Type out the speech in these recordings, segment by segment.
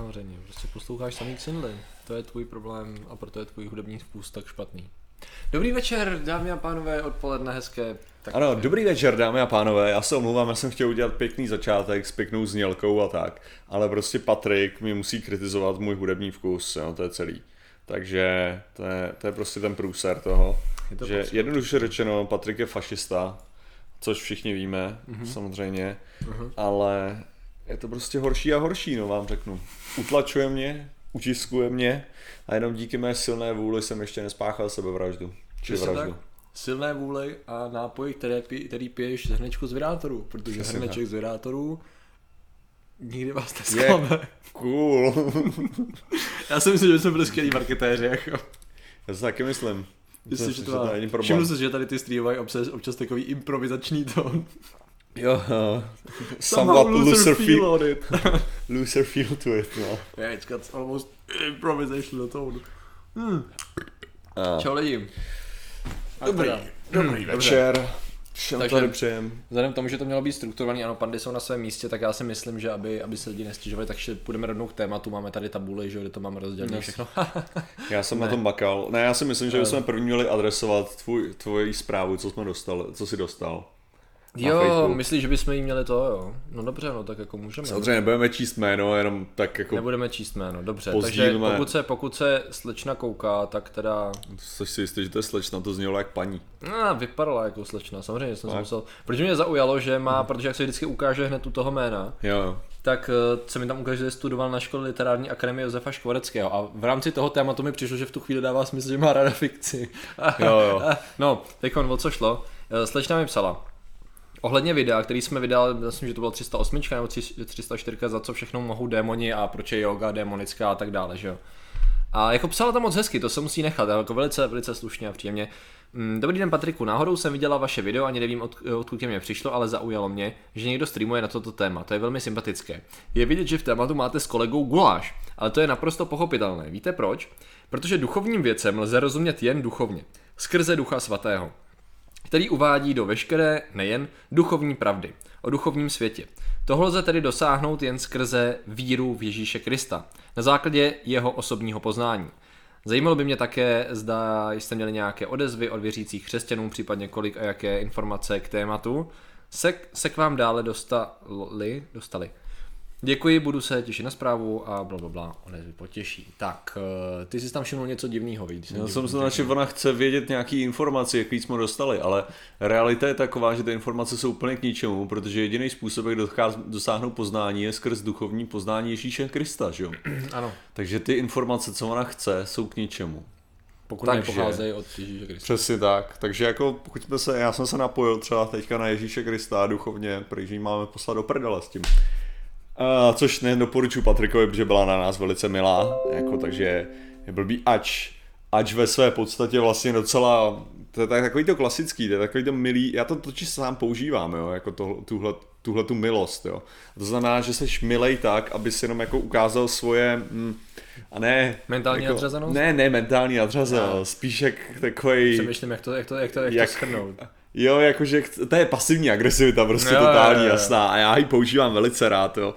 samozřejmě. Prostě posloucháš samý Xinly. To je tvůj problém a proto je tvůj hudební vkus tak špatný. Dobrý večer, dámy a pánové, odpoledne hezké. Tak Ano, dobrý večer, dámy a pánové. Já se omlouvám, já jsem chtěl udělat pěkný začátek s pěknou znělkou a tak, ale prostě Patrik mi musí kritizovat můj hudební vkus, jo, to je celý. Takže to je, to je prostě ten průser toho, Je to že potřeba. jednoduše řečeno, Patrik je fašista, což všichni víme, Mhm. mm-hmm. samozřejmě, mm-hmm. ale je to prostě horší a horší, no vám řeknu. Utlačuje mě, utiskuje mě a jenom díky mé silné vůli jsem ještě nespáchal sebevraždu. Či vraždu. tak. Silné vůle a nápoj, které, pí, který piješ z hrnečku z Virátoru, protože Přesně hrneček z Virátoru nikdy vás Je nesklame. cool. Já si myslím, že jsme byli skvělí marketéři. Jako. Já si taky myslím. Myslím, že to má. není problém. Všiml jsi, že tady ty streamovají občas, občas takový improvizační tón. Jo, uh, Somehow somewhat loser loser feel feel, on it. loser feel to it, no. yeah, it's got almost improvisational tone. Hmm. A, Čau lidi. A Dobrý, dobrý Dobře. večer. Všem Takže- tady přejem. Vzhledem k tomu, že to mělo být strukturovaný, ano, pandy jsou na svém místě, tak já si myslím, že aby, aby se lidi nestěžovali, takže půjdeme rovnou k tématu. Máme tady tabuly, že jo, kde to máme rozdělené Yes. všechno. Já jsem Ne. na tom makal. Ne, já si myslím, že bychom první měli adresovat tvůj, tvoji zprávu, co jsme dostali, co jsi dostal. Jo, myslíš, že bychom jí měli to, jo? No dobře, no tak jako můžeme. Samozřejmě nebudeme číst jméno, jenom tak jako, Nebudeme číst jméno, dobře. Pozdílíme. Takže pokud se, pokud se slečna kouká, tak teda jsi si jistý, že to je slečna, to znělo jak paní. No, vypadala jako slečna, samozřejmě jsem se musel. Protože mě zaujalo, že má, protože jak se vždycky ukáže hned u toho jména, Jo, tak eh, se mi tam ukáže, že studoval na škole literární akademie Josefa Škvoreckého a v rámci toho tématu mi přišlo, že v tu chvíli dává smysl, že má ráda fikci. Jo, jo. No, teď o co šlo. Eh, Slečna mi psala, Ohledně videa, který jsme vydali, myslím, že to bylo 308 nebo 304, za co všechno mohou démoni a proč je yoga démonická a tak dále, že jo. A jako psala to moc hezky, to se musí nechat, jako velice, velice slušně a příjemně. Mm, Dobrý den Patriku, náhodou jsem viděla vaše video, ani nevím od, odkud mně přišlo, ale zaujalo mě, že někdo streamuje na toto téma, to je velmi sympatické. Je vidět, že v tématu máte s kolegou guláš, ale to je naprosto pochopitelné. Víte proč? Protože duchovním věcem lze rozumět jen duchovně, skrze ducha svatého který uvádí do veškeré, nejen duchovní pravdy, o duchovním světě. Toho lze tedy dosáhnout jen skrze víru v Ježíše Krista, na základě jeho osobního poznání. Zajímalo by mě také, zda jste měli nějaké odezvy od věřících křesťanů, případně kolik a jaké informace k tématu se, se k vám dále dostali, dostali. Děkuji, budu se těšit na zprávu a bla, bla, bla, odezvy potěší. Tak, eh, ty jsi tam všiml něco divného, víš? Já jsem se že ona chce vědět nějaký informace, jaký jsme dostali, ale realita je taková, že ty informace jsou úplně k ničemu, protože jediný způsob, jak dosáhnout poznání, je skrz duchovní poznání Ježíše Krista, že jo? Ano, Takže ty informace, co ona chce, jsou k ničemu. pokud Takže- nepocházejí od Ježíše Krista. Přesně tak. Takže jako pokud jsme se, já jsem se napojil třeba teďka na Ježíše Krista duchovně, protože jí máme poslat do prdele s tím. Uh, což nedoporučuji Patrikovi, protože byla na nás velice milá, jako, takže je blbý ač, ač ve své podstatě vlastně docela, to je tak, takový to klasický, to je takový to milý, já to totiž sám používám, jo, jako to, tuhle, tuhle tu milost, jo. To znamená, že seš milej tak, aby si jenom jako ukázal svoje, mm, a ne... Mentální jako, nadřazenost? Ne, ne, mentální nadřazenost, spíš jak takový Přemýšlím, jak to, jak to, jak to, jak Jak- to schrnout. Jo, jakože to je pasivní agresivita, prostě Jo, totální, jo, jo. jasná. A já ji používám velice rád, jo.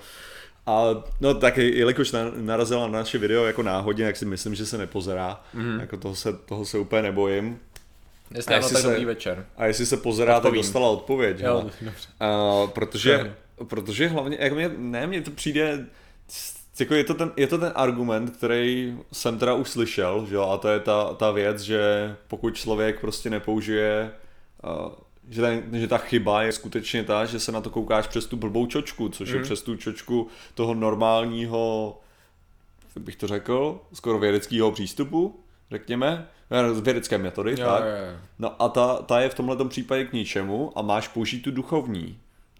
A no tak jelikož na, narazila na naše video jako náhodně, tak si myslím, že se nepozerá. Mm. Jako toho se, toho se úplně nebojím. Jestli A jestli se- dobrý večer. A jestli se pozerá, Odpovím. tak dostala odpověď. Jo. Uh, protože, Dobře. protože hlavně, jak mě, ne, mně to přijde, jako je to, ten, je to ten argument, který jsem teda už slyšel, že jo, a to je ta, ta věc, že pokud člověk prostě nepoužije, že, ten, že ta chyba je skutečně ta, že se na to koukáš přes tu blbou čočku, což Mhm. je přes tu čočku toho normálního, jak bych to řekl, skoro vědeckého přístupu, řekněme, z vědecké metody, Jo, tak. jo, jo. No a ta, ta je v tomhle případě k ničemu a máš použít tu duchovní.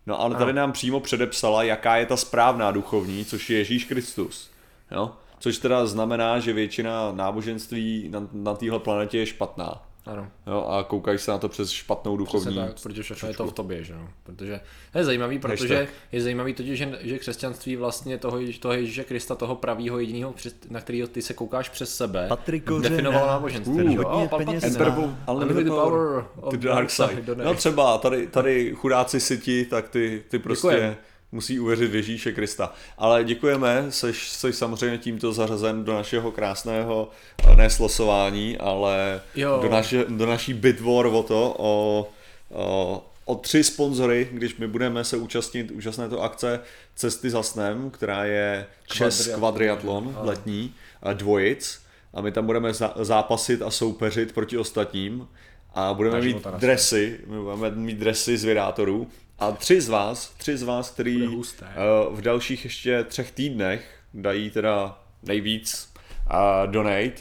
No ale tady nám přímo předepsala, jaká je ta správná duchovní, což je Ježíš Kristus. Jo? Což teda znamená, že většina náboženství na, na téhle planetě je špatná. Ano, Jo? A koukají se na to přes špatnou přesně duchovní. tak, protože všechno je to v tobě, že no. Protože to je zajímavý, protože je zajímavý totiž, že, že křesťanství vlastně toho, toho Ježíše Krista, toho pravýho jediného, na kterého ty se koukáš přes sebe, Patrik Kořenář. definovalo náboženství. Uh, že jo? hodně O, Palpatine. peněz Emperor na- Unlimited Power of the dark side. No třeba tady, tady chudáci siti, tak ty, ty prostě Děkujem. Musí uvěřit v Ježíše Krista. Ale děkujeme, seš, seš samozřejmě tímto zařazen do našeho krásného, eh, ne slosování, ale Jo. do, naše, do naší bitwar o to, o, o, o tři sponzory, když my budeme se účastnit úžasné to akce Cesty za snem, která je Čes Kvadriatlon. letní, a dvojic a my tam budeme zápasit a soupeřit proti ostatním a budeme mít dresy, my budeme mít dresy z vědátorů a tři z vás, tři z vás, který eh, v dalších ještě třech týdnech dají teda nejvíc a donate,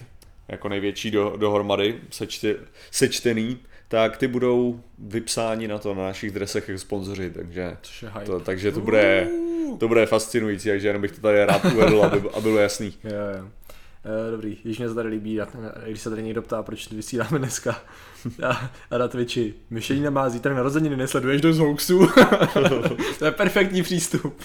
jako největší do, dohromady sečte, sečtený, tak ty budou vypsáni na to na našich dresech jako sponzoři, takže to, takže to bude, to bude fascinující, takže jenom bych to tady rád uvedl, aby, aby bylo jasný. Jo, jo. Eh, Dobrý, když mě se tady líbí, a- když se tady někdo ptá, proč vysíláme dneska a, a na Twitchi, Myšelina má zítra narozeniny, nesleduješ do z hoaxů? to je perfektní přístup.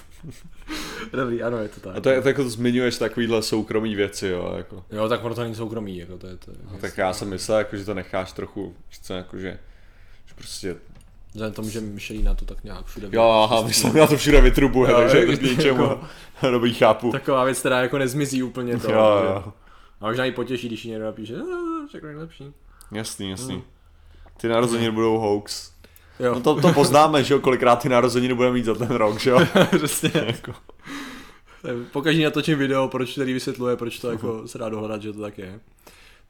Dobrý, ano, je to tak. A to je, to jako zmiňuješ takovýhle soukromý věci, jo, jako. Jo, tak ono to není soukromý, jako to je to. No, tak já jsem myslel, jako, že to necháš trochu, že jako, že, že prostě, Vzhledem tomu, že Michelina to tak nějak všude jo, aha, myslím, já to všude vytrubuje, Jo, takže to k ničemu, dobrý, chápu. Taková věc, která jako nezmizí úplně to. jo, že- jo, A možná i potěší, když ji někdo napíše, "Ah, všechno nejlepší. jasný, jasný. Ty narozeniny budou hoax. Jo, No to, to poznáme, že jo, kolikrát ty narozeniny budeme mít za ten rok, že jo. přesně. jako. Pokaždé natočím video, proč který vysvětluje, proč to jako se dá dohledat, že to tak je.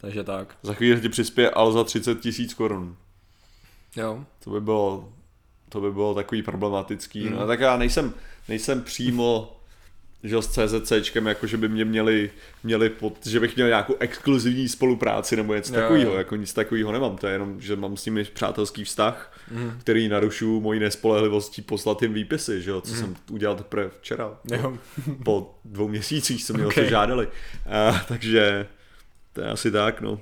Takže tak. Za chvíli ti přispěje ale za 30 tisíc korun. Jo. To by bylo, to by bylo takový problematický. Mm. Mm. No tak já nejsem, nejsem přímo že s CZCčkem, jako že by mě měli, měli pod, že bych měl nějakou exkluzivní spolupráci nebo něco Jo, takového, jo. jako nic takového nemám, to je jenom, že mám s nimi přátelský vztah, Mm. který narušuju mojí nespolehlivostí poslat jim výpisy, že jo, co jsem udělal teprve včera, Jo. po dvou měsících, co mě Okay. okay. žádali, a, takže to je asi tak, no.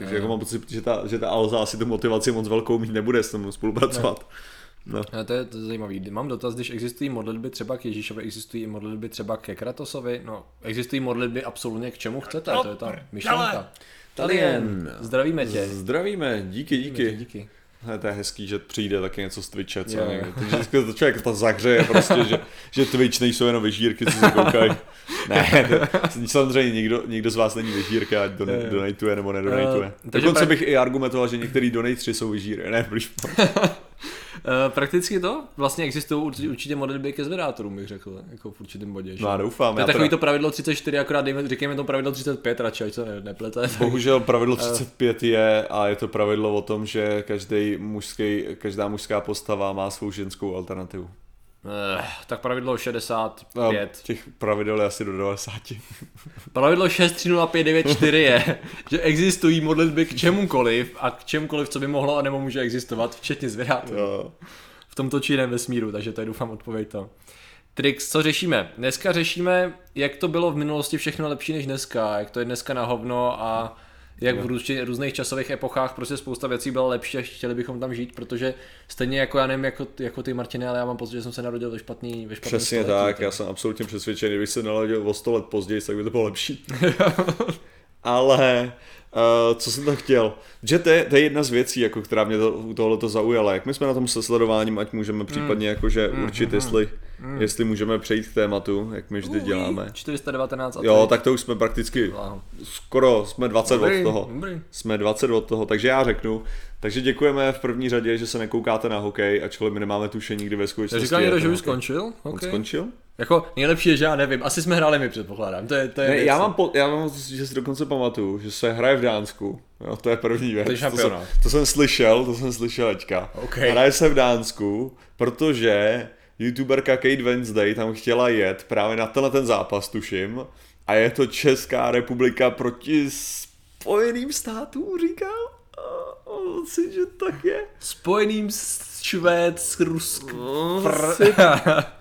Takže jako mám pocit, že ta, že ta Alza asi tu motivaci moc velkou mít nebude s tomu spolupracovat. No. A to je, to je zajímavý. Mám dotaz, když existují modlitby třeba k Ježíšovi, existují i modlitby třeba ke Kratosovi. No, existují modlitby absolutně k čemu chcete, to je ta myšlenka. Talien, zdravíme tě. Zdravíme, díky, díky. díky. Ne, to je hezký, že přijde taky něco z Twitche, co Jo. někde. Takže vždycky to člověk to zahřeje prostě, že, že Twitch nejsou jenom vyžírky, co se koukají. Ne, to, samozřejmě nikdo, nikdo z vás není vyžírka, ať don, jo. donatuje nebo nedonatuje. Eh, takže Dokonce pra- bych i argumentoval, že některý donatři jsou vyžíry. Ne, proč? Uh, prakticky to, vlastně existují určitě, určitě modlitby ke zvedátorům, bych řekl, jako v určitém bodě. Že? No doufám. to je takový teda, to pravidlo 34, akorát dejme, říkejme to pravidlo 35 radši, ať se ne, neplete. bohužel pravidlo 35 je a je to pravidlo o tom, že každý mužský, každá mužská postava má svou ženskou alternativu. Uh, tak pravidlo A 65. těch pravidel je asi do 90. Pravidlo 630594 je, že existují modlitby k čemukoliv a k čemukoliv, co by mohlo a nebo může existovat, včetně zvědátorů. Jo. v tomto či jiném vesmíru, takže to je doufám odpověď to. Trix, co řešíme? Dneska řešíme, jak to bylo v minulosti všechno lepší než dneska, jak to je dneska na hovno a jak v růz- různých časových epochách prostě spousta věcí byla lepší a chtěli bychom tam žít, protože stejně jako já nevím, jako, jako ty Martiny, ale já mám pocit, že jsem se narodil ve špatný, ve špatném Přesně století, tak, já jsem absolutně přesvědčený, kdybych se naladil o 100 let později, tak by to bylo lepší. Ale uh, co jsem to chtěl? Že to je, to je jedna z věcí, jako, která mě to, u tohoto zaujala. Jak my jsme na tom se sledováním, ať můžeme případně jakože určit, jestli, jestli můžeme přejít k tématu, jak my vždy děláme. 419 a Jo, tak to už jsme prakticky, Wow. skoro jsme 20 Dobrý, od toho. dobrý. Jsme 20 od toho, takže já řeknu. Takže děkujeme v první řadě, že se nekoukáte na hokej, ačkoliv my nemáme tušení nikdy ve skutečnosti. říkal je někdo, ten že už skončil? On Okay. skončil? Jako nejlepší je, že já nevím, asi jsme hráli my předpokládám, to je, to je Ne, věc. já mám, po, já mám, že si dokonce pamatuju, že se hraje v Dánsku. Jo, to je první věc. To je to, jsem, šampionát. to jsem slyšel, to jsem slyšel teďka. OK. Hraje se v Dánsku, protože youtuberka Kate Wednesday tam chtěla jet právě na tenhle ten zápas, tuším. A je to Česká republika proti Spojeným státům, říkal? Si, že tak je. Spojeným s Švéd, Rusk, No, Pr...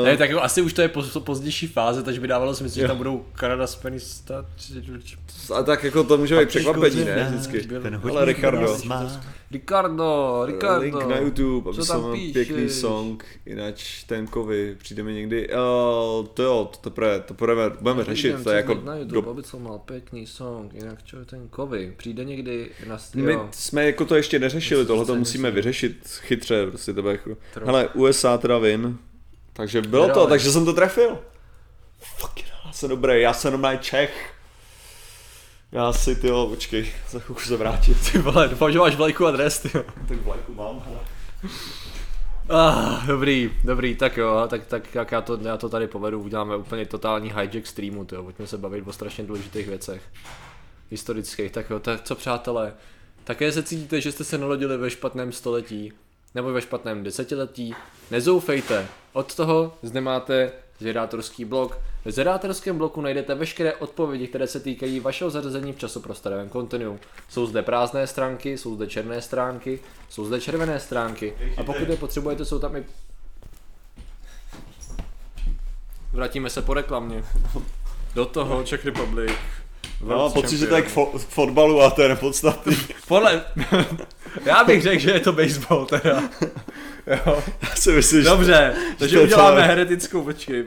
Uh, ne, tak jako asi už to je poz, pozdější fáze, takže by dávalo smysl, že tam budou Kanada, Spojený stát, a tak jako to může být překvapení, ne? Vždycky. Ale Ricardo, Ricardo, Ricardo. Link na YouTube, aby jsem tam pěkný song, jinak ten kovy, přijde mi někdy, uh, to jo, to teprve, to budeme, budeme řešit, to je jako, na YouTube, do, aby co mal pěkný song, jinak čo je ten kovy, přijde někdy na my jo. jsme jako to ještě neřešili, tohle to musíme vyřešit chytře, prostě to bude jako, hele, USA teda win, Takže bylo to, takže jsem to trefil. Fuck, já jsem dobrý, já jsem normálně Čech. Já si, ty počkej, za chvilku se vrátit. Ty vole, doufám, že máš vlajku a dres, ty jo. Tak vlajku mám. Ah, dobrý, dobrý, tak jo, tak, tak jak já to, já to tady povedu, uděláme úplně totální hijack streamu, tyjo, pojďme se bavit o strašně důležitých věcech. Historických, tak jo, tak co přátelé, také se cítíte, že jste se narodili ve špatném století, nebo ve špatném desetiletí, nezoufejte, od toho zde máte zvědátorský blok. V zvědátorském bloku najdete veškeré odpovědi, které se týkají vašeho zařazení v časoprostorovém kontinu. Jsou zde prázdné stránky, jsou zde černé stránky, jsou zde červené stránky a pokud je potřebujete, jsou tam i... Vrátíme se po reklamě. Do toho Czech Republic. No, mám pocit, že to je k, fo- k fotbalu a to je nepodstatný. Podle... Já bych řekl, že je to baseball teda. Jo. Já si myslím, že, Dobře, takže to je uděláme celé. heretickou, počkej.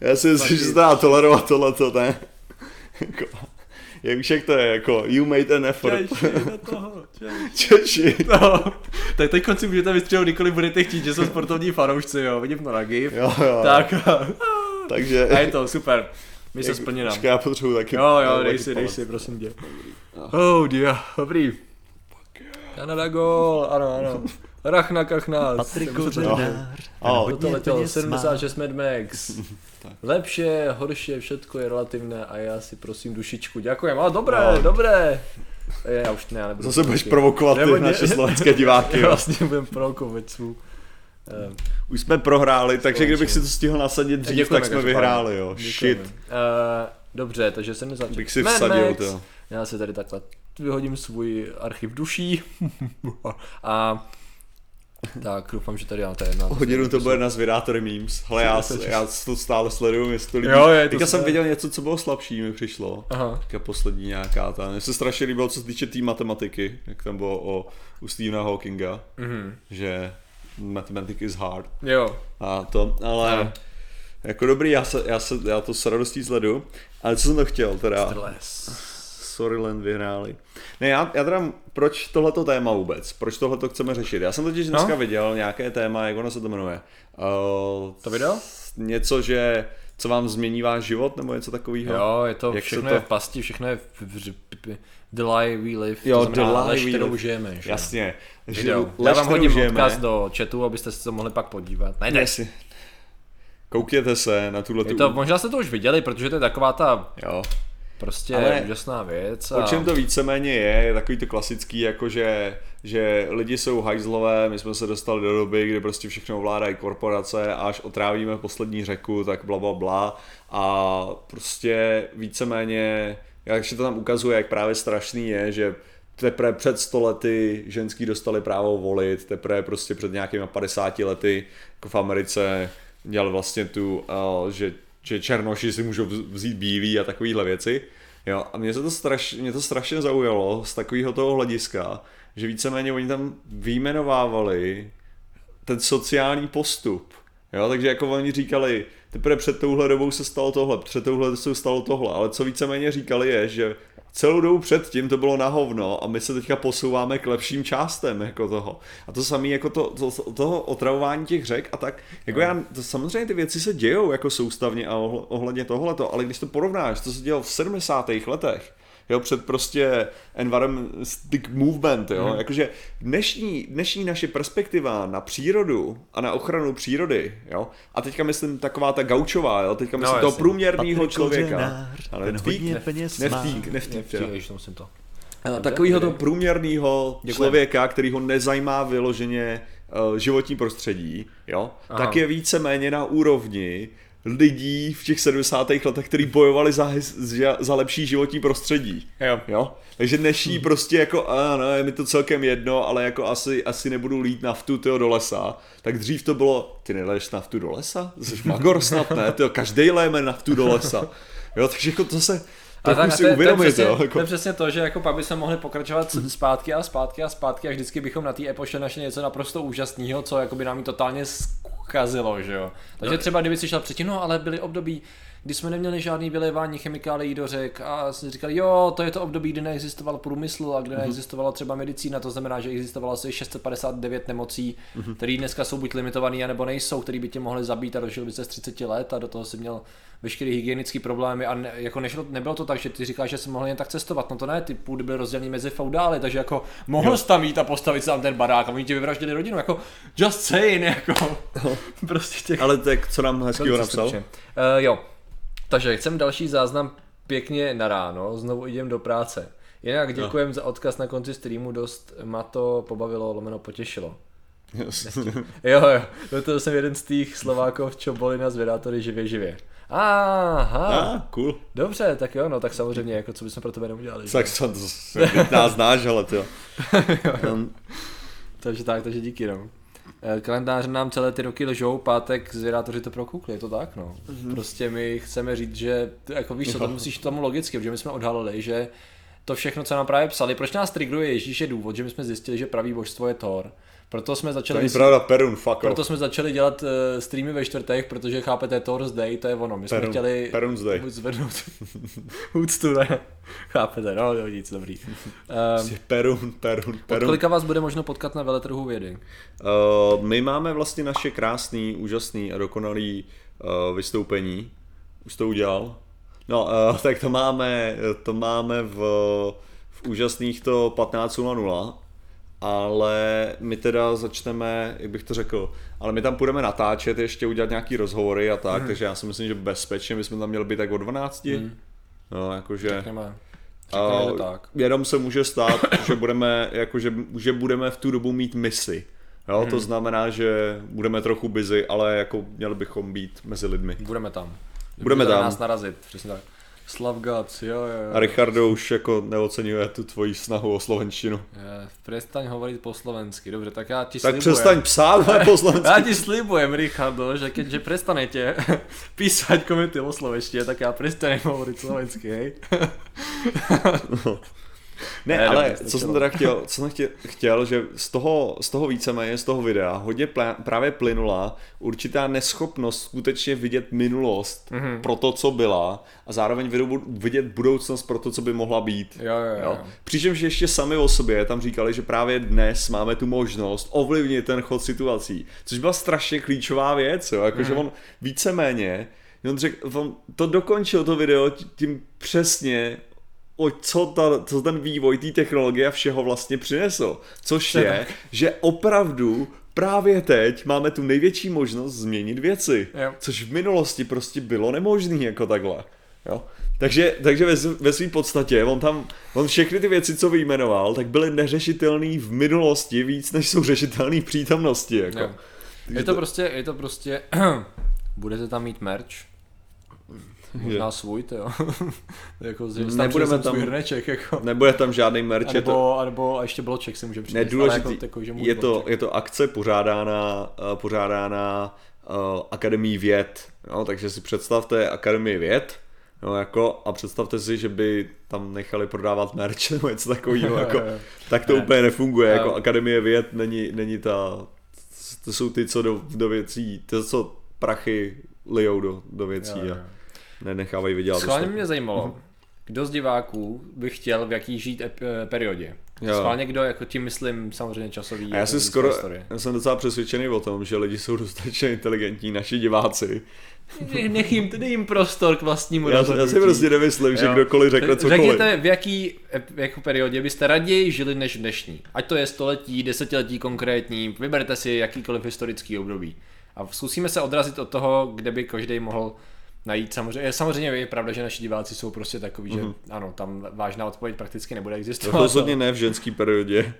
já si myslím, že se dá tolerovat tohleto, ne? Jako, jak víš, jak to je, jako, you made an effort. Češi, do toho, Češi. Češi. No, tak teď si můžete vystřelit, kdykoliv budete chtít, že jsou sportovní fanoušci, jo, vidím to na GIF. Jo, jo. Tak, Takže... a je to super. Mi se. Počkej, já potřebuji taky. Jo, jo, dej si, dej si, prosím tě. Oh dear, dobrý. Kanada gol, ano, ano. Rachna kachna. Patrik se-. A hodně to letělo peněz má. 76 Mad Max. Lepší, horší, všetko je relativné a já si prosím dušičku děkujem. A dobré, No. dobré. Je, já už ne, já nebudu. Zase budeš provokovat ty naše slovenské diváky. Vlastně budem provokovat svou. eh, Už jsme prohráli, takže Společně. kdybych si to stihl nasadit dřív, děkujeme tak jsme vyhráli, jo. Děkujeme. Shit. Eh, dobře, takže jsem nezačal. Bych si vsadil, Max. to. Já si tady takhle vyhodím svůj archiv duší. a tak, doufám, že tady máte jedna. Hodinu to bude na zvědátory memes. Hele, já, já to stále sleduju, jestli to líbí. Jo, je to Teďka jsem viděl něco, co bylo slabší, mi přišlo. Aha. Teďka poslední nějaká ta. Mně se strašně líbilo, co se týče té matematiky, jak tam bylo o, u Stephena Hawkinga, Mhm. že mathematics is hard. Jo. A to, ale Ano. jako dobrý, já, se, já, se, já to s radostí sledu. Ale co jsem to chtěl teda? Les. Storyland vyhráli. Ne, já, já teda, proč tohleto téma vůbec? Proč tohleto chceme řešit? Já jsem totiž dneska No. viděl nějaké téma, jak ono se to jmenuje. Uh, To video? Něco, že co vám změní váš život, nebo něco takového? Jo, je to, Jak všechno to- je v pasti, všechno je v, the lie we live, Jo, to znamená the lie lež, we kterou live. žijeme. Že? Jasně. Že Video. Já lež, vám hodím žijeme, odkaz do chatu, abyste se to mohli pak podívat. Najde. Jasně. Koukněte se na tuhle Je to, možná jste to už viděli, protože to je taková ta Jo. Prostě Ale úžasná věc. O čem to víceméně je, je takový to klasický, jako že, že lidi jsou hajzlové, my jsme se dostali do doby, kdy prostě všechno ovládají korporace a až otrávíme poslední řeku, tak bla bla bla a prostě víceméně, jak se to tam ukazuje, jak právě strašný je, že teprve před 100 lety ženský dostali právo volit, teprve prostě před nějakými 50 lety, jako v Americe, dělali vlastně tu, uh, že, že černoši si můžou vz- vzít bílý a takovéhle věci. Jo, a mě, se to straš, mě to strašně zaujalo z takového toho hlediska, že víceméně oni tam vyjmenovávali ten sociální postup. Jo, takže jako oni říkali, teprve před touhle dobou se stalo tohle, před touhle se stalo tohle, ale co víceméně říkali je, že celou dobu předtím to bylo na hovno a my se teďka posouváme k lepším částem jako toho. A to samé jako to, to, toho otravování těch řek a tak, jako já, to, samozřejmě ty věci se dějou jako soustavně a ohl- ohledně tohleto, ale když to porovnáš, to se dělo v 70. letech, jo, před prostě environmental movement, jo, Mhm. jakože dnešní, dnešní naše perspektiva na přírodu a na ochranu přírody, jo, a teďka myslím taková ta gaučová, jo, teďka myslím No, toho průměrného Patrik člověka. Kořenář, Ale ten hodně peněz teda. Ježiš, to musím to. Průměrného člověka, který ho nezajímá vyloženě eh, životní prostředí, jo, Aha. tak je víceméně na úrovni lidí v těch 70. letech, kteří bojovali za, za, lepší životní prostředí. Jo. Jo? Takže dnešní prostě jako, ano, je mi to celkem jedno, ale jako asi, asi nebudu lít naftu tyjo, do lesa. Tak dřív to bylo, ty neleješ naftu do lesa? Jsi magor snad, ne? Tyjo, každej léme naftu do lesa. Jo, takže jako to se A trochu tak, si to, je, to, je uvědomit, přesně, jo. to Jako, je přesně to, že jako pak by se mohli pokračovat zpátky a zpátky a zpátky a vždycky bychom na té epoše našli něco naprosto úžasného, co jako by nám ji totálně zkazilo, že jo. Takže třeba kdyby si šel předtím, no ale byly období, kdy jsme neměli žádný vylévání chemikálií do řek a jsme říkali, jo, to je to období, kdy neexistoval průmysl a kde neexistovala třeba medicína, to znamená, že existovalo asi 659 nemocí, které dneska jsou buď limitované, nebo nejsou, které by tě mohly zabít a dožil by se z 30 let a do toho si měl veškeré hygienické problémy. A ne, jako nešlo, nebylo to tak, že ty říkáš, že jsi mohl jen tak cestovat, no to ne, ty půdy byly rozdělený mezi feudály, takže jako mohl jsi tam jít a postavit si tam ten barák a oni ti vyvraždili rodinu, jako just saying, jako prostě těch Ale tak co nám hezkýho napsal? Uh, jo, takže chcem další záznam pěkně na ráno, znovu idem do práce. Jinak děkujem za odkaz na konci streamu, dost ma to pobavilo, lomeno potěšilo. Jo, jo, no to jsem jeden z těch Slovákov, čo boli na zvědátory živě živě. Aha, ah, cool. dobře, tak jo, no tak samozřejmě, jako co bychom pro tebe neudělali. Tak to, to, to nás znáš, ale to. Um, Takže tak, takže díky, no. Eh, Kalendáře nám celé ty roky lžou, pátek zvědátoři to prokoukli, je to tak, no. Mm-hmm. Prostě my chceme říct, že, jako víš co, to musíš tomu logicky, protože my jsme odhalili, že to všechno, co nám právě psali, proč nás trigruje Ježíš je důvod, že my jsme zjistili, že pravý božstvo je Thor. Proto jsme to začali není pravda, Perun, fuck proto off. jsme začali dělat uh, streamy ve čtvrtech, protože chápete, Thor's Day, to je ono. My jsme Perun- chtěli Perun's Day. zvednout úctu, ne? Chápete, no, jo, nic, dobrý. Um, Perun, Perun, od Perun. kolika vás bude možno potkat na veletrhu vědy? Uh, my máme vlastně naše krásný, úžasný a dokonalý uh, vystoupení. Už to udělal? No, uh, tak to máme, to máme v, v úžasných to 15.00, ale my teda začneme, jak bych to řekl, ale my tam půjdeme natáčet, ještě udělat nějaký rozhovory a tak, takže já si myslím, že bezpečně jsme tam měli být tak o 12. No, jakože... Řekneme, A to tak. jenom se může stát, že budeme, jako, že, že budeme v tu dobu mít misi. Jo, Hmm. to znamená, že budeme trochu busy, ale jako měli bychom být mezi lidmi. Budeme tam. Budeme Můžete tam. nás narazit, přesně tak. Slav Gods, jo, jo, jo. A Richardo už jako neocenuje tu tvoji snahu o slovenštinu. Je, Přestaň hovorit po slovensky, dobře, tak já ti Tak slibujem. přestaň psát, po slovensky. Já ti slibujem, Richardo, že keďže prestanete písať komenty o slovenštine, tak já prestanem hovoriť slovensky, hej? Ne, Ne, ale co jsem teda chtěl, co jsem chtěl, chtěl že z toho, z toho víceméně, z toho videa, hodně plá, právě plynula určitá neschopnost skutečně vidět minulost Mhm. mm-hmm. pro to, co byla a zároveň vidět budoucnost pro to, co by mohla být. Jo, jo, jo. Jo? Přičemž ještě sami o sobě tam říkali, že právě dnes máme tu možnost ovlivnit ten chod situací, což byla strašně klíčová věc, jo? Jako, že on víceméně, on řekl, on to dokončil to video tím přesně, o co, ta, co ten vývoj té technologie a všeho vlastně přinesl. Což To je je, že opravdu právě teď máme tu největší možnost změnit věci. Jo. Což v minulosti prostě bylo nemožné jako takhle. Jo? Takže, takže ve, ve své podstatě on tam, on všechny ty věci, co vyjmenoval, tak byly neřešitelné v minulosti víc, než jsou řešitelné v přítomnosti. Jako. Jo. Je to prostě, je to prostě, budete tam mít merch, možná svůj, to jo. jako, tam Nebudeme tam hrneček, jako. Nebude tam žádný merch, je to, Anebo, anebo a ještě bloček si může přinést. nedůležitý, Jako, takový, že je, to, bloček. je to akce pořádána, uh, pořádána uh, Akademii věd, jo? takže si představte Akademii věd, jo, jako, a představte si, že by tam nechali prodávat merch nebo něco takového, jako, tak to Ne. úplně nefunguje, jako. Akademie věd není, není ta, to jsou ty, co do, do věcí, to, co prachy lijou do, do věcí Jo, jo. Nenechávají vydělat. Schválně mě zajímalo, kdo z diváků by chtěl v jaký žít ep- eh, periodě. Jo. Schválně kdo, jako tím myslím samozřejmě časový. A já jako jsem blízké skoro, já jsem docela přesvědčený o tom, že lidi jsou dostatečně inteligentní, naši diváci. Nech- jim, dej jim prostor k vlastnímu Já, já si prostě nemyslím, že Jo. kdokoliv řekne cokoliv. Řekněte, v jaký jako periodě byste raději žili než dnešní. Ať to je století, desetiletí konkrétní, vyberte si jakýkoliv historický období. A zkusíme se odrazit od toho, kde by každý mohl najít. Samozřejmě, samozřejmě je pravda, že naši diváci jsou prostě takový, že ano, tam vážná odpověď prakticky nebude To existovat. rozhodně ne v ženský periodě.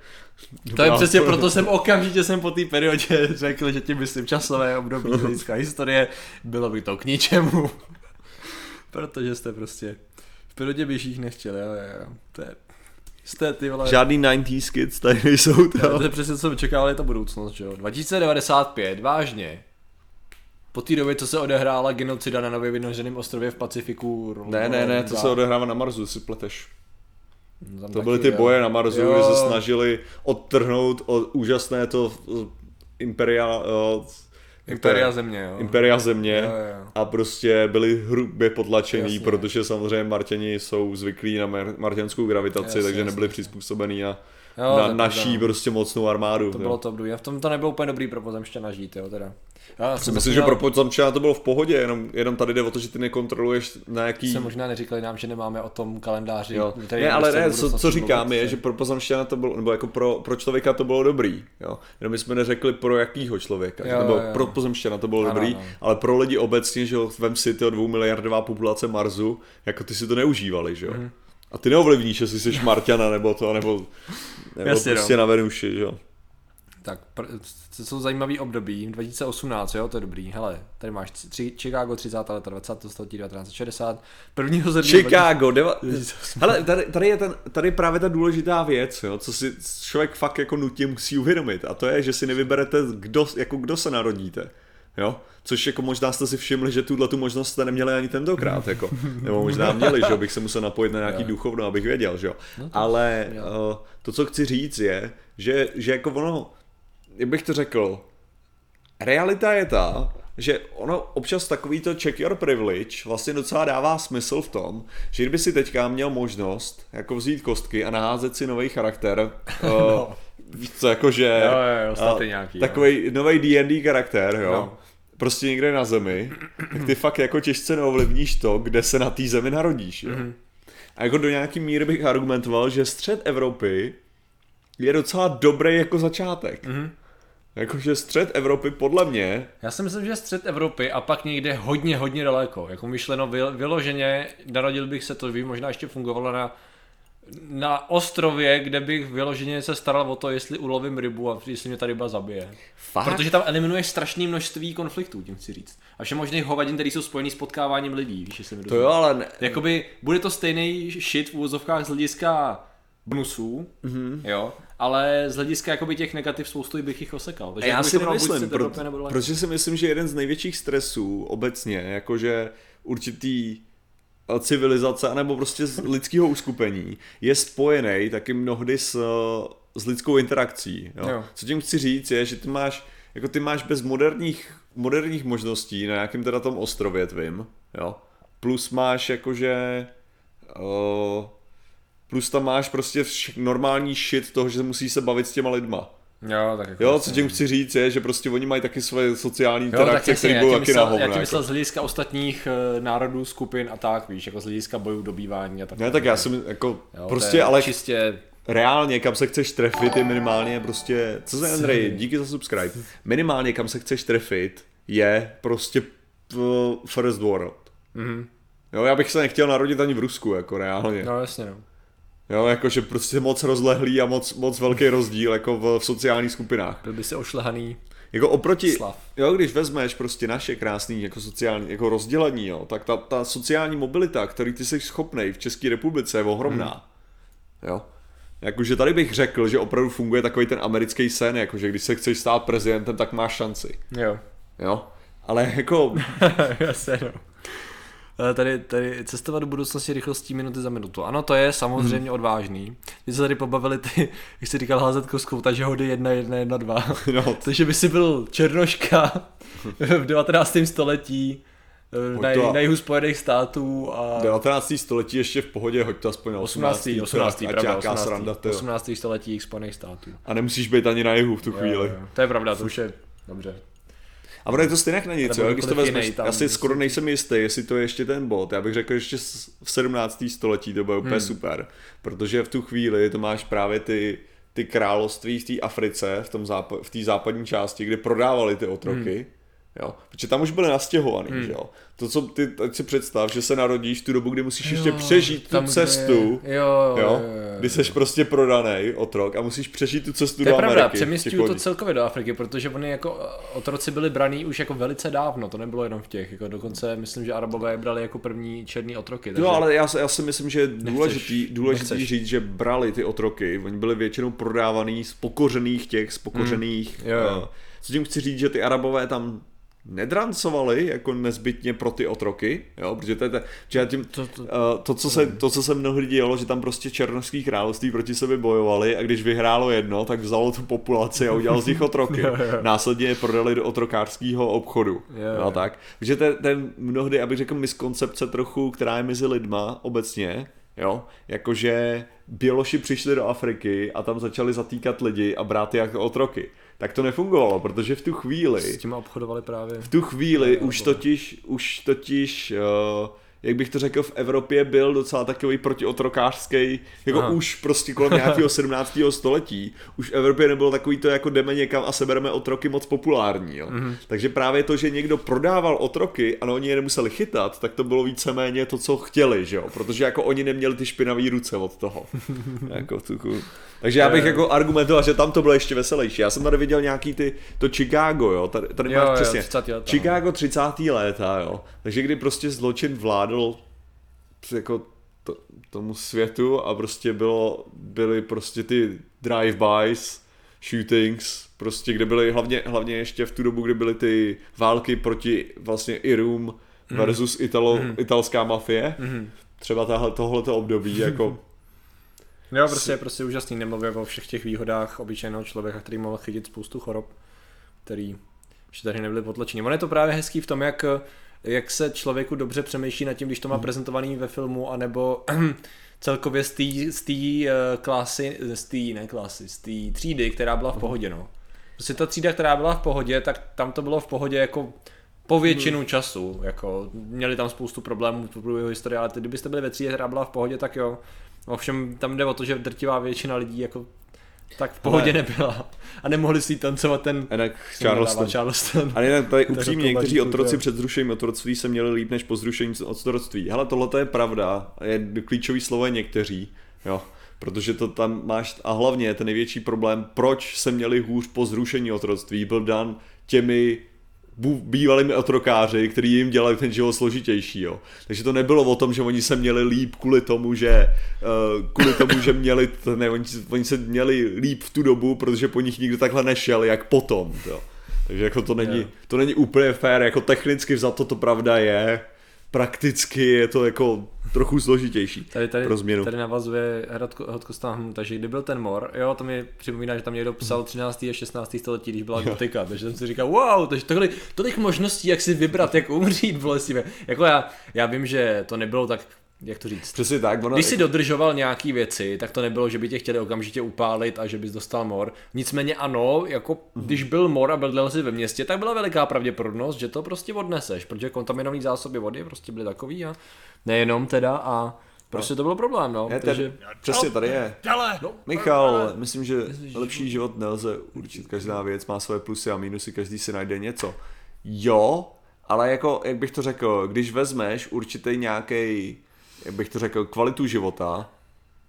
To je přesně proto jsem okamžitě jsem po té periodě řekl, že tím myslím časové období hlediska historie, bylo by to k ničemu. Protože jste prostě v periodě běžích nechtěli, jo, jo. To je, jste ty vole, Žádný 90s kids tady nejsou. to To. je přesně co je to budoucnost, že jo. 2095, vážně. Po té době, co se odehrála genocida na nově vynoženém ostrově v Pacifiku. Ne, ne, ne, to se odehrává na Marsu, si pleteš. Tam To taky, byly ty jo. boje na Marsu, Jo. kdy se snažili odtrhnout od úžasné to imperiál, eh, Imperia země, jo. Imperia země Jo, jo. a prostě byli hrubě potlačený, Jasně. protože samozřejmě Martěni jsou zvyklí na mar- marťanskou gravitaci, Jasně, takže jasně. nebyli přizpůsobení na, Jo, na naší no. prostě mocnou armádu. To jo. bylo to období. A v tom to nebylo úplně dobrý pro pozemšťana žít, jo, teda. Já Si myslím, že pro pozemčana to bylo v pohodě, jenom, jenom tady jde o to, že ty nekontroluješ na jaký... se možná neříkali nám, že nemáme o tom kalendáři. Jo. který Ne, ale prostě ne, co, co říkám je, prostě- že pro pozemšťana to bylo, nebo jako pro, pro člověka to bylo dobrý, jo. Jenom my jsme neřekli pro jakýho člověka, Jo, nebo jo. pro pozemšťana to bylo Ano, dobrý, ano. ale pro lidi obecně, že vem si ty dvou miliardová populace Marsu, jako ty si to neužívali, že jo. Mhm. A ty neovlivníš, jestli jsi Marťana nebo to, nebo, nebo Jasně, no. prostě na Venuši, že jo. Tak, pr- to jsou zajímavý období, 2018, jo, to je dobrý. Hele, tady máš tři, Chicago 30. leta 20. století 1960, prvního ze Chicago, deva... Hele, tady, tady, je ten, tady je právě ta důležitá věc, jo, co si člověk fakt jako nutně musí uvědomit a to je, že si nevyberete, kdo, jako kdo se narodíte. Jo? Což jako možná jste si všimli, že tuhle tu možnost jste neměli ani tentokrát, jako. nebo možná měli, že bych se musel napojit na nějaký duchovno, abych věděl, že jo. Ale uh, to, co chci říct je, že, že jako ono, jak bych to řekl, realita je ta, že ono občas takový to check your privilege vlastně docela dává smysl v tom, že kdyby si teďka měl možnost jako vzít kostky a naházet si nový charakter, no. víš co, jakože Jo, jo, jo, a, nějaký, takový nový D&D charakter, jo, No. Prostě někde na zemi, tak ty fakt jako těžce neovlivníš to, kde se na té zemi narodíš, jo. Mhm. A jako do nějaký míry bych argumentoval, že střed Evropy je docela dobrý jako začátek. Mhm. Jakože střed Evropy podle mě, Já si myslím, že střed Evropy a pak někde hodně, hodně daleko. Jako myšleno vy- vyloženě, narodil bych se to, by možná ještě fungovalo na, na ostrově, kde bych vyloženě se staral o to, jestli ulovím rybu a jestli mě ta ryba zabije. Fakt? Protože tam eliminuješ strašné množství konfliktů, tím chci říct. A všem možných hovadin, které jsou spojený s potkáváním lidí, víš, jestli mi to jo, ale ne, Jakoby bude to stejný shit v úvozovkách z hlediska bonusů, mm-hmm. jo, ale z hlediska jakoby těch negativ spoustu bych jich osekal. Takže já si střed pro, protože si myslím, že jeden z největších stresů obecně, jakože určitý civilizace, nebo prostě z lidského uskupení, je spojený taky mnohdy s, s lidskou interakcí. Jo? Jo. Co tím chci říct je, že ty máš, jako ty máš bez moderních, moderních možností na nějakém teda tom ostrově tvým, jo? plus máš jakože uh, plus tam máš prostě normální shit toho, že musíš se bavit s těma lidma. Jo, tak jako Jo, co tím chci říct je, že prostě oni mají taky svoje sociální interakce, které budou taky na já tím jako. myslel z hlediska ostatních uh, národů, skupin a tak, víš, jako z hlediska bojů, dobývání a tak. Ne, tak já jsem jako, Jo, prostě, ale Čistě, reálně, kam se chceš trefit, je minimálně prostě, co se Andrej, díky za subscribe, minimálně kam se chceš trefit, je prostě uh, first world. mhm. Jo, já bych se nechtěl narodit ani v Rusku, jako reálně. no jasně no. Jo, jakože prostě moc rozlehlý a moc, moc velký rozdíl jako v, v sociálních skupinách. Byl by si ošlehaný Jako oproti, slav. jo, když vezmeš prostě naše krásný jako sociální, jako rozdělení, jo, tak ta, ta sociální mobilita, který ty jsi schopnej v České republice je ohromná. Hmm. Jo. Jakože tady bych řekl, že opravdu funguje takový ten americký sen, jakože když se chceš stát prezidentem, tak máš šanci. Jo. Jo. Ale jako, Jasně, no. Ale Tady, tady cestovat do budoucnosti rychlostí minuty za minutu. Ano, to je samozřejmě odvážný. My se tady pobavili ty, jak jsi říkal, házet kostkou, takže hody 1, 1, 1, 2. no, Takže by si byl černoška v 19. století eh, na, to a- na jihu Spojených států a 19. století ještě v pohodě, hoď to aspoň na 18. 18. 18. ať pravda, nějaká 18. sranda, tyjo. 18. století Spojených států. A nemusíš být ani na jihu v tu chvíli. Jo, jo. To je pravda, to už je dobře. A ono je to stejně na nic, jo? když to vezmeš, tam já si skoro nejsem jistý, jestli to je ještě ten bod. Já bych řekl, že ještě v 17. století to bude úplně Hmm. super, protože v tu chvíli to máš právě ty, ty království v té Africe, v, tom zápa- v té západní části, kde prodávali ty otroky. Hmm. Jo, protože tam už byly nastěhovaný, že jo. To, co ty, teď si představ, že se narodíš v tu dobu, kdy musíš ještě přežít tu cestu, Jo, jo, jo, jo, kdy seš prostě prodaný otrok a musíš přežít tu cestu To je do pravda, Ameriky. přemysťuju to celkově do Afriky, protože oni jako eh, otroci byli braní už jako velice dávno, to nebylo jenom v těch, jako dokonce myslím, že Arabové je brali jako první černý otroky. Takže... Jo, ale já, si- já si myslím, že je důležitý, důležitý nechceš. říct, že brali ty otroky, oni byli většinou prodávaný z pokořených těch, z pokořených. Hmm. Jo, jo. eh, co tím chci říct, že ty arabové tam nedrancovali jako nezbytně pro ty otroky, jo, protože to je, te, že tím, to, to, uh, to, co se, to, co se mnohdy dělo, že tam prostě černovský království proti sobě bojovali a když vyhrálo jedno, tak vzalo tu populaci a udělal z nich otroky. Následně je prodali do otrokářského obchodu. Jo, tak. Takže ten, ten mnohdy, abych řekl, miskoncepce trochu, která je mezi lidma obecně, jo, jakože Běloši přišli do Afriky a tam začali zatýkat lidi a brát je jako otroky tak to nefungovalo, protože v tu chvíli... S tím obchodovali právě. V tu chvíli už totiž, už totiž uh, jak bych to řekl, v Evropě byl docela takový protiotrokářský, jako Aha. už prostě kolem nějakého 17. století, už v Evropě nebylo takový to, jako jdeme někam a sebereme otroky moc populární. Jo. Mm-hmm. Takže právě to, že někdo prodával otroky a oni je nemuseli chytat, tak to bylo víceméně to, co chtěli, že jo? protože jako oni neměli ty špinavé ruce od toho. jako tuku. Takže já bych jako argumentoval, že tam to bylo ještě veselější. Já jsem tady viděl nějaký ty, to Chicago, jo, tady, tady jo, máš přesně. 30 let, Chicago 30. léta, jo. Takže kdy prostě zločin vládl jako to, tomu světu a prostě bylo, byly prostě ty drive-bys, shootings, prostě kde byly hlavně, hlavně ještě v tu dobu, kdy byly ty války proti vlastně Irům mm. versus Italo, mm. italská mafie. Mm. Třeba tahle, tohleto období, jako Jo, prostě je prostě úžasný, nemluvě o všech těch výhodách obyčejného člověka, který mohl chytit spoustu chorob, který ještě tady nebyly potlačeny. On je to právě hezký v tom, jak, jak se člověku dobře přemýšlí nad tím, když to má hmm. prezentovaný ve filmu, anebo celkově z té uh, klasy, z té, ne klasy, z té třídy, která byla v hmm. pohodě, no. Prostě ta třída, která byla v pohodě, tak tam to bylo v pohodě jako po většinu hmm. času, jako měli tam spoustu problémů v průběhu historie, ale kdybyste byli ve třídě, která byla v pohodě, tak jo, Ovšem tam jde o to, že drtivá většina lidí jako tak v pohodě Ale... nebyla. A nemohli si tancovat ten Jinak Charleston. Charleston. A jinak tady upřímně, někteří otroci před zrušením otroctví se měli líp než po zrušení otroctví. Hele, tohle je pravda. Je klíčový slovo je někteří. Jo. Protože to tam máš, a hlavně ten největší problém, proč se měli hůř po zrušení otroctví, byl dan těmi bývalými otrokáři, který jim dělali ten život složitější, jo. Takže to nebylo o tom, že oni se měli líp kvůli tomu, že uh, kvůli tomu, že měli, ne, oni, oni se měli líp v tu dobu, protože po nich nikdo takhle nešel, jak potom, jo. Takže jako to není, to není úplně fér, jako technicky za to to pravda je, prakticky je to jako trochu složitější tady, tady, pro změnu. Tady navazuje Hrad Kostan, takže kdy byl ten mor, jo, to mi připomíná, že tam někdo psal 13. a 16. století, když byla gotika, takže jsem si říkal, wow, takže tohle, tolik možností, jak si vybrat, jak umřít bolestivě. Jako já, já vím, že to nebylo tak jak to říct? Přesně tak. Ono... Když si dodržoval nějaký věci, tak to nebylo, že by tě chtěli okamžitě upálit a že bys dostal mor. Nicméně ano, jako mm-hmm. když byl mor a byl si ve městě, tak byla veliká pravděpodobnost, že to prostě odneseš, protože kontaminované zásoby vody prostě byly takový a nejenom teda a Prostě no. to bylo problém, no. Je, takže... Přesně tady je. No, Michal, myslím, že lepší život nelze určit. Každá věc má své plusy a minusy, každý si najde něco. Jo, ale jako, jak bych to řekl, když vezmeš určitý nějaký jak bych to řekl, kvalitu života,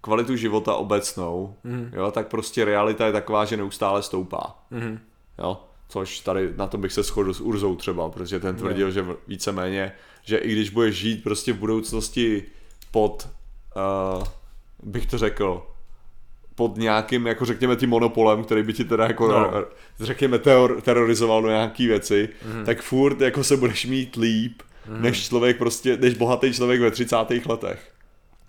kvalitu života obecnou, mm. jo, tak prostě realita je taková, že neustále stoupá. Mm. Jo, což tady na to bych se shodl s Urzou třeba, protože ten tvrdil, že víceméně, že i když budeš žít prostě v budoucnosti pod, uh, bych to řekl, pod nějakým, jako řekněme tím monopolem, který by ti teda jako, no. řekněme, teror, terorizoval do nějaký věci, mm. tak furt jako se budeš mít líp, hmm. než člověk prostě, než bohatý člověk ve 30. letech.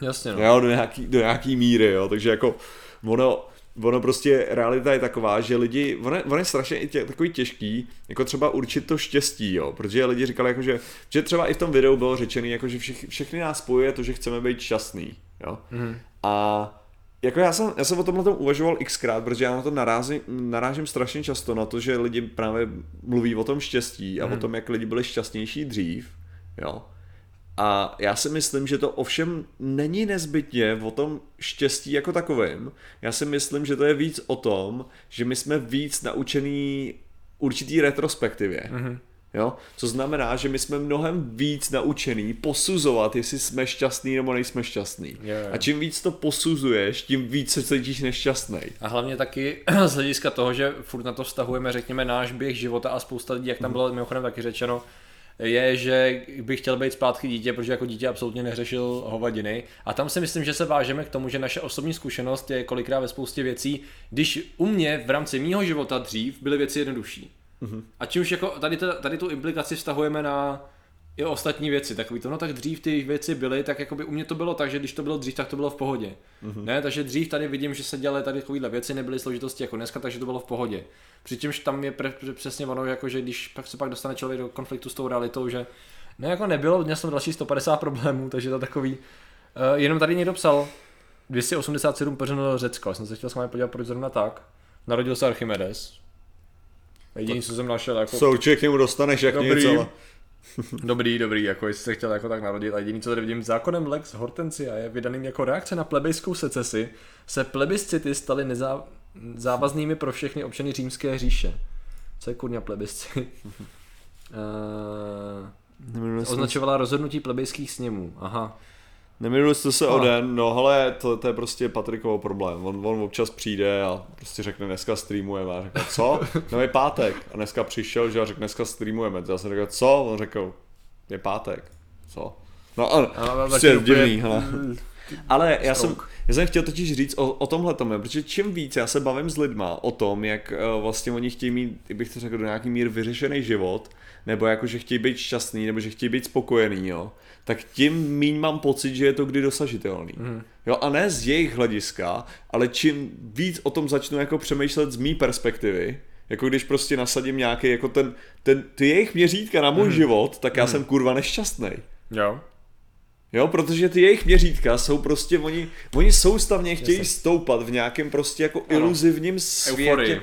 Jasně no. Jo, do nějaký, do nějaký míry, jo, takže jako ono, ono prostě, realita je taková, že lidi, ono, ono je strašně tě, takový těžký, jako třeba určit to štěstí, jo, protože lidi říkali jako, že, že třeba i v tom videu bylo řečený, jako, že všech, všechny nás spojuje to, že chceme být šťastný, jo, mm. a jako já jsem, já jsem o tomhle tom uvažoval xkrát, protože já na to narážím, narážím strašně často na to, že lidi právě mluví o tom štěstí a mm. o mhm. tom, jak lidi byli šťastnější dřív Jo. A já si myslím, že to ovšem není nezbytně o tom štěstí jako takovým. Já si myslím, že to je víc o tom, že my jsme víc naučený určitý retrospektivě. Mm-hmm. Jo? Co znamená, že my jsme mnohem víc naučený posuzovat, jestli jsme šťastný nebo nejsme šťastný. Yeah. A čím víc to posuzuješ, tím víc se cítíš nešťastný. A hlavně taky z hlediska toho, že furt na to vztahujeme, řekněme, náš běh života a spousta lidí, jak tam mhm. bylo mimochodem taky řečeno, je, že bych chtěl být zpátky dítě, protože jako dítě absolutně neřešil hovadiny. A tam si myslím, že se vážeme k tomu, že naše osobní zkušenost je kolikrát ve spoustě věcí, když u mě v rámci mýho života dřív byly věci jednodušší. Mm-hmm. A čímž jako tady, tady tu implikaci vztahujeme na i ostatní věci, takový to, no tak dřív ty věci byly, tak jako by u mě to bylo tak, že když to bylo dřív, tak to bylo v pohodě. Mm-hmm. Ne, takže dřív tady vidím, že se dělaly tady takovéhle věci, nebyly složitosti jako dneska, takže to bylo v pohodě. Přičemž tam je pre, pre, přesně ono, jako že když pak se pak dostane člověk do konfliktu s tou realitou, že ne, jako nebylo, měl jsem další 150 problémů, takže to takový, uh, jenom tady někdo psal, 287 pořeno Řecko, jsem se chtěl s vámi podívat, proč zrovna tak. Narodil se Archimedes. Jediný, co jsem našel, jako... Určitě k němu dostaneš, jak Dobrý. něco. Dobrý, dobrý, jako jestli se chtěl jako tak narodit. A jediný, co tady vidím, zákonem Lex Hortensia je vydaným jako reakce na plebejskou secesi, se plebiscity staly nezá, závaznými pro všechny občany římské říše. Co je kurňa plebiscit? uh, označovala rozhodnutí plebejských sněmů. Aha. Neminuli jste se o No. den, no hele, to, to je prostě Patrikovo problém. On, on občas přijde a prostě řekne dneska streamujeme. A řekne, co? No je pátek. A dneska přišel, že a řekne dneska streamujeme. Já jsem řekl, co? On řekl, je pátek. Co? No a, A prostě taky divný, hele. Ale já jsem, já jsem chtěl totiž říct o, o tomhle tomu, protože čím víc já se bavím s lidma o tom, jak uh, vlastně oni chtějí mít, bych to řekl, do nějaký mír vyřešený život, nebo jako, že chtějí být šťastný, nebo že chtějí být spokojený, jo, tak tím míň mám pocit, že je to kdy dosažitelný. Mm. Jo, a ne z jejich hlediska, ale čím víc o tom začnu jako přemýšlet z mý perspektivy, jako když prostě nasadím nějaký, jako ten, ten ty jejich měřítka na můj mm. život, tak já jsem kurva nešťastný. Jo. Jo, protože ty jejich měřítka jsou prostě, oni, oni soustavně chtějí Jasně. stoupat v nějakém prostě jako Ano. iluzivním světě. Euforii.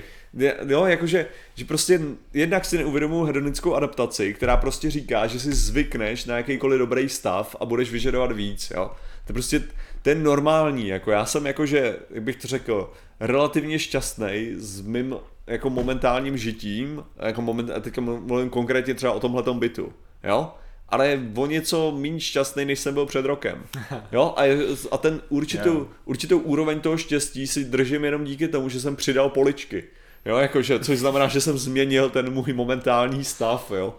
Jo, jakože, že prostě jednak si neuvědomují hedonickou adaptaci, která prostě říká, že si zvykneš na jakýkoliv dobrý stav a budeš vyžadovat víc, jo. To je prostě, to je normální, jako já jsem jakože, jak bych to řekl, relativně šťastný s mým jako momentálním žitím, jako moment, a teďka mluvím konkrétně třeba o tomhletom bytu, jo ale o něco méně šťastný, než jsem byl před rokem. Jo? A, je- a ten určitou, Jo. určitou úroveň toho štěstí si držím jenom díky tomu, že jsem přidal poličky. Jo, jakože, což znamená, že jsem změnil ten můj momentální stav, jo.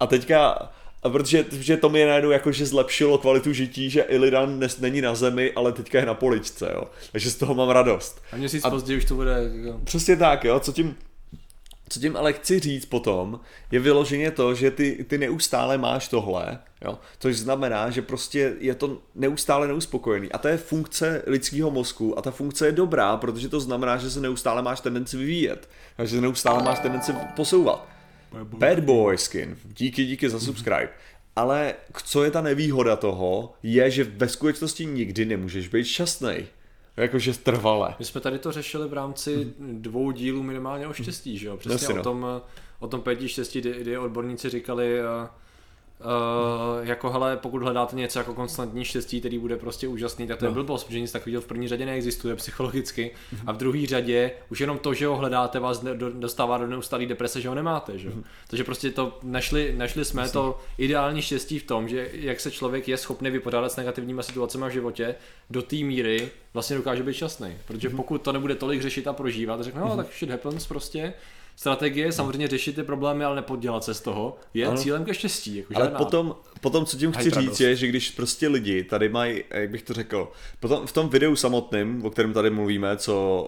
A teďka, a protože, protože to mi najednou jakože zlepšilo kvalitu žití, že Illidan dnes není na zemi, ale teďka je na poličce, jo. Takže z toho mám radost. A měsíc A- později už to bude jako... Přesně tak, jo, co tím, co tím ale chci říct potom, je vyloženě to, že ty, ty neustále máš tohle, jo, což znamená, že prostě je to neustále neuspokojený a to je funkce lidského mozku a ta funkce je dobrá, protože to znamená, že se neustále máš tendenci vyvíjet, a že se neustále máš tendenci posouvat. Bad boy skin, díky, díky za subscribe. Ale co je ta nevýhoda toho, je, že ve skutečnosti nikdy nemůžeš být šťastný. Jakože trvale. My jsme tady to řešili v rámci dvou dílů minimálně o štěstí, že jo? Přesně no. o tom, o tom pěti štěstí, kdy, kdy odborníci říkali, uh, uh, jako hele, pokud hledáte něco jako konstantní štěstí, který bude prostě úžasný, tak to je No. blbost, protože nic takového v první řadě neexistuje psychologicky. A v druhé řadě už jenom to, že ho hledáte, vás dostává do neustálé deprese, že ho nemáte, že jo? Takže prostě to našli, našli jsme to ideální štěstí v tom, že jak se člověk je schopný vypořádat s negativníma situacemi v životě, do té míry vlastně dokáže být šťastný. Protože pokud to nebude tolik řešit a prožívat, řekne, no tak shit happens prostě, Strategie samozřejmě řešit ty problémy, ale nepodělat se z toho, je Ano. cílem ke štěstí. Jako Ale žádná. potom, potom, co tím chci říct, je, že když prostě lidi tady mají, jak bych to řekl, potom v tom videu samotném, o kterém tady mluvíme, co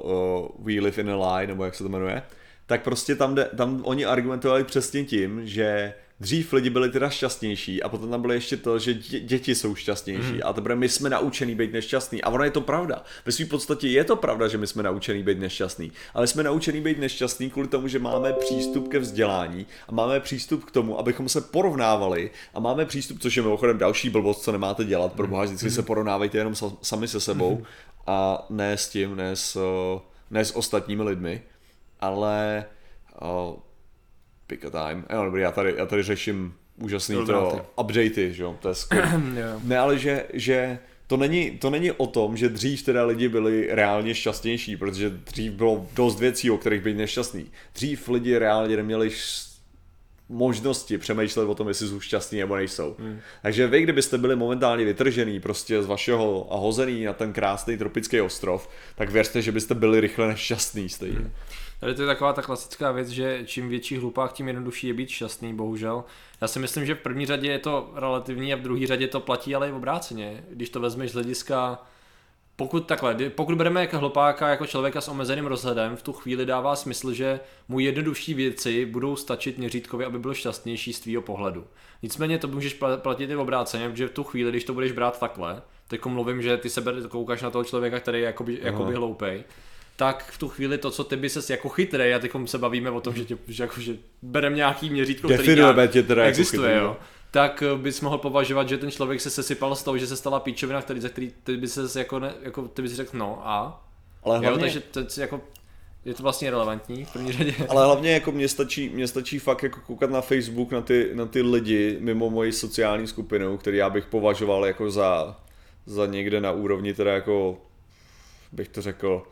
uh, We Live in a Lie, nebo jak se to jmenuje, tak prostě tam, jde, tam oni argumentovali přesně tím, že dřív lidi byli teda šťastnější a potom tam bylo ještě to, že dě- děti jsou šťastnější Mhm. a teprve my jsme naučený být nešťastný. A ono je to pravda. Ve své podstatě je to pravda, že my jsme naučený být nešťastný. Ale jsme naučený být nešťastný kvůli tomu, že máme přístup ke vzdělání a máme přístup k tomu, abychom se porovnávali a máme přístup, což je mimochodem další blbost, co nemáte dělat. Pro boha, vždycky se porovnávejte jenom sa- sami se sebou a ne s tím, ne s, ne s ostatními lidmi. Ale pick a time. Jo, dobrý, já tady, já tady řeším úžasný to ty. updaty, že jo, to je skvělé. Ne, ale že, že to není, to není o tom, že dřív teda lidi byli reálně šťastnější, protože dřív bylo dost věcí, o kterých být nešťastný. Dřív lidi reálně neměli možnosti přemýšlet o tom, jestli jsou šťastní nebo nejsou. Hmm. Takže vy, kdybyste byli momentálně vytržený prostě z vašeho a hozený na ten krásný tropický ostrov, tak věřte, že byste byli rychle nešťastný stejně. Hmm. Tady to je taková ta klasická věc, že čím větší hlupák, tím jednodušší je být šťastný, bohužel. Já si myslím, že v první řadě je to relativní a v druhé řadě to platí ale i obráceně. Když to vezmeš z hlediska pokud takhle, pokud bereme jako hlupáka jako člověka s omezeným rozhledem, v tu chvíli dává smysl, že mu jednodušší věci budou stačit měřítkově, aby byl šťastnější z tvýho pohledu. Nicméně to můžeš pla- platit i obráceně, protože v tu chvíli, když to budeš brát takhle, teď mluvím, že ty se koukáš na toho člověka, který je jakoby, jakoby hloupej, tak v tu chvíli to, co ty by ses jako chytrý, a teď se bavíme o tom, že, tě, že, jako, že berem nějaký měřítko, který nějak tě teda jako existuje, chytrý, jo. no. tak eh, bys mohl považovat, že ten člověk se sesypal z toho, že se stala píčovina, který, za který ty by se jako, ne, jako ty bys řekl no a Ale jo, hlavně, takže to, je jako je to vlastně relevantní v první řadě. ale hlavně jako mě stačí, mě stačí fakt jako koukat na Facebook na ty, na ty lidi mimo moji sociální skupinu, který já bych považoval jako za, za někde na úrovni teda jako, bych to řekl,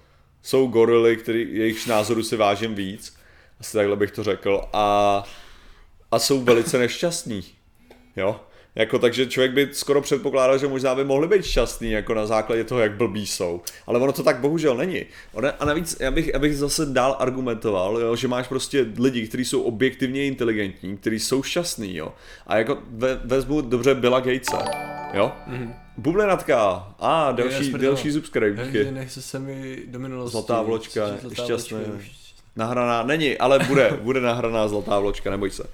jsou gorily, který, jejichž názoru si vážím víc, asi takhle bych to řekl, a, a jsou velice nešťastní, jo. Jako, takže člověk by skoro předpokládal, že možná by mohli být šťastný jako na základě toho, jak blbí jsou. Ale ono to tak bohužel není. A navíc já bych, já bych zase dál argumentoval, jo, že máš prostě lidi, kteří jsou objektivně inteligentní, kteří jsou šťastní. Jo. A jako ve, vezmu dobře Billa Gatese. Jo? Mm-hmm. Bublinatka. A další, smrdelo. další subscribe. nechce se mi do minulosti. Zlatá vločka, šťastný. Nahraná není, ale bude, bude nahraná zlatá vločka, neboj se. Uh,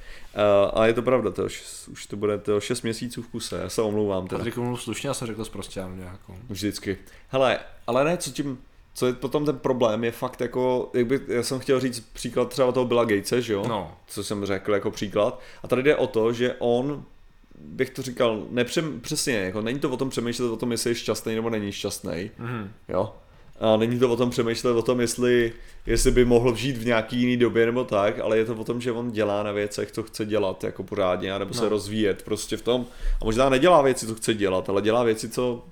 a je to pravda, to už, už to bude to 6 měsíců v kuse, já se omlouvám teda. Patrik mluvil slušně, já jsem řekl prostě já nějakou. Vždycky. Hele, ale ne, co tím, co je potom ten problém, je fakt jako, jak by, já jsem chtěl říct příklad třeba toho Billa Gatese, že jo? No. Co jsem řekl jako příklad. A tady jde o to, že on, bych to říkal, nepřem, přesně, jako není to o tom přemýšlet o tom, jestli je šťastný nebo není šťastný, Mhm. jo? A není to o tom přemýšlet o tom, jestli, jestli by mohl žít v nějaký jiný době nebo tak, ale je to o tom, že on dělá na věcech, co chce dělat jako pořádně, nebo se No. rozvíjet prostě v tom. A možná nedělá věci, co chce dělat, ale dělá věci, co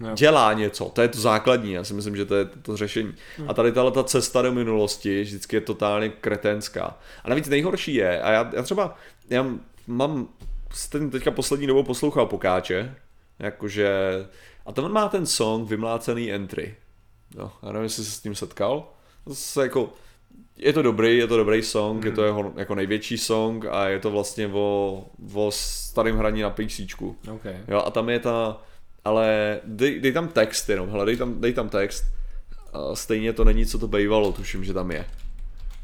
Jo. dělá něco, to je to základní, já si myslím, že to je to řešení. A tady tahle ta cesta do minulosti vždycky je totálně kretenská. A navíc nejhorší je, a já, já třeba, já mám ten teďka poslední dobou poslouchal Pokáče, jakože, a ten má ten song Vymlácený entry. No, já nevím, jestli jsi s tím setkal. To se jako, je to dobrý, je to dobrý song, mm. je to jeho jako největší song a je to vlastně o, o starém hraní na PCčku. Okay. Jo, a tam je ta, ale dej, dej tam text jenom, hele, dej tam, dej tam text. A stejně to není, co to bývalo, tuším, že tam je.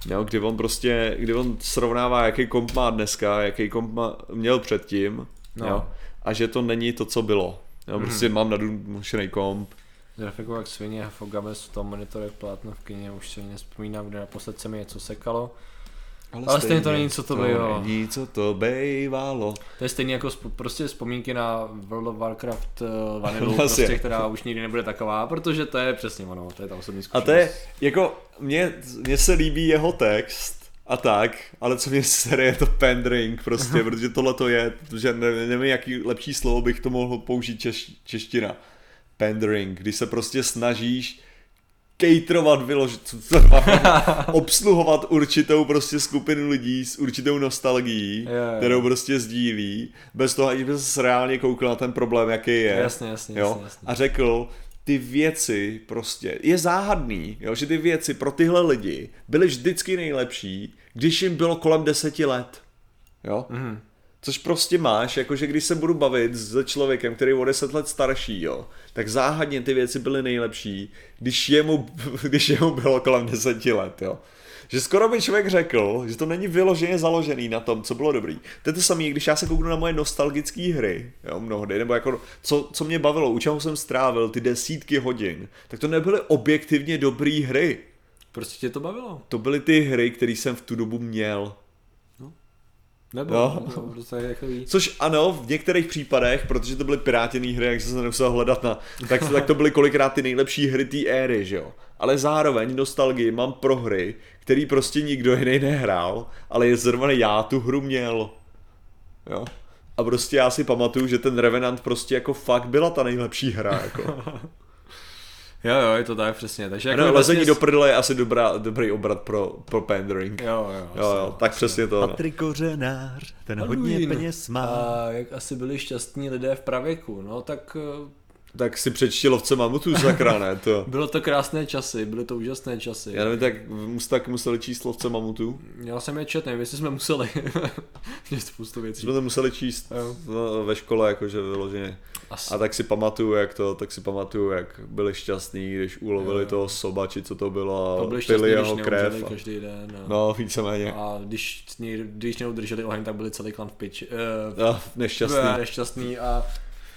Jo, kdy on prostě, kdy on srovnává, jaký komp má dneska, jaký komp má, měl předtím, No. jo, a že to není to, co bylo. Jo, prostě mám nadumušený komp, Grafiku jak svině, Fogames v tom monitor jak plátno v kině, už si nespomínám, kde naposled se mi něco sekalo. Ale stejně to není, co to bývalo. není, co to bývalo. To je stejně jako sp- prostě vzpomínky na World of Warcraft uh, Vanilu, Vlastně. prostě, která už nikdy nebude taková, protože to je přesně ono, to je ta osobní A zkušenost. to je, jako, mně, mně se líbí jeho text a tak, ale co mě sere je to pendring prostě, protože tohle to je, protože ne, nevím, jaký lepší slovo bych to mohl použít češ, čeština. Pendring, když se prostě snažíš caterovat, vyložit, obsluhovat určitou prostě skupinu lidí s určitou nostalgií, Jo, jo. kterou prostě sdílí, bez toho, aniž by se reálně koukl na ten problém, jaký je. Jasně, jasně, jo? jasně, jasně. A řekl, ty věci prostě, je záhadný, jo, že ty věci pro tyhle lidi byly vždycky nejlepší, když jim bylo kolem deseti let. Jo? Mhm. Což prostě máš, jakože když se budu bavit se člověkem, který je o 10 let starší, jo, tak záhadně ty věci byly nejlepší, když jemu, když jemu bylo kolem 10 let, jo. Že skoro by člověk řekl, že to není vyloženě založený na tom, co bylo dobrý. To je to samé, když já se kouknu na moje nostalgické hry, jo, mnohdy, nebo jako, co, co mě bavilo, u čeho jsem strávil ty desítky hodin, tak to nebyly objektivně dobré hry. Prostě tě to bavilo? To byly ty hry, které jsem v tu dobu měl. Nebo? Jo. nebo prostě jako ví. Což ano, v některých případech, protože to byly pirátěné hry, jak jsem se nemusel hledat na, tak, tak to byly kolikrát ty nejlepší hry té éry, že jo. Ale zároveň nostalgii mám pro hry, který prostě nikdo jiný nehrál, ale je zrovna já tu hru měl. Jo. A prostě já si pamatuju, že ten Revenant prostě jako fakt byla ta nejlepší hra, jako. Jo, jo, je to tak přesně. Takže jako lezení vlastně- do prdele je asi dobrá, dobrý obrat pro, pro pandering. Jo, jo. Jo, jo, tak přesně to. No. Patrik Kořenář, ten hodně peněz má. A jak asi byli šťastní lidé v pravěku, no tak eh, Tak si přečti lovce mamutů, sakra, ne, to. Bylo to krásné časy, byly to úžasné časy. Já nevím, tak musí tak museli číst lovce mamutů. Já jsem je čet, nevím, jestli jsme museli. Mě spoustu věcí. Jsme to museli číst Jo. no, ve škole, jakože vyloženě. Asi. A tak si pamatuju, jak to, tak si pamatuju, jak byli šťastní, když ulovili Jo. toho soba, či co to bylo, to a byli pili jeho krev. A, každý den. A, no, víceméně. a když, když neudrželi oheň, tak byli celý klan v piči. Uh, A nešťastný. nešťastný a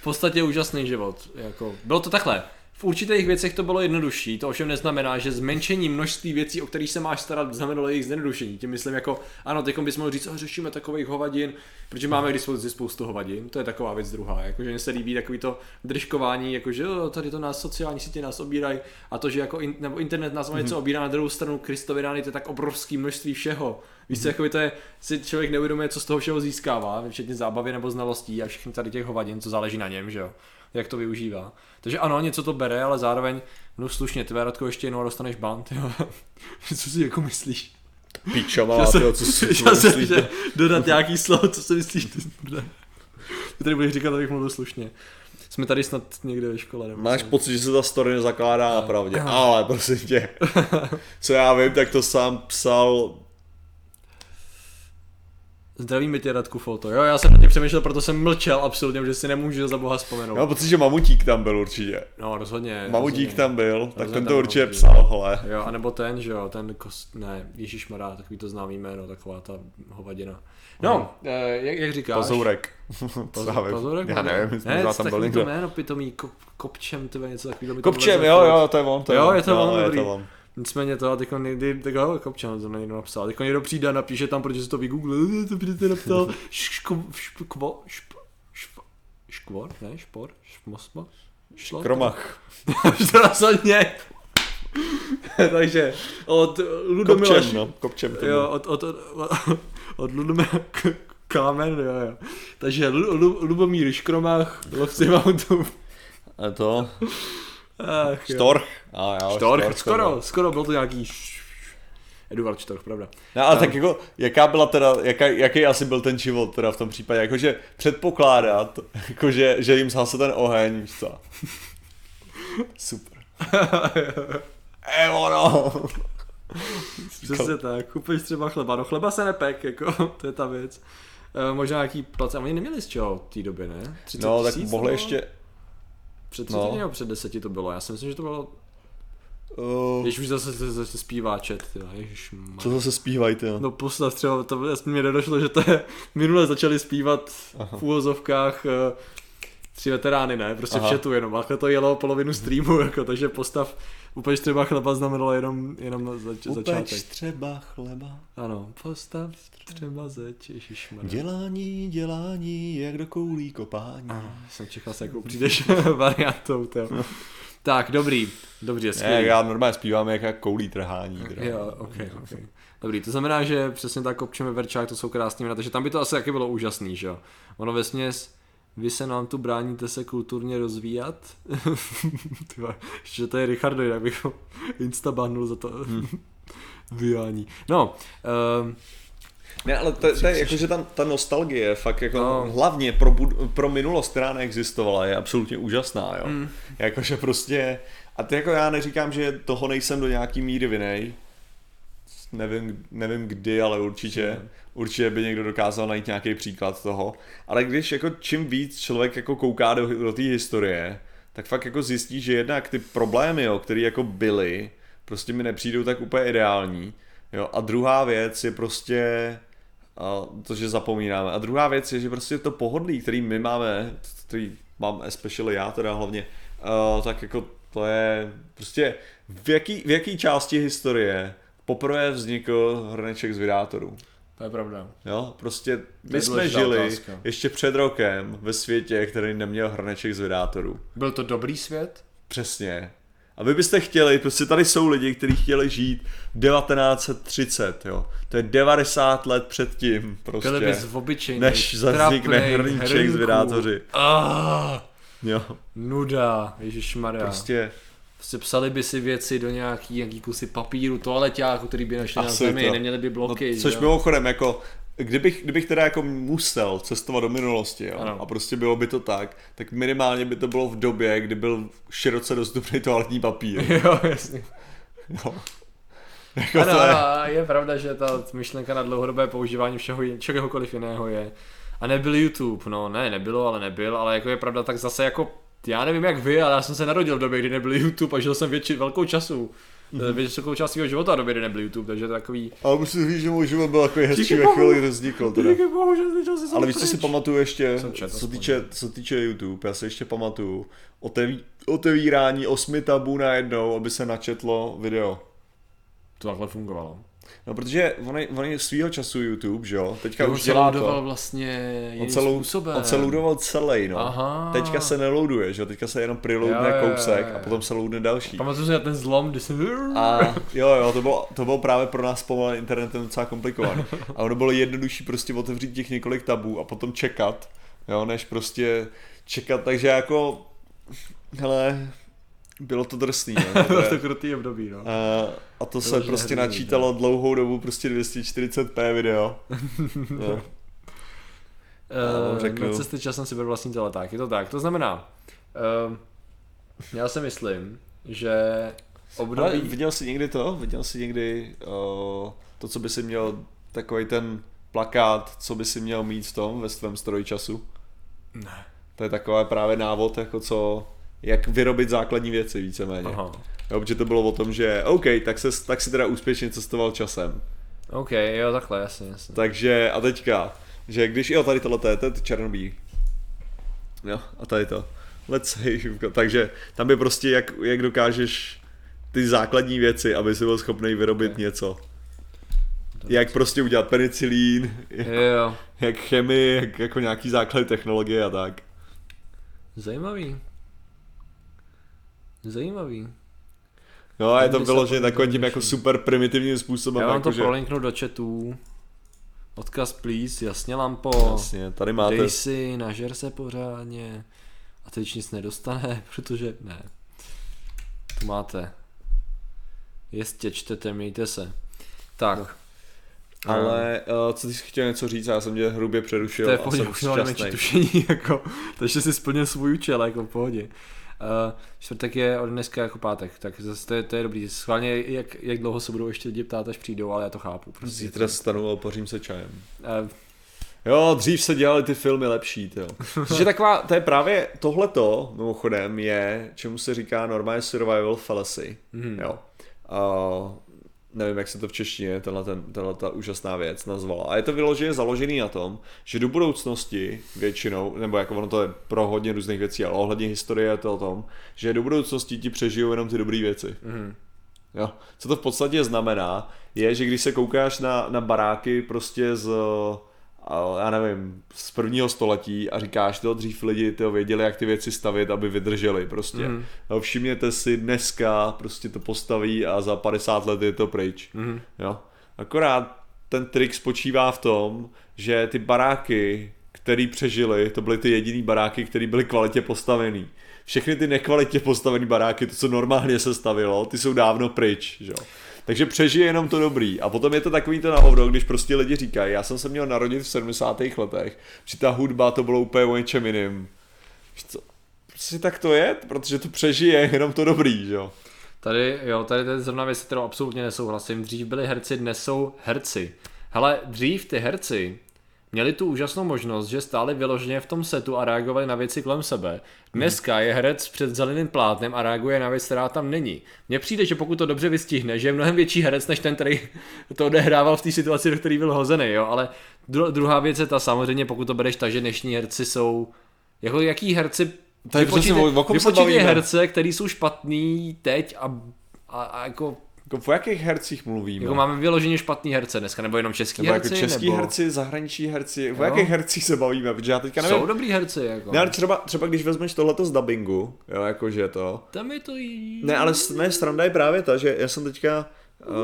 v podstatě úžasný život. Jako, bylo to takhle. V určitých věcech to bylo jednodušší, to ovšem neznamená, že zmenšení množství věcí, o kterých se máš starat, znamenalo jejich zjednodušení. Tím myslím jako, ano, teď bys mohl říct, "A řešíme takových hovadin, protože máme k dispozici spoustu hovadin, to je taková věc druhá. Jakože mně se líbí takový to držkování, jakože jo, tady to nás sociální sítě nás obírají a to, že jako in, nebo internet nás o něco obírá na druhou stranu, Kristovi rány, to je tak obrovský množství všeho. Víš co, jakoby to je, si člověk neuvědomuje, co z toho všeho získává, včetně zábavy nebo znalostí a všechny tady těch hovadin, co záleží na něm, že jo jak to využívá. Takže ano, něco to bere, ale zároveň, no slušně, ty Radko, ještě jednou dostaneš ban, jo. co si jako myslíš? Píčama, Já jsem, tyjo, co si já jsem myslíš? že dodat nějaký slovo, co si myslíš, ty smrde. Ty tady budeš říkat, abych mluvil slušně. Jsme tady snad někde ve škole. Nebo Máš pocit, že se ta story nezakládá na pravdě, ale prosím tě, co já vím, tak to sám psal, Zdravíme tě, Radku Foto. Jo, já jsem na tě přemýšlel, proto jsem mlčel absolutně, že si nemůžu za boha vzpomenout. já mám pocit, že Mamutík tam byl určitě. No, rozhodně. Mamutík rozhodně. tam byl, tak Rozhodně ten tam to určitě psal, hele. Jo, anebo ten, že jo, ten kost, ne, Ježíš Mará, takový to známý jméno, taková ta hovadina. No, eh, jak, jak říkáš? Pazourek. Já vím? Pazourek? Já nevím, ne, možná tam byl takový to někdo. jméno pitomý, kop, kopčem, tyhle něco takového. Kopčem, jo, jo, to je on. To Jo, on. je to on, je dobrý. To. Nicméně to, a teď někdy, tak jo, kopčem, to někdo napsal. Teď někdo přijde a napíše tam, protože si to vygooglil, to by ty napsal, škvo, šp, šp, škvor, ne, špor, šmosmo, šlo? Kromach. to rozhodně. Takže od Ludomila Kopčem, no, kopčem to Jo, od, od, od, od Ludomira K- Kámen, jo, jo. Takže Lu, Lu, Lubomír Škromach, lovci Mountů. A to, Ach. Storch. A jo, Štorch, to skoro, byl. skoro byl to nějaký Eduard Štorch, pravda. No ale tak jako, jaká byla teda, jaká, jaký asi byl ten život teda v tom případě, jakože předpokládat, jakože, že jim zhasl ten oheň, co. Super. E, ono. Přesně tak, kupeš třeba chleba, no chleba se nepek, jako, to je ta věc. E, možná nějaký place, oni neměli z čeho v té době, ne? 30 No, tak mohli ještě, Před no. 30 nebo před 10 to bylo, já si myslím, že to bylo, uh, když už zase, zase, zase zpívá čet, tyjo, co zase zpívají ty, No postav třeba, to jasně mě nedošlo, že to je, minule začali zpívat v úvozovkách eh, tři veterány, ne, prostě Aha. v chatu jenom, a to jelo polovinu streamu, jako, takže postav úplně třeba chleba znamenalo jenom, jenom zač- Upeč začátek. třeba chleba, Ano, postav třeba zeď, ježišmarja. dělání, dělání, jak do koulí kopání. Jsem čekal se, jakou přijdeš variantou, to. Tak, dobrý, dobře, Ne, skvělý. já normálně zpívám jak, jak koulí trhání. Teda. Jo, ok, ok. Dobrý, to znamená, že přesně tak kopčeme verčák, to jsou krásný jména, takže tam by to asi taky bylo úžasný, že jo. Ono ve směs, vy se nám tu bráníte se kulturně rozvíjat. Ty vole, že to je Richardo, jak bych ho insta bannul za to Hmm. vyjání. No, um, Ne, ale to, to je jako, že ta, ta nostalgie, fakt jako No. hlavně pro, bud- pro minulost, která neexistovala, je absolutně úžasná, jo. Mm. Jakože prostě, a ty jako já neříkám, že toho nejsem do nějaký míry vinej, nevím, nevím kdy, ale určitě, určitě by někdo dokázal najít nějaký příklad toho, ale když jako čím víc člověk jako kouká do, do té historie, tak fakt jako zjistí, že jednak ty problémy, jo, které jako byly, prostě mi nepřijdou tak úplně ideální, jo, a druhá věc je prostě a to, že zapomínáme. A druhá věc je, že prostě to pohodlí, který my máme, který mám especially já teda hlavně, uh, tak jako to je prostě v jaký, v jaký části historie poprvé vznikl hrneček z vydátorů. To je pravda. Jo, prostě my jsme žili otázka. ještě před rokem ve světě, který neměl hrneček z vydátorů. Byl to dobrý svět? Přesně. A vy byste chtěli, prostě tady jsou lidi, kteří chtěli žít v 1930, jo. To je 90 let předtím, prostě. Byli bys v obyčejný, Než zaznikne hrníček z vydátoři. Ah, Jo, nuda, ježišmarja. prostě Prostě psali by si věci do nějaký, nějaký kusy papíru, toaleťáku, který by našli na Asi zemi, to. neměli by No, bloky. což že jo? mimochodem jako kdybych, kdybych teda jako musel cestovat do minulosti jo, Ano. a prostě bylo by to tak, tak minimálně by to bylo v době, kdy byl široce dostupný toaletní papír. jo, jasně. Jo. Jako Ano, to je, ano, je pravda, že ta myšlenka na dlouhodobé používání všeho, čehokoliv jiného je. A nebyl YouTube, no ne, nebylo, ale nebyl, ale jako je pravda, tak zase jako, já nevím jak vy, ale já jsem se narodil v době, kdy nebyl YouTube a žil jsem větši, velkou času. Mm-hmm. Většinou část svého života době, kdy nebyl YouTube, takže takový... ale musím říct, že můj život byl takový hezčí ve chvíli, kdy vznikl. Teda. Díky bohu, že jsou Ale víš, co si pamatuju ještě, Jsem četl co týče, co týče YouTube, já si ještě pamatuju oteví, otevírání osmi tabů najednou, aby se načetlo video. To takhle fungovalo. No protože on je, on je svýho času YouTube, že jo, teďka už se dělá to. vlastně On se, způsobem. on se loadoval celý, no. Aha. Teďka se neloaduje, že jo, teďka se jenom preloadne Jo, jo, jo, kousek jo. a potom se loadne další. Pamatuju si na ten zlom, kdy jsem... A jo, jo, to bylo, to bylo právě pro nás pomalé internetem docela komplikované. A ono bylo jednodušší prostě otevřít těch několik tabů a potom čekat, jo, než prostě čekat, takže jako, hele, bylo to drsný, no. Bylo to krutý období, no. A, a to se Vyloženě prostě hrozný, načítalo dlouhou dobu, prostě 240p video. No. Uh, řeknu. na cestě časem si beru vlastní teleták, je to tak. To znamená, uh, já si myslím, že Ale období... viděl jsi někdy to? Viděl jsi někdy uh, to, co by si měl, takový ten plakát, co by si měl mít v tom, ve svém stroji času? Ne. To je taková právě návod, jako co, jak vyrobit základní věci víceméně. Aha. Jo, protože to bylo o tom, že OK, tak, se, tak si teda úspěšně cestoval časem. OK, jo, takhle, jasně, jasně. Takže a teďka, že když, jo, tady tohle to je, to je černobílý. Jo, a tady to. Let's say, takže tam by prostě, jak, jak dokážeš ty základní věci, aby si byl schopný vyrobit Ok. něco. Jak prostě udělat penicilín, jak, Jo, jak chemii, jak, jako nějaký základ technologie a tak. zajímavý. Zajímavý. No a je to By se vyloženě podle takovým toho tím jako super primitivním způsobem. Já vám jako, to že, prolinknu do chatů. Odkaz please, jasně lampo. Jasně, tady máte. Dej si, nažer se pořádně. A teď nic nedostane, protože ne. Tu máte. Jistě, čtete, mějte se. Tak. No. Ale uh, co ty jsi chtěl něco říct, já jsem tě hrubě přerušil to je v pohodě, už tušení, jako, takže si splnil svůj účel, jako v pohodě. Uh, čtvrtek je od dneska jako pátek, tak zase to je, to je dobrý. Schválně, jak, jak dlouho se budou ještě lidi ptát, až přijdou, ale já to chápu. Prostě. Zítra stanu a pořím se čajem. Uh, Jo, dřív se dělaly ty filmy lepší, jo. Protože taková, to je právě tohleto, mimochodem, je, čemu se říká normálně survival fallacy, Mhm. jo. A nevím, jak se to v češtině, tenhle, ten, tenhle ta úžasná věc nazvala. A je to vyloženě založený na tom, že do budoucnosti většinou, nebo jako ono to je pro hodně různých věcí, ale ohledně historie je to o tom, že do budoucnosti ti přežijou jenom ty dobré věci. mhm. Jo. Co to v podstatě znamená, je, že když se koukáš na, na baráky prostě z, já nevím, z prvního století a říkáš to, dřív lidi to věděli, jak ty věci stavit, aby vydrželi prostě. Mm. No, všimněte si, dneska prostě to postaví a za 50 let je to pryč. Mhm. Jo. Akorát ten trik spočívá v tom, že ty baráky, který přežili, to byly ty jediný baráky, které byly kvalitě postavený. Všechny ty nekvalitě postavené baráky, to, co normálně se stavilo, ty jsou dávno pryč, že? Takže přežije jenom to dobrý. A potom je to takový to na když prostě lidi říkají, já jsem se měl narodit v 70. letech, při ta hudba to bylo úplně o něčem jiným. Co? Prostě tak to je, protože to přežije jenom to dobrý, že jo. Tady, jo, tady to je zrovna věc, kterou absolutně nesouhlasím. Dřív byli herci, dnes jsou herci. Hele, dřív ty herci měli tu úžasnou možnost, že stáli vyloženě v tom setu a reagovali na věci kolem sebe. Dneska je herec před zeleným plátnem a reaguje na věc, která tam není. Mně přijde, že pokud to dobře vystihne, že je mnohem větší herec, než ten, který to odehrával v té situaci, do které byl hozený, jo, ale dru- druhá věc je ta samozřejmě, pokud to bereš tak, že dnešní herci jsou, jako jaký herci Tady vypočítej- vypočítej herce, který jsou špatný teď a, a, a jako, Jako o jakých hercích mluvíme? jako máme vyloženě špatný herce dneska, nebo jenom český nebo herci, jako český nebo herci, zahraniční herci, o Jo. jakých hercích se bavíme, protože já teďka nevím. jsou dobrý herci, jako. Ne, ale třeba, třeba když vezmeš tohleto z dubbingu, jo, jakože to. Tam je to jí... Ne, ale ne, sranda je právě ta, že já jsem teďka uh,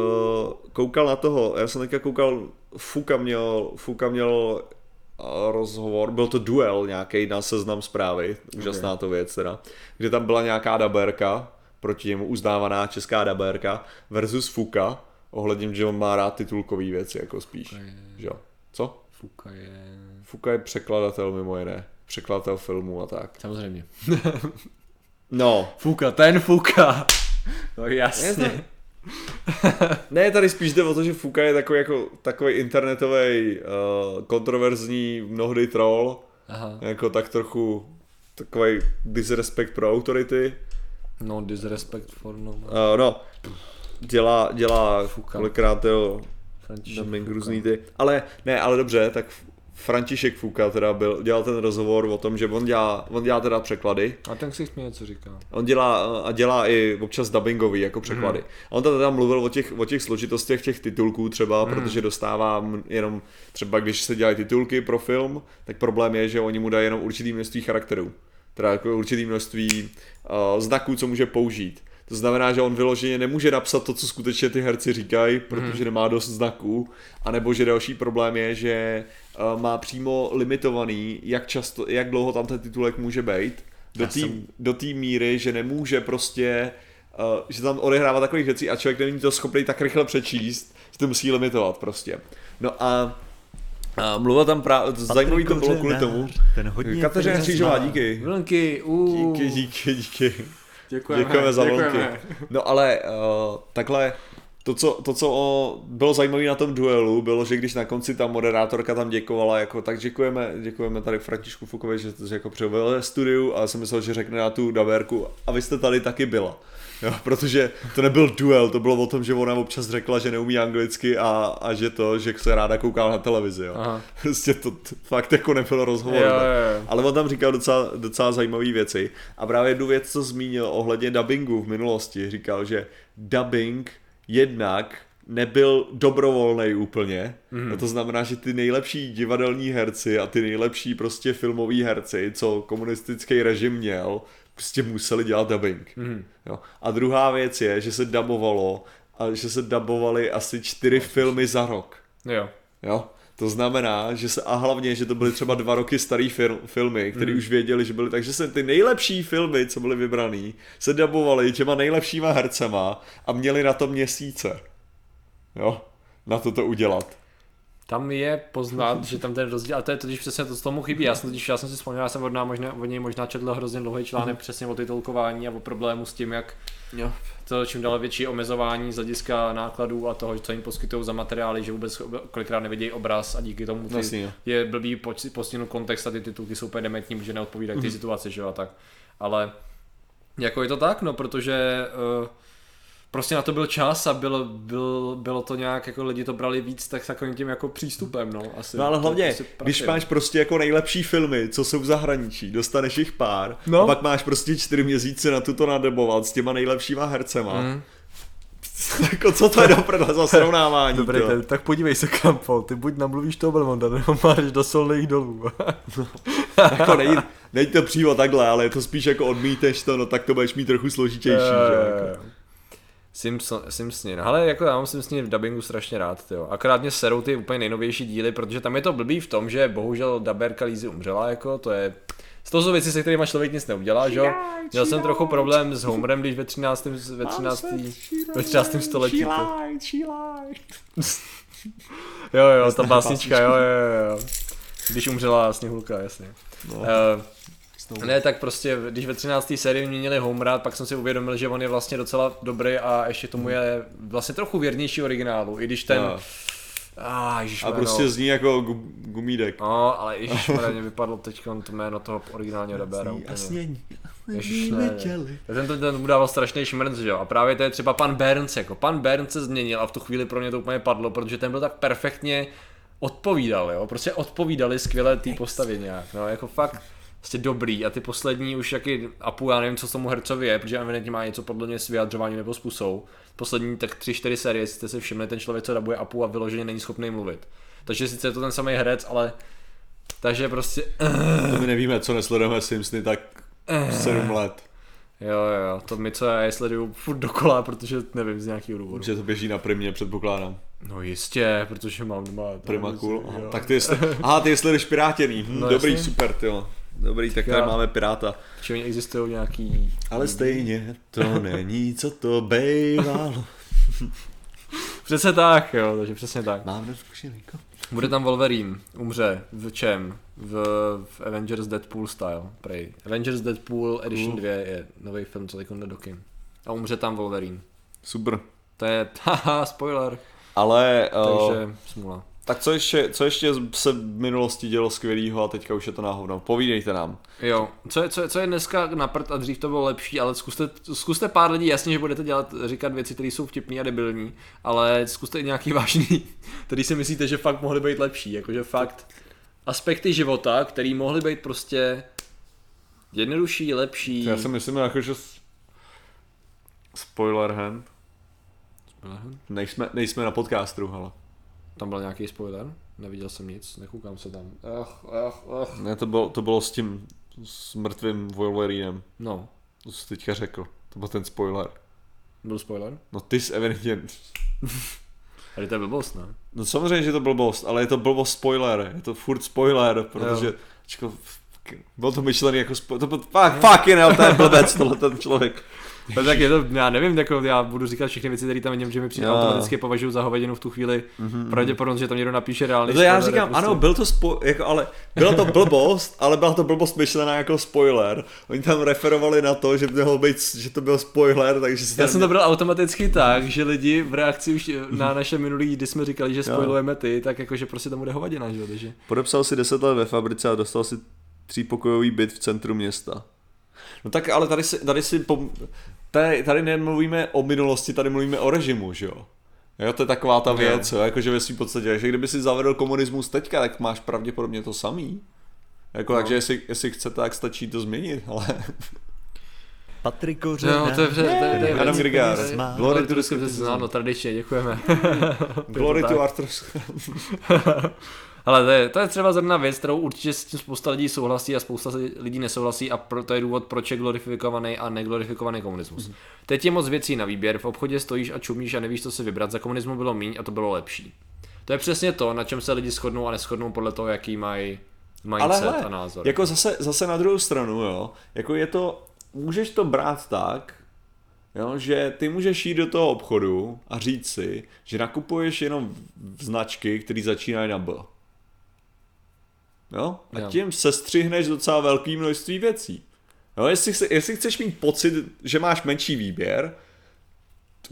koukal na toho, já jsem teďka koukal, Fuka měl, Fuka měl uh, rozhovor, byl to duel nějaký na seznam zprávy, úžasná to věc teda, kde tam byla nějaká daberka, proti němu uznávaná česká daberka versus Fuka, ohledně, že on má rád titulkový věci, jako spíš, Ok. že jo. Co? Fuka je... Fuka je překladatel mimo jiné. Překladatel filmů a tak. Samozřejmě. No. Fuka, ten Fuka. No jasně. Ne, tady spíš jde o to, že Fuka je takový, jako, takový internetový uh, kontroverzní mnohdy troll. Aha. Jako tak trochu takový disrespect pro autority. No, disrespect for no. Uh, no, dělá, dělá Fuka. kolikrát jo, dubbing různý ty. Ale ne, ale dobře, tak František Fuka teda byl, dělal ten rozhovor o tom, že on dělá, on dělá teda překlady. A ten si mi něco říká. On dělá a dělá i občas dubbingový jako překlady. Mhm. A on tam teda mluvil o těch, o těch složitostech těch titulků třeba, Mhm. protože dostává jenom třeba když se dělají titulky pro film, tak problém je, že oni mu dají jenom určitý množství charakterů. Teda jako určitý množství uh, znaků, co může použít. To znamená, že on vyloženě nemůže napsat to, co skutečně ty herci říkají, protože nemá dost znaků, anebo že další problém je, že uh, má přímo limitovaný, jak často, jak dlouho tam ten titulek může být, do té jsem- do míry, že nemůže prostě, uh, že tam odehrává takových věcí a člověk není to schopný tak rychle přečíst, že to musí limitovat prostě. No a, a mluvil tam právě, zajímavý to bylo kvůli tomu. Ten hodně Kateřina Křížová, díky. Vlnky, uh. Díky, díky, díky. Děkujeme. Děkujeme za vlnky. děkujeme. No ale uh, takhle, to co, to, co o, bylo zajímavé na tom duelu, bylo, že když na konci ta moderátorka tam děkovala, jako, tak děkujeme, děkujeme tady Františku Fukovi, že, že jako přibyl ve studiu a já jsem myslel, že řekne na tu daverku a vy jste tady taky byla. Jo, protože to nebyl duel, to bylo o tom, že ona občas řekla, že neumí anglicky a, a že to, že se ráda kouká na televizi. Jo. Aha. Prostě to t- fakt jako nebylo rozhovor. Jo, jo, jo. Ale on tam říkal docela, docela zajímavé věci. A právě jednu věc, co zmínil ohledně dubbingu v minulosti, říkal, že dubbing jednak nebyl dobrovolný úplně. Mm. A to znamená, že ty nejlepší divadelní herci a ty nejlepší prostě filmoví herci, co komunistický režim měl, prostě museli dělat dubbing. Mm. Jo. A druhá věc je, že se dubovalo a že se dubovaly asi čtyři filmy za rok. Jo. Jo? To znamená, že se, a hlavně, že to byly třeba dva roky starý fil, filmy, které mm. už věděli, že byly, takže se ty nejlepší filmy, co byly vybraný, se dabovaly těma nejlepšíma hercema a měli na to měsíce. Jo? Na to to udělat. Tam je poznat, že tam ten rozdíl, a to je totiž přesně to, co tomu chybí. Já jsem, totiž, já jsem si vzpomněl, já jsem od, možná, od něj možná četl hrozně dlouhý článek přesně o titulkování a o problému s tím, jak Jo. to čím dále větší omezování z hlediska nákladů a toho, co jim poskytují za materiály, že vůbec kolikrát nevidějí obraz a díky tomu ty, Jasně, je blbý postihnout kontext a ty titulky jsou úplně dementní, protože neodpovídají Mhm. té situaci, že jo, a tak. Ale jako je to tak, no, protože uh, prostě na to byl čas a bylo, byl, bylo to nějak, jako lidi to brali víc tak takovým tím jako přístupem, no, asi. No ale To hlavně, prostě když máš prostě jako nejlepší filmy, co jsou v zahraničí, dostaneš jich pár, No. a pak máš prostě čtyři měsíce na tuto nadebovat s těma nejlepšíma hercema. Mm. jako co to je do prdele za srovnávání? Dobrý, to? ten, tak podívej se Kampo, ty buď namluvíš toho Belmonda, nebo máš do solných dolů. jako nejde, nejde to přímo takhle, ale je to spíš jako odmíteš to, no tak to budeš mít trochu složitější, že jo, jako. Simpson, Simpsoni, no ale jako já mám Simpsoni v dubbingu strašně rád, tyjo. Akorát mě serou ty úplně nejnovější díly, protože tam je to blbý v tom, že bohužel daberka Lízy umřela, jako to je... To jsou věci, se kterými člověk nic neudělá, že jo? Měl jsem trochu problém s Homerem, když ve 13. ve 13. ve 13. století. To... Jo, jo, ta básnička, jo, jo, jo. Když umřela Sněhulka, jasně. No. Uh, ne, tak prostě, když ve 13. sérii měnili Homera, pak jsem si uvědomil, že on je vlastně docela dobrý a ještě tomu je vlastně trochu věrnější originálu, i když ten... No. Ah, A prostě zní jako gu- gumídek. No, ale ježiš, mě vypadlo teď to jméno toho originálního dabéra úplně. Ježiš. Ten, ten, ten mu dával strašný šmrnc, že jo? A právě to je třeba pan Burns, jako pan Burns se změnil a v tu chvíli pro mě to úplně padlo, protože ten byl tak perfektně odpovídal, jo? Prostě odpovídali skvěle té postavě nějak, no, jako fakt prostě dobrý a ty poslední už jaký Apu, já nevím, co tomu hercovi je, protože evidentně má něco podle mě s vyjadřováním nebo s pusou. Poslední tak tři, čtyři série, jestli jste si všimli, ten člověk, co dabuje Apu a vyloženě není schopný mluvit. Takže sice je to ten samý herec, ale takže prostě To my nevíme, co nesledujeme Simpsony tak 7 let. Jo, jo, to my co já sleduju furt dokola, protože nevím z nějakého důvodu. Že to běží na primě, předpokládám. No jistě, protože mám doma Prima cool. Aha, tak ty jestli... Aha, ty jdeš pirátěný. Hm, No, dobrý, jasně. super, ty jo. Dobrý, tak tady máme piráta. Či oni existují nějaký... Ale stejně to není, co to bejvalo. Přesně tak, jo, takže přesně tak. Mám neskušenýko. Bude tam Wolverine, umře, v čem? V, v Avengers Deadpool style, prej. Avengers Deadpool Edition 2 je nový film, co teď jde do kin. A umře tam Wolverine. Super. To je, haha, spoiler. Ale, uh, Takže smůla. Tak co ještě, co ještě se v minulosti dělo skvělého a teďka už je to náhodou. Povídejte nám. Jo, co je, co, je, co je dneska na prd a dřív to bylo lepší, ale zkuste, zkuste pár lidí, jasně, že budete dělat, říkat věci, které jsou vtipný a debilní, ale zkuste i nějaký vážný, který si myslíte, že fakt mohly být lepší, jakože fakt aspekty života, který mohly být prostě jednodušší, lepší. Já si myslím, jako, že spoiler hand. Nejsme, nejsme na podcastu, ale. Tam byl nějaký spoiler? Neviděl jsem nic, nekoukám se tam. Ach, ach, ach. Ne, to bylo, to bylo s tím, s mrtvým Wolverinem. No, To jsi teďka řekl. To byl ten spoiler. byl spoiler? No ty jsi evidentně... Ale to je blbost, ne? No samozřejmě, že to blbost, ale je to blbost spoiler. Je to furt spoiler, protože... Čko, bylo to myšlený jako spoiler. To byl, fuck, fuck, je to je blbec, tohle ten člověk. No, tak je to, já nevím, jako já budu říkat všechny věci, které tam vidím, že mi přijde Jo. automaticky považuji za hovedinu v tu chvíli. Mm-hmm. Pravděpodobnost, že tam někdo napíše reálný No to já říkám, prostě- ano, byl to spo, jako, ale byla to blbost, ale byla to blbost myšlená jako spoiler. Oni tam referovali na to, že, mělo být, že to byl spoiler, takže Já jsem to bral automaticky tak, že lidi v reakci už na naše minulý, kdy jsme říkali, že spoilujeme ty, tak jakože prostě tam bude hovadina, že jo, takže. Podepsal si 10 let ve fabrice a dostal si třípokojový byt v centru města. No tak ale tady si, tady si pom... tady, tady nemluvíme o minulosti, tady mluvíme o režimu, že jo? Jo, to je taková ta věc, jo, jakože ve svým podstatě, že kdyby si zavedl komunismus teďka, tak máš pravděpodobně to samý. Jako, No. takže jestli, jestli chcete, tak stačí to změnit, ale... Patrik Kořena. No, to je, to je, to je, to je Adam Grigár. Glory to skepticism. Ano, tradičně, děkujeme. Glory to Arthur. Ale to je, to je třeba zrovna věc, kterou určitě s tím spousta lidí souhlasí a spousta lidí nesouhlasí a pro, to je důvod, proč je glorifikovaný a neglorifikovaný komunismus. Mhm. Teď je moc věcí na výběr, v obchodě stojíš a čumíš a nevíš, co si vybrat. Za komunismu bylo míň a to bylo lepší. To je přesně to, na čem se lidi shodnou a neschodnou podle toho, jaký mají Ale mindset hele, a názor. jako zase, zase na druhou stranu, jo, jako je to, můžeš to brát tak, jo, že ty můžeš jít do toho obchodu a říct si, že nakupuješ jenom značky, které začínají na B. Jo? A Jo. tím sestřihneš docela velké množství věcí. Jo, jestli, chce- jestli chceš mít pocit, že máš menší výběr,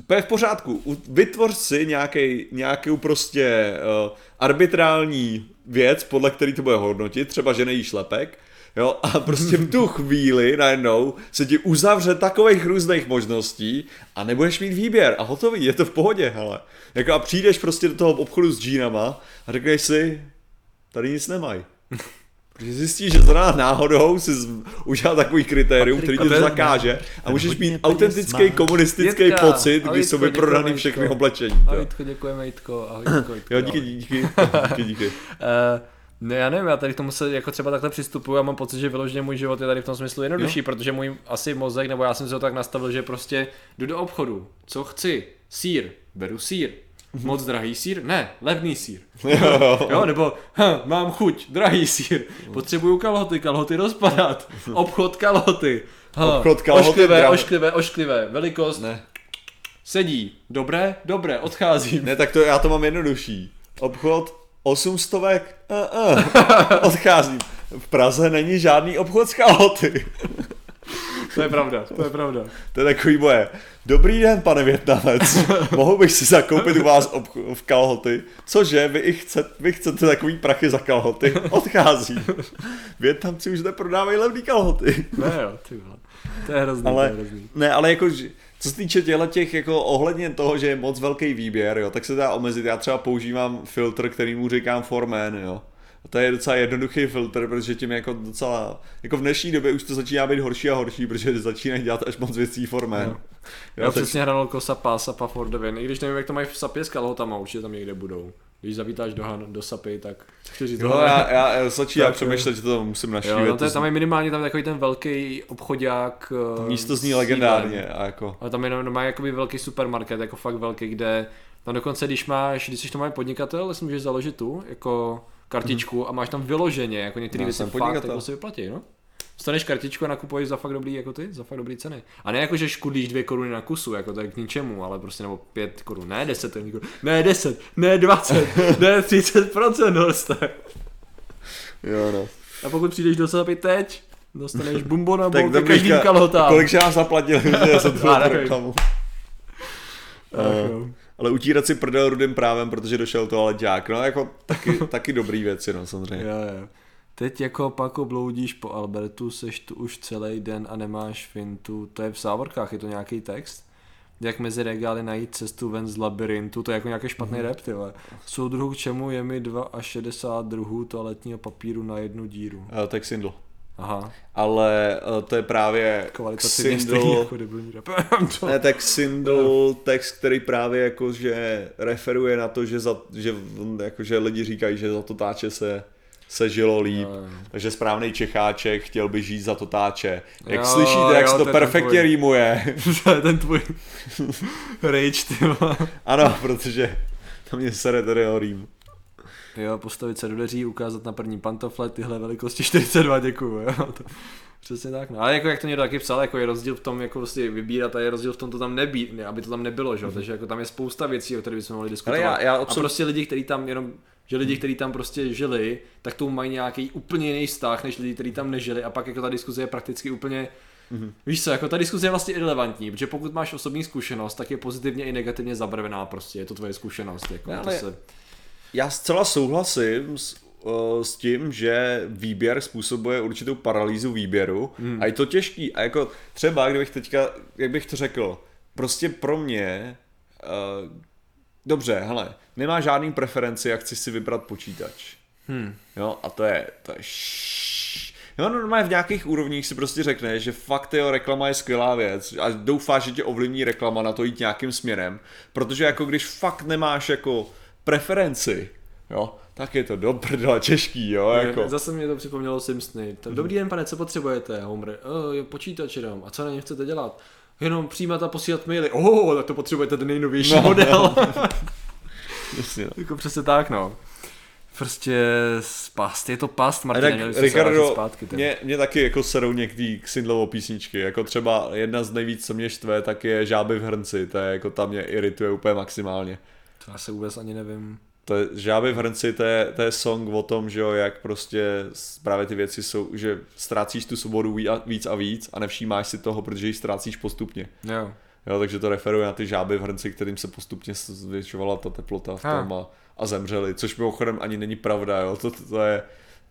to je v pořádku. Vytvoř si nějaký, nějakou prostě uh, arbitrální věc, podle který to bude hodnotit, třeba že nejíš lepek, jo, a prostě v tu chvíli najednou se ti uzavře takových různých možností a nebudeš mít výběr a hotový, je to v pohodě, hele. Jako a přijdeš prostě do toho obchodu s džínama a řekneš si, tady nic nemají. Protože zjistíš, že zrovna náhodou si z- udělal takový kritérium, který ti to zakáže a můžeš mít autentický má. komunistický Jitka, pocit, když jsou vyprodaný všechny Jitko. oblečení. Ahoj. Jitko, děkujeme Jitko, ahoj Jitko, Jitko. Jo, díky, díky, díky, díky. Uh, no já nevím, já tady k tomu se jako třeba takhle přistupuju a mám pocit, že vyloženě můj život je tady v tom smyslu jednodušší, jo. protože můj asi mozek, nebo já jsem si ho tak nastavil, že prostě jdu do obchodu, co chci, sír, beru sír, moc drahý sír, ne, levný sír. jo, nebo ha, mám chuť, drahý sír, potřebuju kalhoty, kalhoty rozpadat, obchod kalhoty. Ha, Obchod kalhoty, ošklivé, drahé. ošklivé, ošklivé, velikost, Ne, sedí, dobré, dobré, odcházím. ne, tak to já to mám jednodušší. Obchod 800, uh, uh, odcházím. V Praze není žádný obchod s kalhoty. To je pravda, to je pravda. To je takový boje. Dobrý den, pane Větnamec. Mohu bych si zakoupit u vás obch- v kalhoty? Cože, vy, i chcete, vy chcete takový prachy za kalhoty? Odchází. Větnamci už neprodávají levný kalhoty. Ne jo, ty vole. To je hrozný, ale, to je hrozný. ne, ale jako, co se týče těchto těch, jako ohledně toho, že je moc velký výběr, jo, tak se dá omezit. Já třeba používám filtr, který mu říkám Forman, jo. A to je docela jednoduchý filtr, protože tím jako docela, jako v dnešní době už to začíná být horší a horší, protože začínají dělat až moc věcí Forman. Jo. Jo, Já tak- přesně hrál jako Sapa, Sapa for the win. I když nevím, jak to mají v Sapě s kalhotama, určitě tam někde budou. Když zavítáš do, Han, do Sapy, tak chci říct, Jo, tohle- já, já, já začínám Tak, přemýšlet, že to musím Jo, našívat. no to je, tam je minimálně tam takový ten velký obchodák. eh, místo zní legendárně a jako... Ale tam jenom má jakoby velký supermarket, jako fakt velký, kde tam dokonce, když máš, když jsi to má podnikatel, si můžeš založit tu, jako kartičku a máš tam vyloženě, jako některé věci jsem fakt podnikatel. jako se vyplatí, no? Dostaneš kartičku a nakupuješ za fakt dobrý, jako ty, za fakt dobrý ceny. A ne jako, že škudíš dvě koruny na kusu, jako to je k ničemu, ale prostě nebo pět korun, ne deset, korun, ne deset, ne dvacet, ne třicet procent doste. Jo, no. A pokud přijdeš do Sapy teď, dostaneš bumbona Tak to ke každým kalhotám. Kolik že nás zaplatili že tu Já nevím. reklamu. Ach, Eh, jo. Ale utírat si prdel rudým právem, protože došel to ale dělák. No jako taky, taky dobrý věci, no samozřejmě. Jo, jo. Teď jako pak obloudíš po Albertu, seš tu už celý den a nemáš fintu. To je v závorkách, je to nějaký text? Jak mezi regály najít cestu ven z labirintu, to je jako nějaký špatný rap, ty. Soudruhu k čemu je mi 2 až 60 druhů toaletního papíru na jednu díru. Uh, tak Sindl. Aha, Ale uh, to je právě Sindl, jako. To- ne, tak Sindl text, který právě jako, že referuje na to, že, za, že, jako, že lidi říkají, že za to táče se, se žilo líp. Jo, jo. Takže správný Čecháček chtěl by žít za to táče. Jak Jo, slyšíte, jak jo, se to perfektně rýmuje. to je ten tvůj rage, ty ano, protože to mě sere tady o rým. Jo, postavit se do dveří, ukázat na první pantofle, tyhle velikosti 42, děkuju, jo. To, přesně tak, no. Ale jako jak to někdo taky psal, jako je rozdíl v tom, jako prostě vybírat a je rozdíl v tom to tam nebýt, ne, aby to tam nebylo, že jo. Takže jako tam je spousta věcí, o kterých bychom mohli diskutovat. já- já a absolut- prostě lidi, kteří tam jenom že lidi, kteří tam prostě žili, tak tomu mají nějaký úplně jiný vztah, než lidi, kteří tam nežili a pak jako ta diskuze je prakticky úplně Mm-hmm. Víš co, jako ta diskuze je vlastně irrelevantní, protože pokud máš osobní zkušenost, tak je pozitivně i negativně zabarvená prostě, je to tvoje zkušenost. Jako, No, to ale- se... Já zcela souhlasím s, o, s tím, že výběr způsobuje určitou paralýzu výběru hmm. a je to těžký. A jako třeba, kdybych teďka, jak bych to řekl, prostě pro mě, uh, dobře, hele, nemá žádný preferenci, jak chci si vybrat počítač. Hmm. Jo, a to je, to je šš. Jo, normálně v nějakých úrovních si prostě řekne, že fakt jo, reklama je skvělá věc a doufáš, že tě ovlivní reklama na to jít nějakým směrem, protože jako když fakt nemáš jako preferenci, jo, tak je to do prdela těžký, jo, jako. Zase mě to připomnělo Simpsony. Tak, Dobrý den, pane, co potřebujete? Homer, oh, je počítač jenom. A co na něm chcete dělat? Jenom přijímat a posílat maily. Oh, tak to potřebujete ten nejnovější no. model. Jasně, no. jako přesně tak, no. Prostě past, je to past, Martin, tak Ricardo, zpátky. mě, mě taky jako serou některý Xindlovo písničky, jako třeba jedna z nejvíc, co mě štve, tak je Žáby v hrnci, to je jako tam mě irituje úplně maximálně. Já se vůbec ani nevím. To je, Žáby v hrnci, to je, to je song o tom, že jo, jak prostě právě ty věci jsou, že ztrácíš tu svobodu víc a víc a nevšímáš si toho, protože ji ztrácíš postupně. Jo. Jo, takže to referuje na ty žáby v hrnci, kterým se postupně zvětšovala ta teplota v tom a, a zemřeli, což mimochodem ani není pravda, jo, to, to, to je,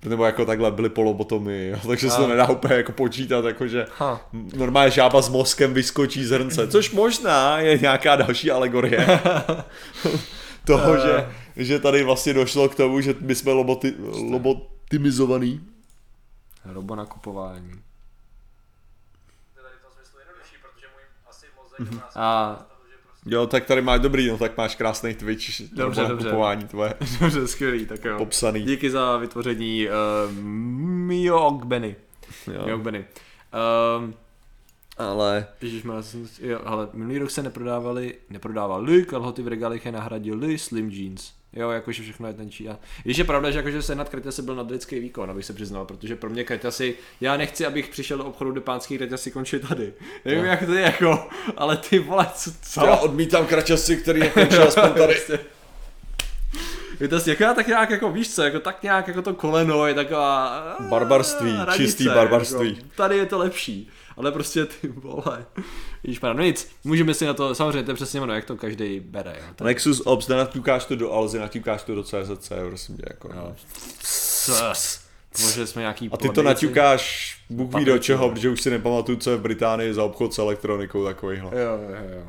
nebo jako takhle byly polobotomy, jo, takže se to A. nedá úplně jako počítat, jakože Ha. normálně žába s mozkem vyskočí z hrnce, což možná je nějaká další alegorie toho, že, že tady vlastně došlo k tomu, že my jsme loboti, lobotimizovaný. Robo nakupování. A Jo, tak tady máš dobrý, no tak máš krásný Twitch, Dobře, dobře. nakupování tvoje dobře, skvělý, tak jo. popsaný. Díky za vytvoření uh, Miogbeny. Jo. Miogbeny. Um, Ale Ježišmar, jo, ale minulý rok se neprodávali, neprodávali kalhoty v regálech je nahradili Slim Jeans. Jo, jakože všechno je tenčí. A když je pravda, že jakože Senat Kreťasy byl nadlidský výkon, abych se přiznal, protože pro mě Kreťasy, já nechci, abych přišel do obchodu, kde pánský Kreťasy končí tady. Nevím, No. jak to je jako, ale ty vole, co, co? já odmítám kračasy, který nekončí aspoň tady. Prostě. Je to jako, tak nějak jako víš co, jako tak nějak jako to koleno je taková Barbarství, hranice, čistý barbarství. Jako, tady je to lepší, ale prostě ty vole. Víš, no nic, můžeme si na to, samozřejmě to je přesně ono, jak to každý bere. Jo. To, Nexus Ops, nenaťukáš to do Alzy, naťukáš to do CZC, prosím tě, jako. Cs. Možná jsme nějaký A ty to naťukáš, Bůh ví do čeho, no. protože už si nepamatuju, co je v Británii za obchod s elektronikou takovýhle. Jo, jo, jo.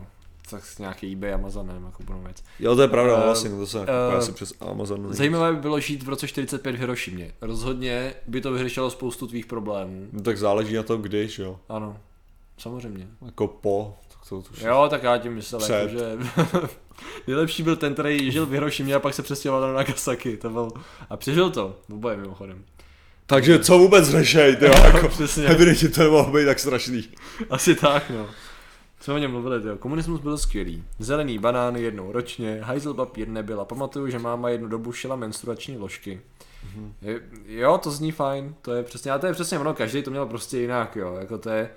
Tak s nějaký eBay, Amazon, nevím, jako budou věc. Jo, to je pravda, Eh, vlastně, to se eh, asi přes Amazon. Zajímavé by bylo žít v roce 45 v Hirošimě. Rozhodně by to vyřešilo spoustu tvých problémů. No, tak záleží na tom, když, jo. Ano, samozřejmě. Jako po, tak to už Jo, tak já tím myslel, Před. jako, že nejlepší byl ten, který žil v Hirošimě a pak se přestěhoval do Nagasaki. To byl... A přežil to, oboje mimochodem. Takže co vůbec řešej, ty jo, jako, Přesně. evidentně to nemohlo být tak strašný. Asi tak, no. Jsme o něm mluvili, jo. Komunismus byl skvělý. Zelený banán jednou ročně, hajzl papír nebyl a pamatuju, že máma jednu dobu šila menstruační ložky. Mm-hmm. Jo, to zní fajn, to je přesně, a to je přesně ono, každý to měl prostě jinak, jo, jako to je,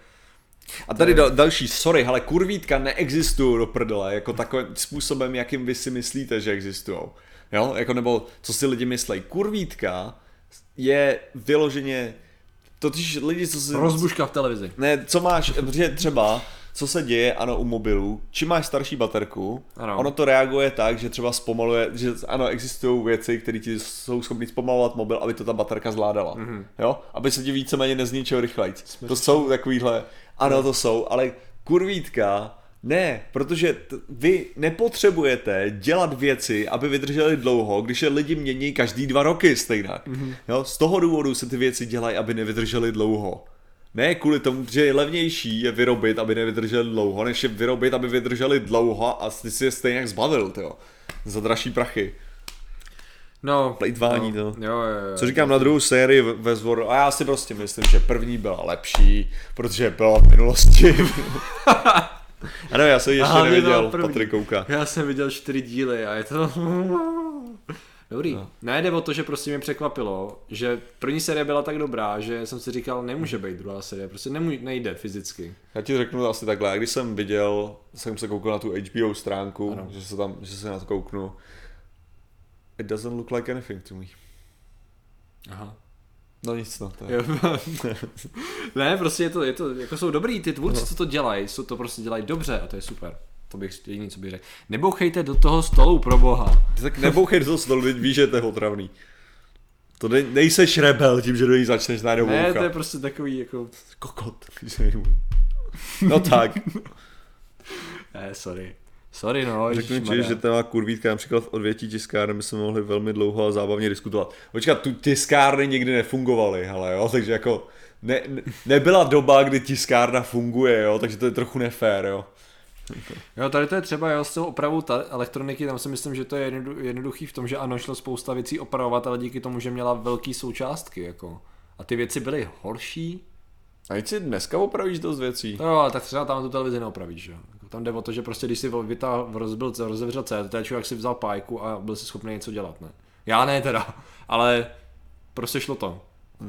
A tady dal, další, sorry, ale kurvítka neexistují do prdele, jako takovým způsobem, jakým vy si myslíte, že existují. Jo, jako nebo co si lidi myslejí. Kurvítka je vyloženě, totiž lidi, co si... rozbuška v televizi. Ne, co máš, protože třeba, co se děje, ano, u mobilů, čím máš starší baterku, Ano. ono to reaguje tak, že třeba zpomaluje, že ano, existují věci, které ti jsou schopny zpomalovat mobil, aby to ta baterka zvládala, mm-hmm. jo, aby se ti víceméně nezničil rychleji. To jsou takovýhle, ano, to jsou, ale kurvítka, ne, protože t- vy nepotřebujete dělat věci, aby vydržely dlouho, když je lidi mění každý dva roky stejně. Mm-hmm. Jo, z toho důvodu se ty věci dělají, aby nevydržely dlouho. Ne kvůli tomu, že je levnější je vyrobit, aby nevydrželi dlouho, než je vyrobit, aby vydrželi dlouho a ty si je stejně jak zbavil, tyjo. Za dražší prachy. No, Plejtvání, no, to. Jo, jo, jo. Co říkám na druhou sérii ve zvoru, a já si prostě myslím, že první byla lepší, protože byla v minulosti. a ne, já jsem ještě Aha, neviděl. Patrik kouká. Já jsem viděl čtyři díly a je to... Dobrý. No. Ne, jde o to, že prostě mě překvapilo, že první série byla tak dobrá, že jsem si říkal, nemůže být druhá série, prostě nemů- nejde fyzicky. Já ti řeknu asi takhle, já když jsem viděl, jsem se koukal na tu HBO stránku, Ano. že se tam, že se na to kouknu. It doesn't look like anything to me. Aha. No nic, no, to je. Jo. ne, prostě je to, je to, jako jsou dobrý ty tvůrci, co to dělají, jsou to prostě dělají dobře a to je super. To bych jediný, co bych řekl. Nebouchejte do toho stolu pro boha. Tak nebouchej do toho stolu, víš, že to je otravný. To ne, nejseš rebel tím, že do ní začneš najednou Ne, bouchat. to je prostě takový jako... kokot. No tak. Ne, sorry. Sorry, no, Řeknu ti, že téma kurvítka například v odvětí tiskárny by se mohli velmi dlouho a zábavně diskutovat. Počkat, tu tiskárny nikdy nefungovaly, hele, jo, takže jako ne, ne, nebyla doba, kdy tiskárna funguje, jo, takže to je trochu nefér, jo. Jo, tady to je třeba, jo, s tou opravou ta elektroniky, tam si myslím, že to je jednodu, jednoduchý v tom, že ano, šlo spousta věcí opravovat, ale díky tomu, že měla velký součástky, jako. A ty věci byly horší. A teď si dneska opravíš dost věcí. No jo, ale tak třeba tam tu televizi neopravíš, jo. Jako Tam jde o to, že prostě když si vytáhl, rozbil, rozevřel CRT, člověk si vzal pájku a byl si schopný něco dělat, ne? Já ne teda, ale prostě šlo to.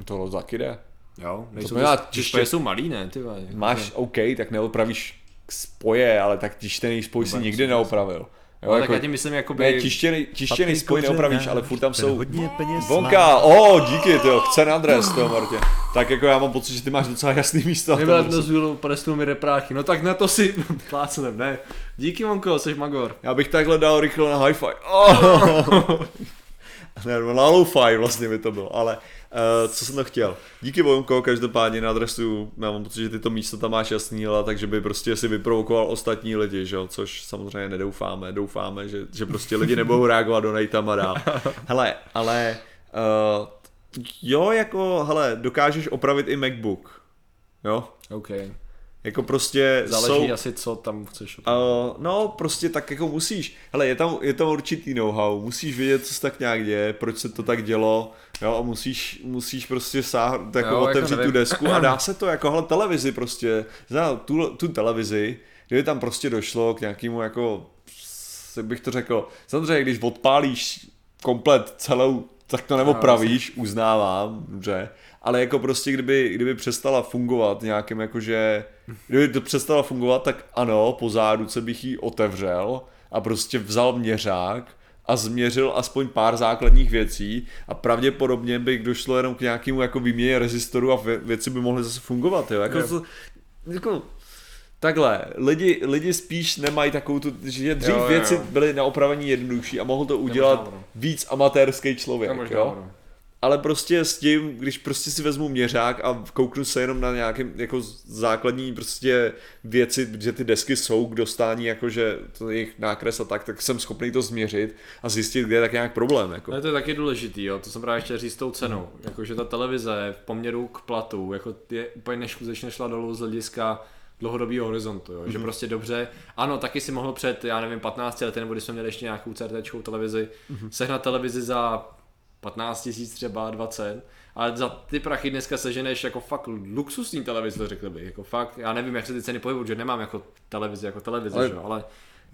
To taky jde. Jo, nejsou znamená, ty, ty jsou malý, ne, ty jako Máš, to- OK, tak neopravíš spoje, ale tak tištěný spoj si nikdy neopravil. Jo, No, tak já tím myslím, jakoby... ne, tištěný, tištěný spoj neopravíš, ale furt tam jsou Hodně peněz Vonka, o, oh, díky, ty chce na adres, to Martě. Tak jako já mám pocit, že ty máš docela jasný místo. tom to zůlu, podestou mi repráchy, no tak na to si plácenem, ne. Díky Monko, jsi magor. Já bych takhle dal rychle na hi-fi. Oh. ne, na low-fi vlastně by to bylo, ale uh, co jsem to chtěl. Díky Vonko, každopádně na adresu, já mám pocit, že ty to místo tam máš jasný, ale takže by prostě si vyprovokoval ostatní lidi, že jo, což samozřejmě nedoufáme, doufáme, že, že prostě lidi nebudou reagovat do nejtama dál. Hele, ale uh, jo, jako, hele, dokážeš opravit i MacBook, jo, OK. Jako prostě Záleží jsou, asi, co tam chceš. Uh, no, prostě tak jako musíš. Hele, je tam, je tam určitý know-how, musíš vědět, co se tak nějak děje, proč se to tak dělo, jo, a musíš, musíš prostě sáhnout, jako Jo, jako otevřít tu nevím. desku a dá se to, jako, hele, televizi prostě, znám tu, tu televizi, kdyby tam prostě došlo k nějakému, jako, jak bych to řekl, samozřejmě, když odpálíš komplet celou, tak to neopravíš, uznávám, dobře, ale jako prostě, kdyby, kdyby přestala fungovat nějakým jakože, kdyby to přestala fungovat, tak ano, po záruce bych ji otevřel a prostě vzal měřák a změřil aspoň pár základních věcí a pravděpodobně by došlo jenom k nějakému jako výměně rezistoru a vě- věci by mohly zase fungovat, jo. Jako, to, jako Takhle, lidi, lidi spíš nemají takovou tu, že dřív Jo, jo, věci jo. byly na opravení jednodušší a mohl to udělat víc amatérský člověk, jo? Ale prostě s tím, když prostě si vezmu měřák a kouknu se jenom na nějaké jako základní prostě věci, že ty desky jsou k dostání, jakože to je jejich nákres a tak, tak jsem schopný to změřit a zjistit, kde je tak nějak problém. Jako. No to je taky důležitý, jo, to jsem právě chtěl říct s tou cenou, jakože ta televize v poměru k platu, jako je úplně neskutečně šla dolů z hlediska dlouhodobého horizontu, jo? že prostě dobře, ano, taky si mohl před, já nevím, 15 lety, nebo když jsme měli ještě nějakou CRT televizi, sehnat televizi za 15 tisíc třeba, 20. Ale za ty prachy dneska seženeš jako fakt luxusní televizor, řekl bych. Jako fakt, já nevím, jak se ty ceny pohybují, že nemám jako televizi, jako televizi, Ale- že? ale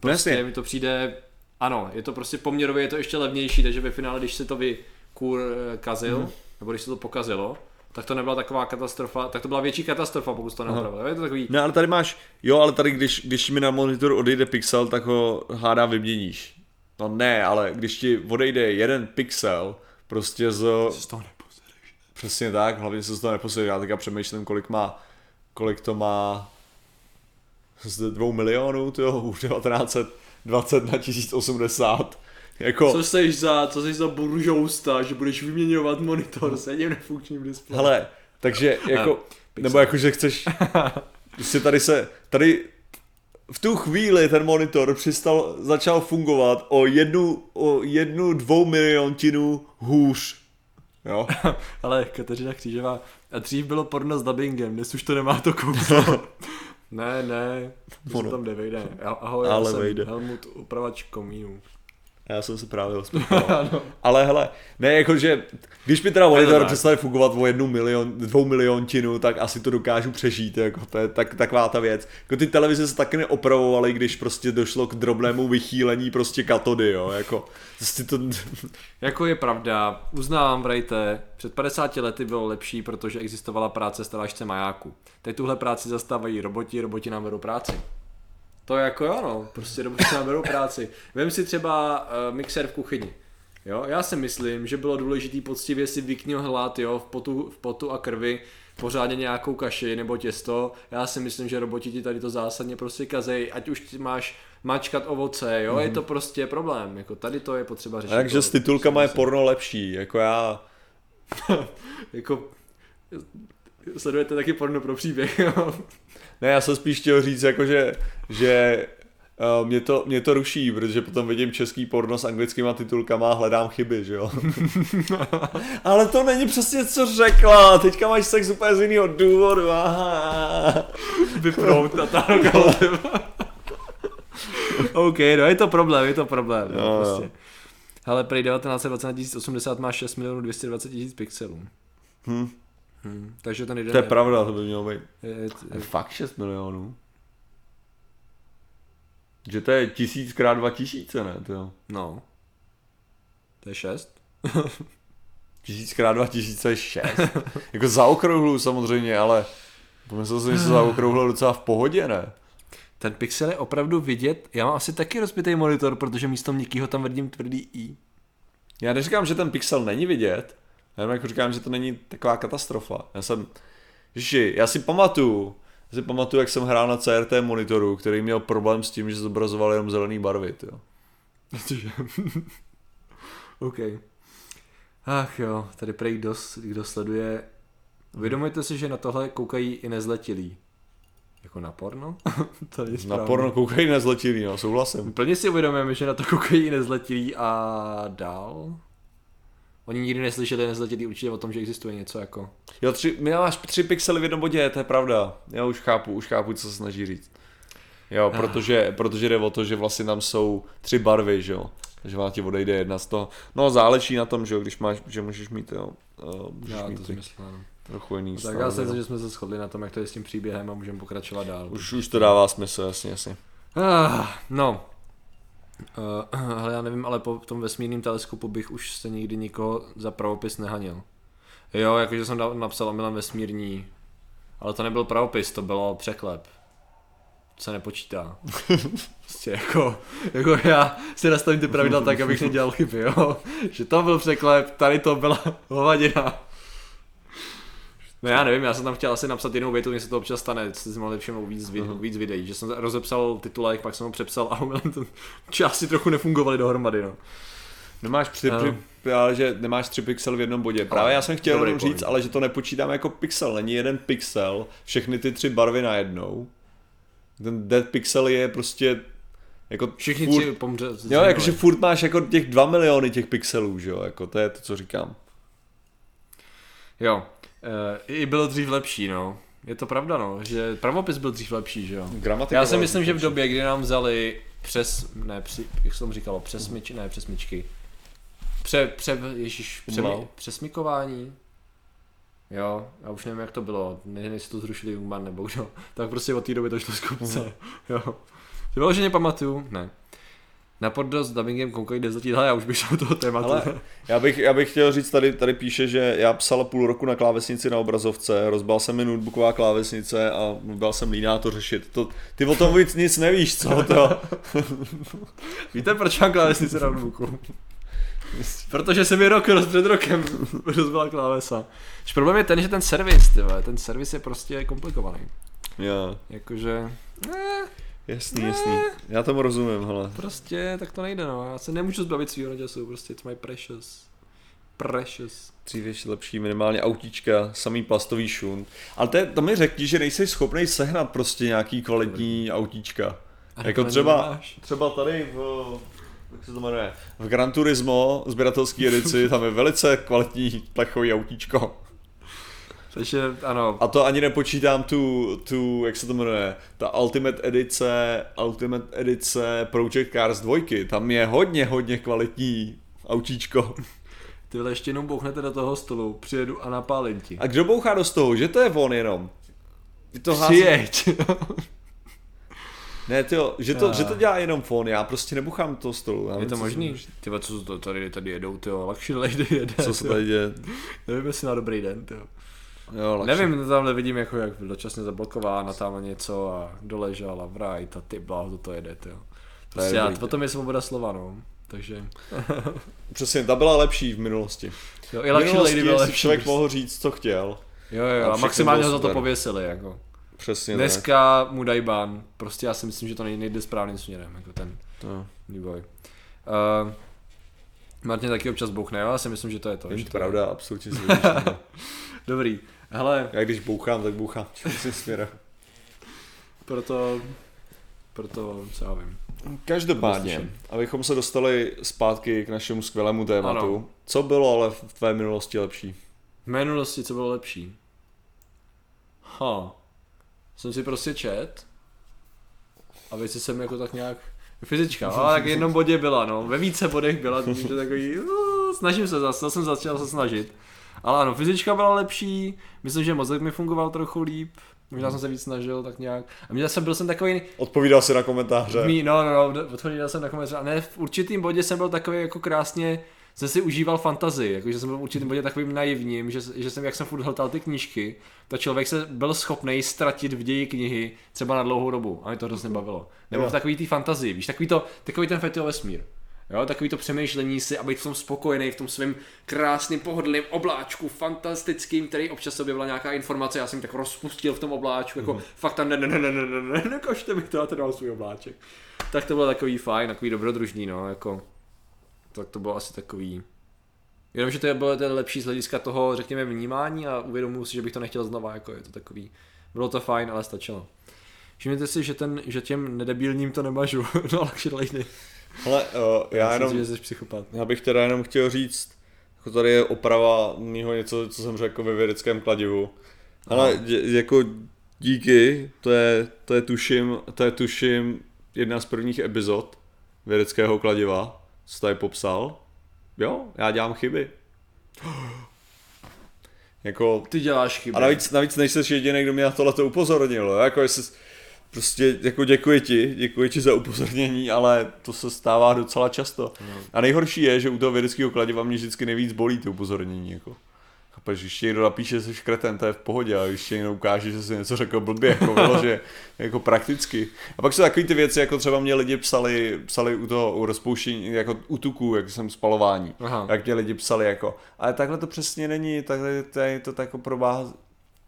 prostě mi to přijde, ano, je to prostě poměrově, je to ještě levnější, takže ve finále, když se to vykůr kazil, Mhm. nebo když se to pokazilo, tak to nebyla taková katastrofa, tak to byla větší katastrofa, pokud to neopravil. Je to takový, No ale tady máš, jo, ale tady když, když mi na monitor odejde pixel, tak ho hádá vyměníš. No ne, ale když ti odejde jeden pixel, prostě z... z toho neposereš. Přesně tak, hlavně se z toho neposedí. Já teďka přemýšlím, kolik má, kolik to má z dvou milionů, tyjo, už 1920 na 1080. Jako, Co jsi za, co jsi za buržousta, že budeš vyměňovat monitor s jedním nefunkčním displejem? hele, takže jako, nebo jako, že chceš, prostě tady se, tady v tu chvíli ten monitor přistal, začal fungovat o jednu, o jednu dvou miliontinu hůř. Jo? Ale Kateřina Křížová, a dřív bylo porno s dubbingem, dnes už to nemá to kouzlo. Ne, ne, to se tam nevejde. Ahoj, Ale já jsem vejde. Helmut, upravač komínů. Já jsem se právě usmíval. Ale hele, ne jakože, když mi teda monitor přestane fungovat o jednu milion, dvou miliontinu, tak asi to dokážu přežít, jako to je tak, taková ta věc. Jako ty televize se taky neopravovaly, když prostě došlo k drobnému vychýlení prostě katody, jo, jako, prostě to, Jako je pravda, uznávám, vrajte, před 50 lety bylo lepší, protože existovala práce stavačce majáku. Teď tuhle práci zastávají roboti, roboti nám berou práci. To je jako jo, no, prostě roboti nám berou práci. Vem si třeba uh, mixer v kuchyni. Jo, já si myslím, že bylo důležité poctivě si vyknil hlad, jo, v potu, v potu a krvi, pořádně nějakou kaši nebo těsto. Já si myslím, že roboti ti tady to zásadně prostě kazej, ať už máš mačkat ovoce, jo, mm-hmm. je to prostě problém, jako tady to je potřeba řešit. takže To s titulkama je porno lepší, jako já, jako sledujete taky porno pro příběh, jo. ne, já jsem spíš chtěl říct, jako že, že Uh, mě, to, mě to ruší, protože potom vidím český porno s anglickýma titulkama a hledám chyby, že jo. Ale to není přesně, co řekla. Teďka máš sex úplně z jiného důvodu. Aha. Vyprout na ta OK, no je to problém, je to problém. Jo, No, jo. prostě. Ale prej 1920 na 1080 má 6 milionů 220 tisíc pixelů. Hm. Hmm. Takže ten jeden To je pravda, to by mělo být. Je, je, Je fakt 6 milionů. Že to je tisíc krát dva tisíce, ne? To jo. no. To je 6? Tisíc krát dva tisíce je šest. jako zaokrouhlu samozřejmě, ale pomyslel jsem, že se zaokrouhlo docela v pohodě, ne? Ten pixel je opravdu vidět. Já mám asi taky rozbitý monitor, protože místo měkkýho tam vidím tvrdý i. Já neříkám, že ten pixel není vidět, já jenom jako říkám, že to není taková katastrofa. Já jsem, Ježiši, já si pamatuju, já si pamatuju, jak jsem hrál na CRT monitoru, který měl problém s tím, že zobrazoval jenom zelený barvy, jo. OK. Ach jo, tady prej kdo, kdo sleduje. Uvědomujete si, že na tohle koukají i nezletilí. Jako na porno? to je Na správně. porno koukají nezletilý, no, souhlasím. Plně si uvědomujeme, že na to koukají i nezletilí a dál. Oni nikdy neslyšeli nezletilí určitě o tom, že existuje něco jako... Jo, tři, my máš tři pixely v jednom bodě, to je pravda. Já už chápu, už chápu, co se snaží říct. Jo, protože, protože jde o to, že vlastně tam jsou tři barvy, že jo. Takže vám ti odejde jedna z toho. No záleží na tom, že jo, když máš, že můžeš mít, jo, uh, můžeš Já mít to myslím, ano. trochu jiný Tak stav, já myslím, že jsme se shodli na tom, jak to je s tím příběhem a můžeme pokračovat dál. Už, už to dává smysl, jasně, jasně. Ah, no. Uh, ale já nevím, ale po tom vesmírném teleskopu bych už se nikdy nikoho za pravopis nehanil. Jo, jakože jsem napsal Milan vesmírní, ale to nebyl pravopis, to bylo překlep. To se nepočítá. Prostě jako, jako já si nastavím ty pravidla tak, abych nedělal chyby, jo. Že to byl překlep, tady to byla hovadina. No já nevím, já jsem tam chtěl asi napsat jinou větu, mně se to občas stane, si mohli všimnout víc, vid, víc videí, že jsem rozepsal titulek, pak jsem ho přepsal a omylem ten části trochu nefungovaly dohromady, no. Nemáš tři, Ano. při, ale že nemáš tři pixely v jednom bodě. Právě já jsem chtěl jenom point. říct, ale že to nepočítám jako pixel. Není jeden pixel, všechny ty tři barvy najednou. Ten dead pixel je prostě jako Všichni furt, tři pomře. Jo, jakože furt máš jako těch dva miliony těch pixelů, že jo, jako to je to, co říkám. Jo, i bylo dřív lepší, no. Je to pravda, no, že pravopis byl dřív lepší, že jo. Gramatika Já si myslím, že v době, kdy nám vzali přes, ne, při, jak se tomu říkalo, přesmič, ne, přesmičky. Pře, pře, ježiš, pře, Umlal. přesmikování. Jo, já už nevím, jak to bylo. Nevím, jestli to zrušili Jungman nebo kdo. Tak prostě od té doby to šlo z kopce. Jo. Ty vyloženě pamatuju? Ne. Na poddo s dubbingem koukej deseti, ale já už bych šel do toho tématu. Ale já bych, já bych chtěl říct, tady, tady píše, že já psal půl roku na klávesnici na obrazovce, rozbal se mi notebooková klávesnice a byl jsem líná to řešit. To, ty o tom víc nic nevíš, co to? Víte, proč mám klávesnici na notebooku? Protože se mi rok roz, před rokem rozbila klávesa. Už problém je ten, že ten servis, ty ten servis je prostě komplikovaný. Já, Jakože, eh, jasný, jasný. Já tomu rozumím, hele. prostě tak to nejde, no. Já se nemůžu zbavit svýho času, prostě it's my precious. Precious. Dřív ještě lepší, minimálně autíčka, samý plastový šunt. Ale to, je- to mi řekni, že nejsi schopný sehnat prostě nějaký kvalitní autíčka. Jako to třeba, třeba tady v, jak se to jmenuje, v Gran Turismo sběratelský edici, tam je velice kvalitní plechový autíčko. Takže ano, A to ani nepočítám tu, tu, jak se to jmenuje, ta Ultimate edice, Ultimate edice Project Cars 2, tam je hodně, hodně kvalitní autíčko. ty vole, ještě jenom bouchnete do toho stolu, přijedu a napálím ti. A kdo bouchá do toho, že to je on jenom? Ty to. Přijeď. Ne, tyjo, že to, Ah. že to dělá jenom fon, já prostě nebuchám toho stolu. Já je nevím, to možný? Ty co to tady, tady jedou, ty Luxury Lady jede. Co se tyjo. tady děje? Nevím, jestli má dobrý den, ty Jo. Nevím, tamhle vidím, jako jak byl dočasně zablokována tam něco a doležela v right a ty bláho, to jede, jo. To je Prostě já, dobrý, potom je svoboda slova, no. Takže, Přesně, ta byla lepší v minulosti. jo, i V Luxury minulosti byla lepší. člověk prostě. mohl říct, co chtěl. Jo, jo, a a maximálně ho za to pověsili, jako. Přesně tak. Dneska mu dají ban, prostě já si myslím, že to nej- nejde správným směrem, jako ten No. vývoj. Uh, Martin taky občas bouchne, jo? já si myslím, že to je to. Že to je- pravda, absolutně. Dobrý, hele, Já když bouchám, tak bouchám tím směrem. proto, proto, co já vím. Každopádně, Slyším. abychom se dostali zpátky k našemu skvělému tématu. Ano. Co bylo ale v tvé minulosti lepší? V minulosti, co bylo lepší? Ha. Jsem si prostě čet a věci jsem jako tak nějak Fyzička, ale tak v jednom bodě byla, no. Ve více bodech byla, takže takový, uh, snažím se zase, jsem začal se snažit. Ale ano, fyzička byla lepší, myslím, že mozek mi fungoval trochu líp, možná jsem se víc snažil, tak nějak. A mě zase byl jsem takový, Odpovídal si na komentáře. Mí, no, no, no, odpověděl jsem na komentář. A ne, v určitým bodě jsem byl takový jako krásně, jsem si užíval fantazii, jakože jsem byl v určitým bodě takovým naivním, že, že jsem, jak jsem furt hltal ty knížky, tak člověk se byl schopný ztratit v ději knihy třeba na dlouhou dobu. A mě to hrozně bavilo. Nebo v takový té fantazii, víš, takový, to, takový ten fetio vesmír. Jo, takový to přemýšlení si a být v tom spokojený, v tom svém krásným pohodlným obláčku, fantastickým, který občas se objevila nějaká informace, já jsem tak rozpustil v tom obláčku, jako fakt tam ne, ne, ne, ne, ne, ne, ne, nekažte mi to, já to dal svůj obláček. Tak to bylo takový fajn, takový dobrodružný, no, jako, tak to bylo asi takový, jenom, že to je bylo to lepší z hlediska toho, řekněme, vnímání a uvědomuji si, že bych to nechtěl znova, jako je to takový, bylo to fajn, ale stačilo. Všimněte si, že, ten, že těm nedebilním to nemažu, no ale lejny. Hele, uh, já Myslím jenom, si, že jsi psychopat. já bych teda jenom chtěl říct, jako tady je oprava mýho něco, co jsem řekl ve vědeckém kladivu. Ale dě, jako díky, to je, to je tuším, to je tuším jedna z prvních epizod vědeckého kladiva, co tady popsal. Jo, já dělám chyby. Jako, Ty děláš chyby. a navíc, navíc nejsi jediný, kdo mě na tohle upozornil, jako jestli, prostě jako děkuji ti, děkuji ti za upozornění, ale to se stává docela často. A nejhorší je, že u toho vědeckého kladiva mě vždycky nejvíc bolí ty upozornění, jako. Chápeš, když někdo napíše, že jsi škreten, to je v pohodě, ale když někdo ukáže, že jsi něco řekl blbě, jako vylože, jako prakticky. A pak jsou takové ty věci, jako třeba mě lidi psali, psali u toho, u rozpouštění, jako u tuku, jak jsem spalování. Aha. Jak mě lidi psali jako, ale takhle to přesně není, takhle to je to tak jako probáhá.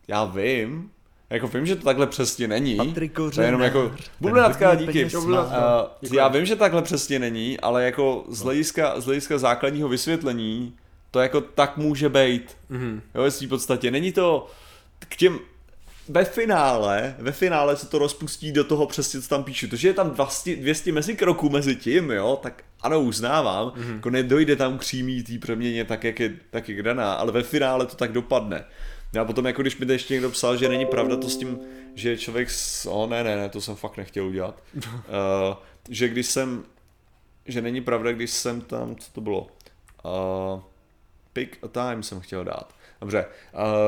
Já vím, jako vím, že to takhle přesně není. Patrik to je jenom jako, bublinatka, díky. Uh, já vím, že takhle přesně není, ale jako z hlediska, z hlediska základního vysvětlení, to jako tak může být. Mhm. Jo, svý podstatě. Není to k těm, ve finále, ve finále se to rozpustí do toho přesně, co tam píšu. To, že je tam 200, 200 mezikroků mezi tím, jo, tak ano, uznávám, mm-hmm. jako nedojde tam k přímý té přeměně tak, jak je, tak jak daná, ale ve finále to tak dopadne. Já potom, jako když mi to ještě někdo psal, že není pravda to s tím, že člověk, s... o ne, ne, ne, to jsem fakt nechtěl udělat, uh, že když jsem, že není pravda, když jsem tam, co to bylo, Uh, pick a time jsem chtěl dát. Dobře,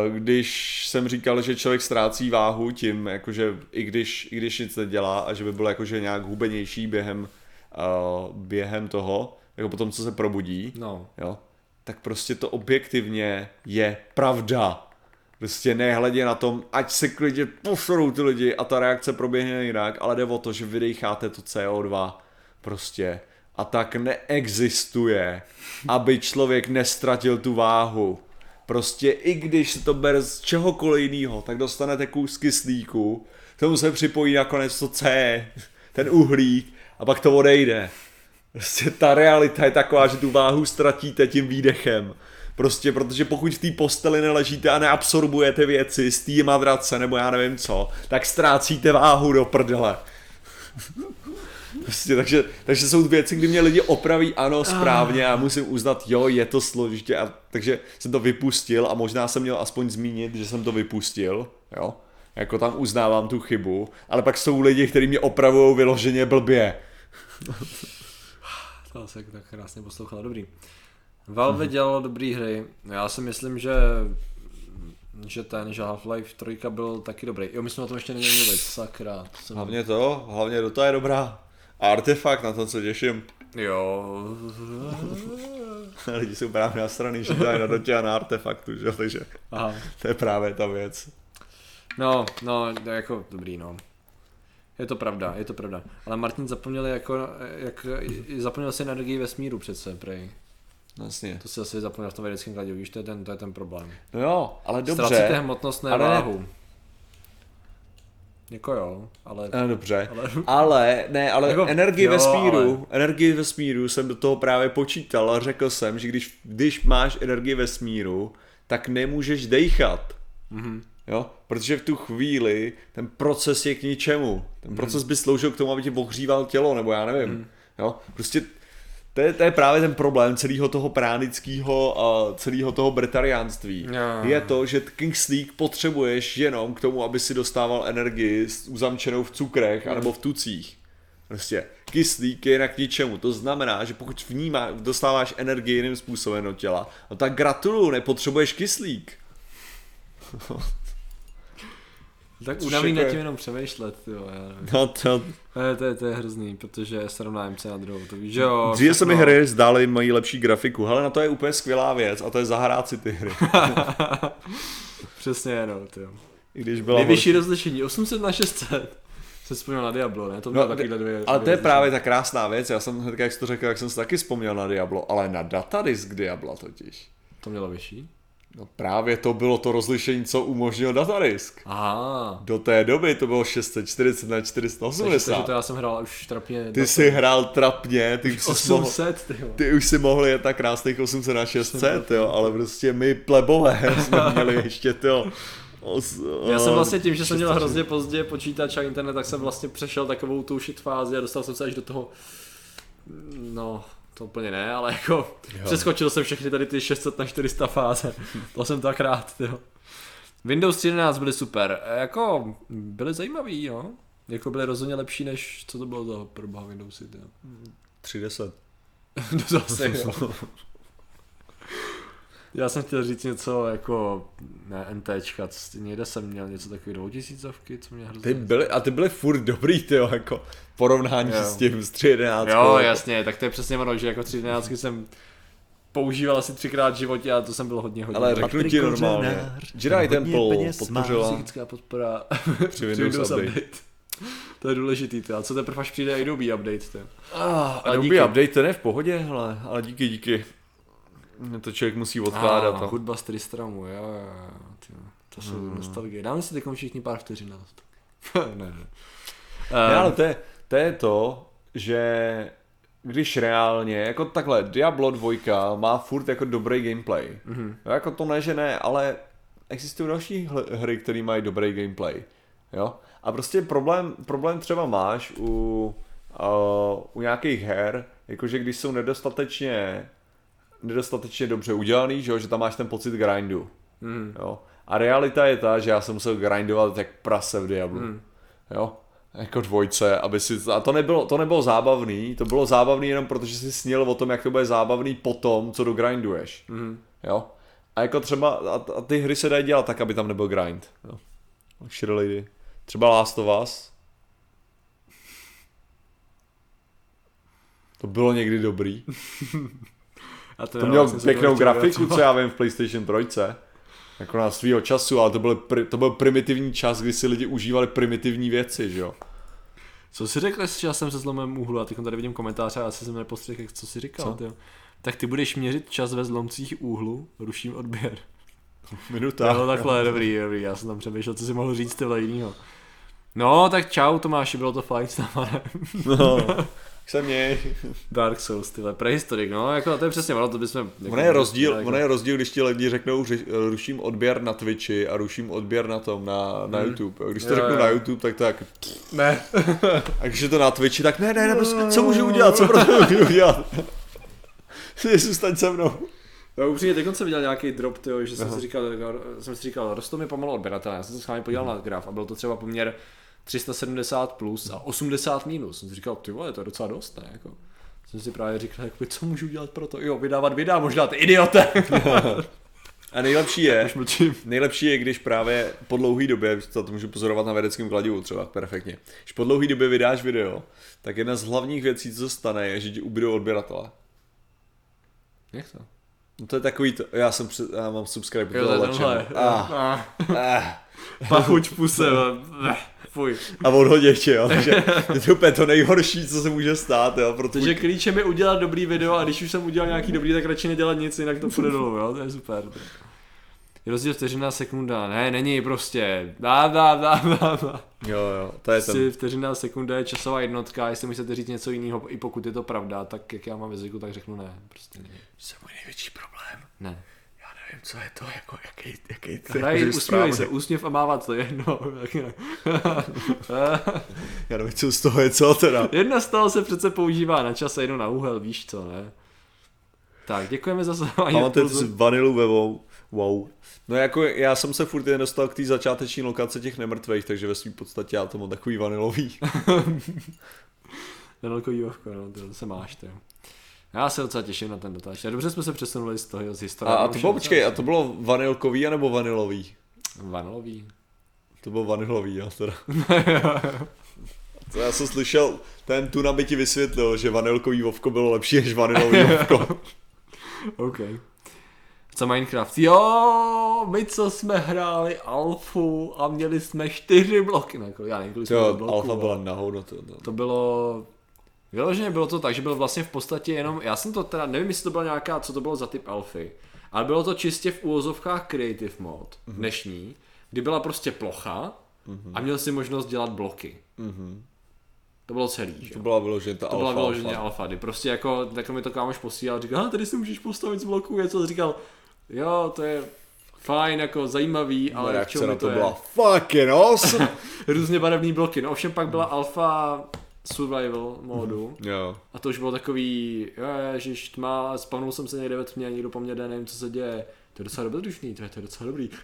uh, když jsem říkal, že člověk ztrácí váhu tím, jakože i když, i když nic nedělá a že by byl jakože nějak hubenější během, uh, během toho, jako potom, co se probudí, No. jo, tak prostě to objektivně je pravda. Prostě nehledě na tom, ať se klidně pošrou ty lidi a ta reakce proběhne jinak, ale jde o to, že vydecháte to CO2 prostě. A tak neexistuje, aby člověk nestratil tu váhu. Prostě i když se to bere z čehokoliv jiného, tak dostanete kus kyslíku, tomu se připojí nakonec to C, ten uhlík a pak to odejde. Prostě ta realita je taková, že tu váhu ztratíte tím výdechem. Prostě protože pokud v té posteli neležíte a neabsorbujete věci z té madrace nebo já nevím co, tak ztrácíte váhu do prdele. Prostě, takže, takže jsou věci, kdy mě lidi opraví ano správně a musím uznat, jo, je to složitě, a, takže jsem to vypustil a možná jsem měl aspoň zmínit, že jsem to vypustil, jo, jako tam uznávám tu chybu, ale pak jsou lidi, kteří mě opravují vyloženě blbě. To se tak krásně poslouchala, dobrý. Valve dělalo dobrý hry, já si myslím, že že ten, že Half-Life 3 byl taky dobrý. Jo, my jsme o tom ještě neměli mluvit, sakra. To jsem... Hlavně to, hlavně Dota je dobrá. A artefakt, na to se těším. Jo. Lidi jsou právě nasraný, že to je na Dotě a na artefaktu, že? jo, takže Aha. to je právě ta věc. No, no, jako dobrý, no. Je to pravda, je to pravda. Ale Martin zapomněl jako, jak, zapomněl si energii vesmíru přece, prej. Vlastně. To si asi zapomněl v tom vědeckém kladě, víš, to je ten, to je ten problém. No jo, ale dobře. Ztracíte hmotnost, ale váhu. Jako jo, ale... No, dobře, Ale- ale ne, ale Jako- energii jo, vesmíru, energii vesmíru jsem do toho právě počítal a řekl jsem, že když, když máš energii vesmíru, tak nemůžeš dejchat. Mhm. Jo? Protože v tu chvíli ten proces je k ničemu. Ten proces by sloužil k tomu, aby ti ohříval tělo, nebo já nevím. Jo? Prostě to je, to je právě ten problém celého toho pránického a celého toho bretariánství. Jo. Je to, že King's League potřebuješ jenom k tomu, aby si dostával energii uzamčenou v cukrech anebo v tucích. Prostě kyslík je jinak k ničemu. To znamená, že pokud vnímá, dostáváš energii jiným způsobem do těla, no tak gratuluju, nepotřebuješ kyslík. Tak unaví jako nad je- tím jenom přemýšlet, jo, já nevím. No to, To je, to, je, to je hrozný, protože se rovná MC na druhou, to víš, jo. Dříve se mi hry zdály mají lepší grafiku, ale na to je úplně skvělá věc a to je zahrát si ty hry. Přesně, no. I když byla Nejvyšší rozlišení, 800 na 600. Jsem vzpomněl na Diablo, ne? To bylo No, takovýhle dvě. ale dvě to je právě ta krásná věc, já jsem hned, jak jsi to řekl, jak jsem si taky vzpomněl na Diablo, ale na datadisk Diabla totiž. To mělo vyšší? No právě to bylo to rozlišení, co umožnil datadisk. Aha. Do té doby to bylo 640 na Takže, 480. takže to já jsem hrál už trapně. Ty jsi hrál trapně, ty už, jsi mohl, 800, ty jo. ty už si mohli jet na krásných 800 na 600, jo, ale prostě my plebové jsme měli ještě to. Os, Já jsem vlastně tím, že jsem měl hrozně pozdě počítač a internet, tak jsem vlastně přešel takovou tu shit fázi a dostal jsem se až do toho, no, to úplně ne, ale jako jo. přeskočil jsem všechny tady ty 600 na 400 fáze. to jsem tak rád, jo. Windows 11 byly super, E, jako byly zajímavý, no. Jako byly rozhodně lepší, než co to bylo za proboha Windowsy, jo. 310. No zase, jo. Já jsem chtěl říct něco jako, ne, NTčka, někde jsem měl něco takového dvoutisícovky, co mě hrozně... Ty byly, a ty byly furt dobrý, ty jo, jako porovnání Jo. s tím, s 311. Jo, jasně, tak to je přesně ono, že jako 13 jsem používal asi třikrát v životě a to jsem byl hodně hodně. Ale řeknu ti normálně, Jedi Temple podpořila Psychická podpora při Windows update. To je důležitý, to. A co teprve až přijde Adobe update, to. Ah, Adobe díky. update ten je v pohodě, hele, ale díky, díky. To člověk musí odkládat. Ah, a- hudba z Tristramu, jo, jo, jo. To jsou Hmm. nostalgie. Dáme si teď všichni pár vteřin na to. ne, ne. Ne, Um, ale to je, to je to, že když reálně, jako takhle, Diablo 2 má furt jako dobrý gameplay. Mhm. Jo, jako to ne, že ne, ale existují další hry, které mají dobrý gameplay. Jo? A prostě problém, problém třeba máš u, uh, u nějakých her, jakože když jsou nedostatečně nedostatečně dobře udělaný, že, jo? že tam máš ten pocit grindu. Mhm. Jo? A realita je ta, že já jsem musel grindovat jak prase v Diablu. Mhm. Jo? jako dvojce, aby si, a to nebylo, to nebylo zábavný, to bylo zábavný jenom protože jsi sněl o tom, jak to bude zábavný potom, co dogrinduješ. Mhm. Jo? A jako třeba, a, a ty hry se dají dělat tak, aby tam nebyl grind. Jo? Shitty lady. Třeba Last of Us. To bylo někdy dobrý. A To jo, mělo se pěknou grafiku, co já vím, v PlayStation 3. Jako na svýho času, ale to byl, pri, to byl primitivní čas, kdy si lidi užívali primitivní věci, že jo. Co jsi řekl s časem se zlomem úhlu? A teď tady vidím komentáře a asi jsem nepostřehl, co jsi říkal. Co? Tak ty budeš měřit čas ve zlomcích úhlu, ruším odběr. Minuta. Jo, takhle, dobrý, dobrý, já jsem tam přemýšlel, co si mohl říct tyhle jinýho. No, tak čau Tomáši, bylo to fajn s náma. No, se měj. Dark Souls, tyhle, prehistorik, no, jako to je přesně ono, to bychom... Jako, Ono je rozdíl, jako, ono je rozdíl, když ti lidi řeknou, že ruším odběr na Twitchi a ruším odběr na tom, na, na Mhm. YouTube. Když to Jo, řeknu jo. na YouTube, tak tak. Ne. A když je to na Twitchi, tak ne, ne, ne, prostě, co můžu udělat, co pro to můžu udělat? Zůstaň se mnou. No upřímně, teď jsem viděl nějaký drop, tyjo, že jsem si říkal, jako, jsem si říkal, rostou mi pomalu odběratelé, já jsem se s vámi podíval na graf a byl to třeba poměr 370 plus a 80 minus. Jsem si říkal, ty vole, to je docela dost, ne? Jako, jsem si právě říkal, jakoby, co můžu udělat pro to? Jo, vydávat videa, možná ty idiote. A nejlepší je, nejlepší je, když právě po dlouhé době, to, to můžu pozorovat na vědeckém kladivu třeba, perfektně. Když po dlouhé době vydáš video, tak jedna z hlavních věcí, co se stane, je, že ti ubydou odběratele. Jak to? No to je takový to, já jsem, před, já mám subscribe Jo, to je. Ah, Ah, ah. Pachuť v puse, eh, fuj. A odhodě tě, jo. Takže je to úplně to nejhorší, co se může stát, jo. Pro tvůj... Takže klíčem je udělat dobrý video a když už jsem udělal nějaký dobrý, tak radši nedělat nic, jinak to půjde dolů, jo, to je super. Je rozdíl vteřina sekunda, ne, není prostě, dá, dá, dá, dá, dá. Jo, jo, to je ten. Prostě vteřina sekunda je časová jednotka, jestli mi chcete říct něco jiného, i pokud je to pravda, tak jak já mám jazyku, tak řeknu ne, prostě není. To je můj největší problém. Ne. Nevím, co je to, jako, jaký, jaký Hraj, jaký usmívej se, úsměv a mávat to jedno. Já nevím, co z toho je, co teda. Jedna z toho se přece používá na čas a jedno na úhel, víš co, ne? Tak, děkujeme za sledování. Impulzu. si vanilu ve wow. wow. No jako já jsem se furt jen dostal k té začáteční lokace těch nemrtvých, takže ve svým podstatě já to mám takový vanilový. Nelko jívovko, no, to se máš, ty. Já se docela těším na ten dotaz. Dobře jsme se přesunuli z toho z A, historie. a to bylo, počkej, a to bylo vanilkový anebo vanilový? Vanilový. To bylo vanilový, jo, teda. To já jsem slyšel, ten tu by ti vysvětlil, že vanilkový vovko bylo lepší než vanilový vovko. OK. Co Minecraft? Jo, my co jsme hráli alfu a měli jsme čtyři bloky. Ne, já nevím, kolik Jo, bloků, alfa byla nahoru. To, to. To bylo... Vyloženě bylo to tak, že byl vlastně v podstatě jenom, já jsem to teda, nevím, jestli to byla nějaká, co to bylo za typ alfy, ale bylo to čistě v úvozovkách creative mode, Mhm. dnešní, kdy byla prostě plocha a měl si možnost dělat bloky. To bylo celý, že? To byla vyloženě ta To alfa. byla vyloženě alfa. alfa, kdy prostě jako, tak mi to kámoš posílal, říkal, "Ha, tady si můžeš postavit z bloků, něco, říkal, jo, to je fajn, jako zajímavý, ale k čemu na to je? byla fucking awesome. Různě barevný bloky, no ovšem pak byla alfa survival módu, jo. a to už bylo takový, jo, ježiš, tma, spavnul jsem se někde ve tmě, někdo po mně jde, nevím, co se děje. To je docela dobrodružný, to je, to je docela dobrý.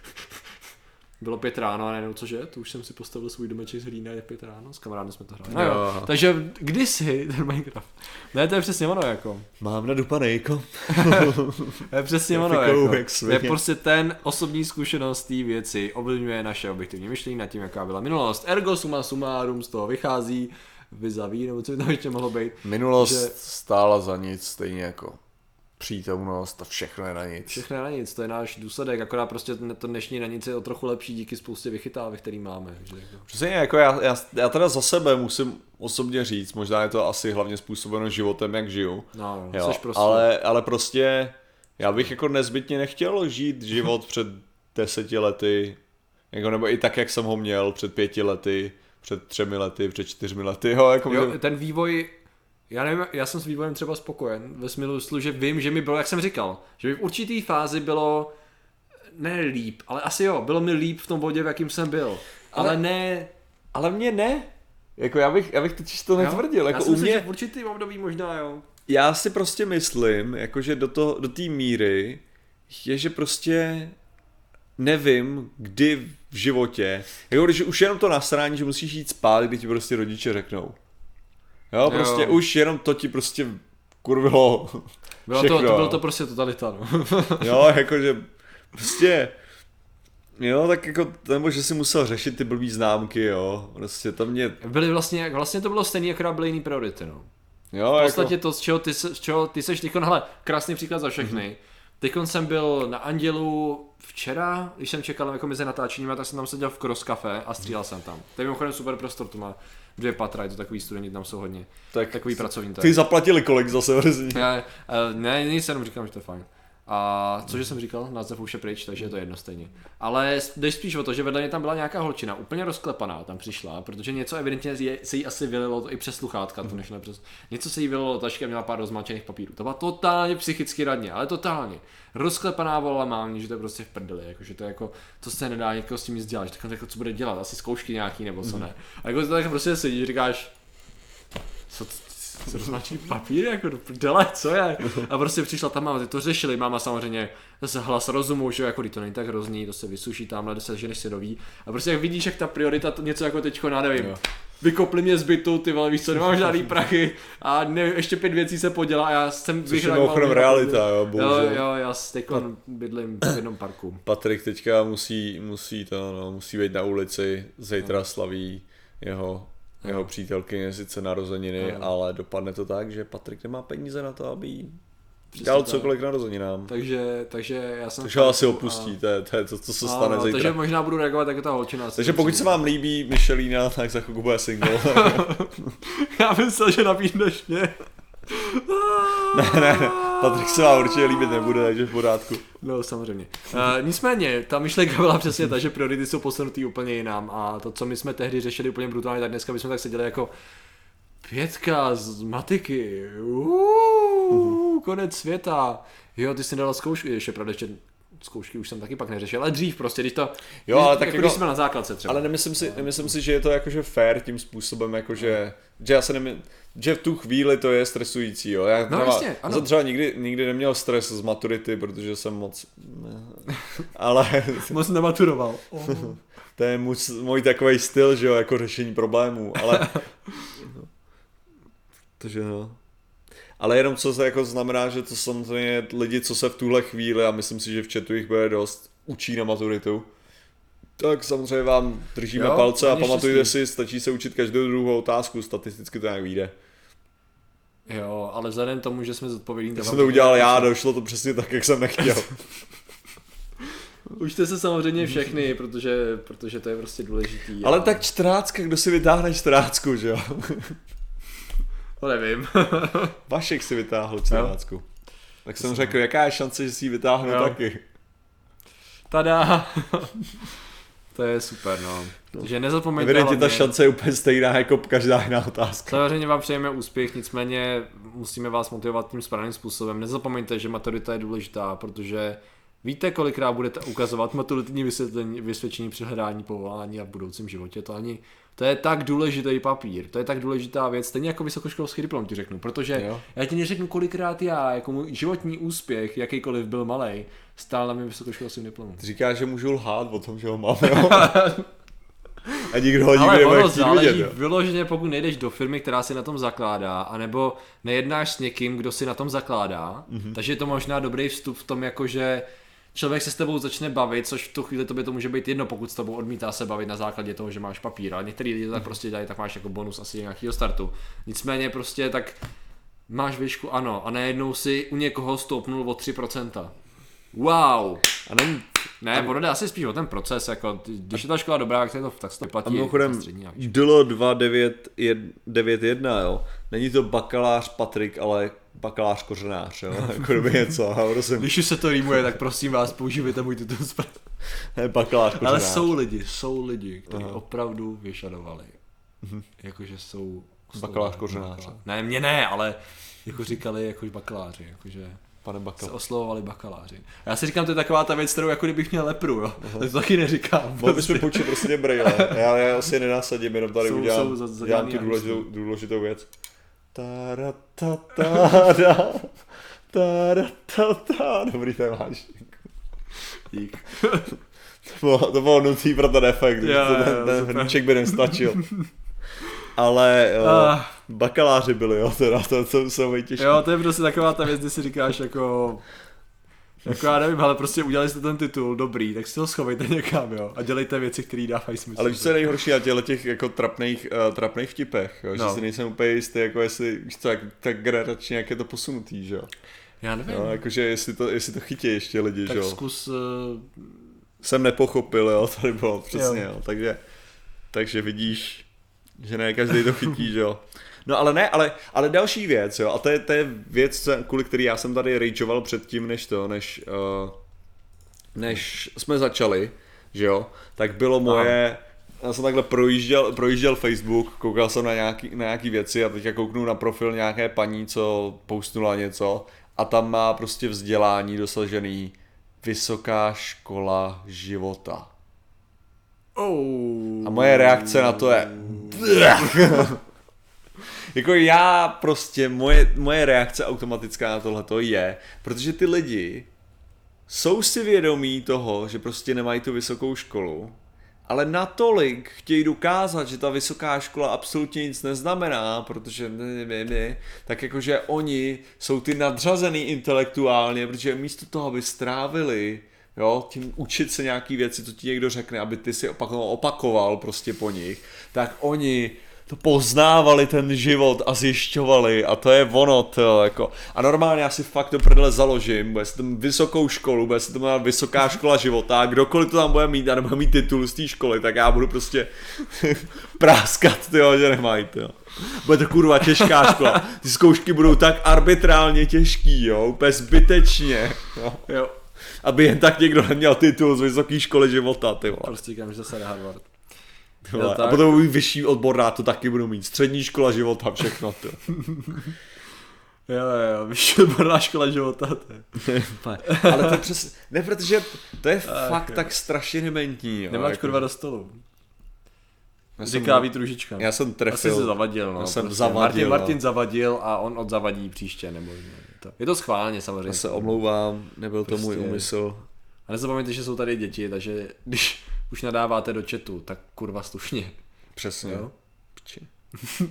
Bylo pět ráno a najednou cože, to už jsem si postavil svůj domeček z hlíny a je pět ráno, s kamarádem jsme to hráli. No jo. Jo. Takže kdysi ten Minecraft. Ne, to je přesně ono jako. Mám nadupanejko. To je přesně ono jako. je prostě ten osobní zkušenost té věci ovlivňuje naše objektivní myšlení nad tím, jaká byla minulost. Ergo suma sumárum z toho vychází, vyzaví, nebo co by tam ještě mohlo být. Minulost Že- stála za nic, stejně jako přítomnost a všechno je na nic. Všechno je na nic, to je náš důsledek, akorát prostě to dnešní na nic je o trochu lepší díky spoustě vychytávek, který máme. Že jako. Přesně, jako já, já, já teda za sebe musím osobně říct, možná je to asi hlavně způsobeno životem, jak žiju, No, jo, seš prostě. ale, ale prostě já bych jako nezbytně nechtěl žít život před deseti lety, jako nebo i tak, jak jsem ho měl před pěti lety, před třemi lety, před čtyřmi lety, jo, jako Jo, ten vývoj, já nevím, já jsem s vývojem třeba spokojen, ve smyslu, že vím, že mi bylo, jak jsem říkal, že mi v určitý fázi bylo, ne líp, ale asi jo, bylo mi líp v tom bodě, v jakým jsem byl. Ale, Ale- ne, ale mě ne. Jako já bych, já bych to jo? netvrdil, já jako si u myslím, mě, že v určitý období možná jo. já si prostě myslím, jakože do té do té míry je, že prostě nevím, kdy v životě, jako když už jenom to nasrání, že musíš jít spát, kdy ti prostě rodiče řeknou. Jo, prostě Jo. už jenom to ti prostě kurvilo Bylo všechno. to, to, bylo to prostě totalita, no. Jo, jakože prostě, jo, tak jako, nebo že si musel řešit ty blbý známky, jo, prostě to mě, Byly vlastně, vlastně to bylo stejný, akorát byly jiný priority, no. jo, V podstatě jako, to, z čeho ty, z čeho ty seš teďkon, hele, krásný příklad za všechny. Mhm. Mm-hmm. Teďkon jsem byl na Andělu včera, když jsem čekal jako mezi natáčením, tak jsem tam seděl v Cross Cafe a střílel jsem tam. To je mimochodem super prostor, to má dvě patra, je to takový studenti, tam jsou hodně. tak Takový pracovní ty tady. zaplatili kolik zase mrzí. Ne, ne, nic jenom říkám, že to je fajn. A cože jsem říkal, název už je pryč, takže je to jedno stejně. Ale jdeš spíš o to, že vedle mě tam byla nějaká holčina, úplně rozklepaná, tam přišla, protože něco evidentně je- se jí asi vylilo to i přes sluchátka, to než ne přes... Něco se jí vylilo tašky a měla pár rozmáčených papírů. To byla totálně psychicky radně, ale totálně. Rozklepaná volala mámě, že to je prostě v prdeli, jako, že to je jako, to se nedá někoho s tím nic dělat, že tak jako, co bude dělat, asi zkoušky nějaký nebo co ne. A jako to tak prostě sedí, říkáš, co, co rozmáčí papír, jako do prdele, co je? A prostě přišla tam máma, ty to řešili, máma samozřejmě zase hlas rozumu, že jako "Vždyť to není tak hrozný, to se vysuší tamhle, se ženeš si doví. A prostě jak vidíš, jak ta priorita, to něco jako teďko, já nevím, Jo. vykopli mě z bytu, ty vole, víš co, nemám žádný prachy a nevím, ještě pět věcí se podělá a já jsem Což je mimochodem realita, jo, Jo, bohužel. jo, já teď bydlím v jednom parku. Patrik teďka musí, musí to, no, musí být na ulici, zítra slaví jeho, jeho přítelkyně sice narozeniny, Ano. ale dopadne to tak, že Patrik nemá peníze na to, aby dal cokoliv k narozeninám. Takže, takže já jsem... Takže ho asi opustí, to je, to je to, co se stane Ano, zítra. takže možná budu reagovat jako ta holčina. Takže pokud se vám líbí Michelina, tak za chvilku bude single. Já myslel, že nabídneš mě. ne, ne, ne, Patrik se vám určitě líbit nebude, takže v pořádku. No, samozřejmě. Uh, nicméně, ta myšlenka byla přesně ta, že priority jsou posunutý úplně jinam a to, co my jsme tehdy řešili úplně brutálně, tak dneska bychom tak seděli jako pětka z matiky, Uuu, konec světa. Jo, ty jsi nedal zkoušky, ještě pravda, ještě zkoušky už jsem taky pak neřešil, ale dřív prostě, když to, Jo, ale tak jako, jako- když jsme na základce třeba. Ale nemyslím si, nemyslím si, že je to jakože fair tím způsobem, jakože, že já se nemy, že v tu chvíli to je stresující, jo. Já No třeba, jasně, ano. jsem třeba nikdy, nikdy neměl stres z maturity, protože jsem moc, ale Moc nematuroval. to je můj, můj takový styl, že jo, jako řešení problémů, ale takže no. Ale jenom co se jako znamená, že to samozřejmě lidi, co se v tuhle chvíli, a myslím si, že v chatu jich bude dost, učí na maturitu, tak samozřejmě vám držíme Jo, palce a pamatujte štěstí. si, stačí se učit každou druhou otázku, statisticky to nějak vyjde. Jo, ale vzhledem tomu, že jsme zodpovědní, Tak jsem to udělal já, došlo to přesně tak, jak jsem nechtěl. Učte se samozřejmě všechny, protože, protože to je prostě důležitý. Ale a- tak čtrnáctka, kdo si vytáhne čtrnáctku, že jo? To nevím. Vašek si vytáhl čtrnáctku. Tak jsem řekl, jaká je šance, že si ji vytáhnu Jo. taky. Tada. to je super, no. Takže nezapomeňte Evidentně ta hlavně- šance je úplně stejná jako každá jiná otázka. Samozřejmě vám přejeme úspěch, nicméně musíme vás motivovat tím správným způsobem. Nezapomeňte, že maturita je důležitá, protože víte, kolikrát budete ukazovat maturitní vysvětlení, vysvědčení při hledání povolání a v budoucím životě. To ani to je tak důležitý papír, to je tak důležitá věc, stejně jako vysokoškolský diplom ti řeknu, protože Jo. já ti neřeknu kolikrát já, jako můj životní úspěch, jakýkoliv byl malý, stál na mém vysokoškolském diplomu. Ty říkáš, že můžu lhát o tom, že ho mám, jo? A nikdo ho nikdy Ale nebude ono chtít vidět, záleží jo? vyloženě, pokud nejdeš do firmy, která si na tom zakládá, anebo nejednáš s někým, kdo si na tom zakládá, Mhm. mm-hmm. takže je to možná dobrý vstup v tom, jako že člověk se s tebou začne bavit, což v tu chvíli tobě to může být jedno, pokud s tebou odmítá se bavit na základě toho, že máš papír, ale některý lidi to Mhm. tak prostě dělají, tak máš jako bonus asi nějakého startu. Nicméně prostě tak máš výšku, ano, a najednou si u někoho stoupnul o 3%. Wow! A není, Ne, ono jde asi spíš o ten proces, jako, když je ta škola dobrá, tak se to, tak se to a platí. mimochodem, a vyšší. DLO 2991, jo? Není to bakalář Patrik, ale bakalář kořenář, jo? Jako kdyby něco, jo? Prosím, Když už se to rýmuje, tak prosím vás, používejte můj titul správně. ne, bakalář kořenář. Ale jsou lidi, jsou lidi, kteří Aha. opravdu vyžadovali. Jakože jsou... Bakalář kořenář. Ne, mě ne, ale jako říkali jako bakaláři, jakože Pane se Bakal. oslovovali bakaláři. A já si říkám, to je taková ta věc, kterou jako kdybych měl lepru, jo. Tak to taky neříkám. Mohl bys mi počít prostě braille. Já, já asi nenasadím, jenom tady Jsou- udělám, jsou za- za dělám tu důležitou, důležitou věc. Tára, ta, tára, tára, ta, ta. Dobrý, to je máš. Dík. To bylo, to bylo nutný pro ten efekt, Jo, to jo, ten, ten hrníček by nestačil. Ale jo, Ah. bakaláři byli, jo, teda to, to jsou těžké. Jo, to je prostě taková ta věc, kdy si říkáš jako... Jako já nevím, ale prostě udělali jste ten titul, dobrý, tak si ho schovejte někam, jo, a dělejte věci, které dávají smysl. Ale co je nejhorší na těchto těch jako trapných, uh, trapných vtipech, jo? že No. si nejsem úplně jistý, jako jestli, víš co, jak, tak generačně, jak je to posunutý, že jo. Já nevím, No, jakože jestli to, jestli to chytí ještě lidi, tak že jo. zkus... Uh, Jsem nepochopil, jo, tady bylo přesně, Jo. jo. takže, takže vidíš, že ne každý to chytí, že jo. No ale ne, ale, ale další věc, jo, a to je, to je věc, kvůli který já jsem tady rageoval předtím, než to, než, uh, než jsme začali, že jo, tak bylo moje, já jsem takhle projížděl, projížděl Facebook, koukal jsem na nějaký, na nějaký věci a teďka kouknu na profil nějaké paní, co postnula něco a tam má prostě vzdělání dosažený Vysoká škola života. Oh. A moje reakce na to je... jako já prostě, moje, moje reakce automatická na tohleto je, protože ty lidi jsou si vědomí toho, že prostě nemají tu vysokou školu, ale natolik chtějí dokázat, že ta vysoká škola absolutně nic neznamená, protože ne, ne, ne, tak jakože oni jsou ty nadřazený intelektuálně, protože místo toho, aby strávili jo, tím učit se nějaký věci, co ti někdo řekne, aby ty si opakoval, opakoval prostě po nich, tak oni to poznávali ten život a zjišťovali a to je ono, to jako. A normálně já si fakt do prdele založím, bude se tam vysokou školu, bude se tam vysoká škola života a kdokoliv to tam bude mít a nebude mít titul z té školy, tak já budu prostě práskat, tyjo, že nemají, tyjo. Bude to kurva těžká škola. Ty zkoušky budou tak arbitrálně těžký, jo, úplně zbytečně. Jo, Aby jen tak někdo neměl titul z vysoké školy života, ty vole. prostě říkám, že zase Harvard. Ty vole. Jo, a potom budu mít vyšší odborná, to taky budu mít. Střední škola života, všechno, ty. Jo, jo, vyšší odborná škola života, to je. Ale to je přes... Ne, protože to je Ach, fakt jo. tak strašně dementní, jo. Nemáš jako- kurva do stolu. Já jsem- Říká Růžička. Já jsem Asi trefil. se zavadil, no. Já jsem prostě. zavadil, Martin, no. Martin zavadil a on odzavadí příště, nebo to. Je to schválně samozřejmě. Já se omlouvám, nebyl to můj Prostě- úmysl. A nezapomeňte, že jsou tady děti, takže když už nadáváte do chatu, tak kurva slušně. Přesně. Jo?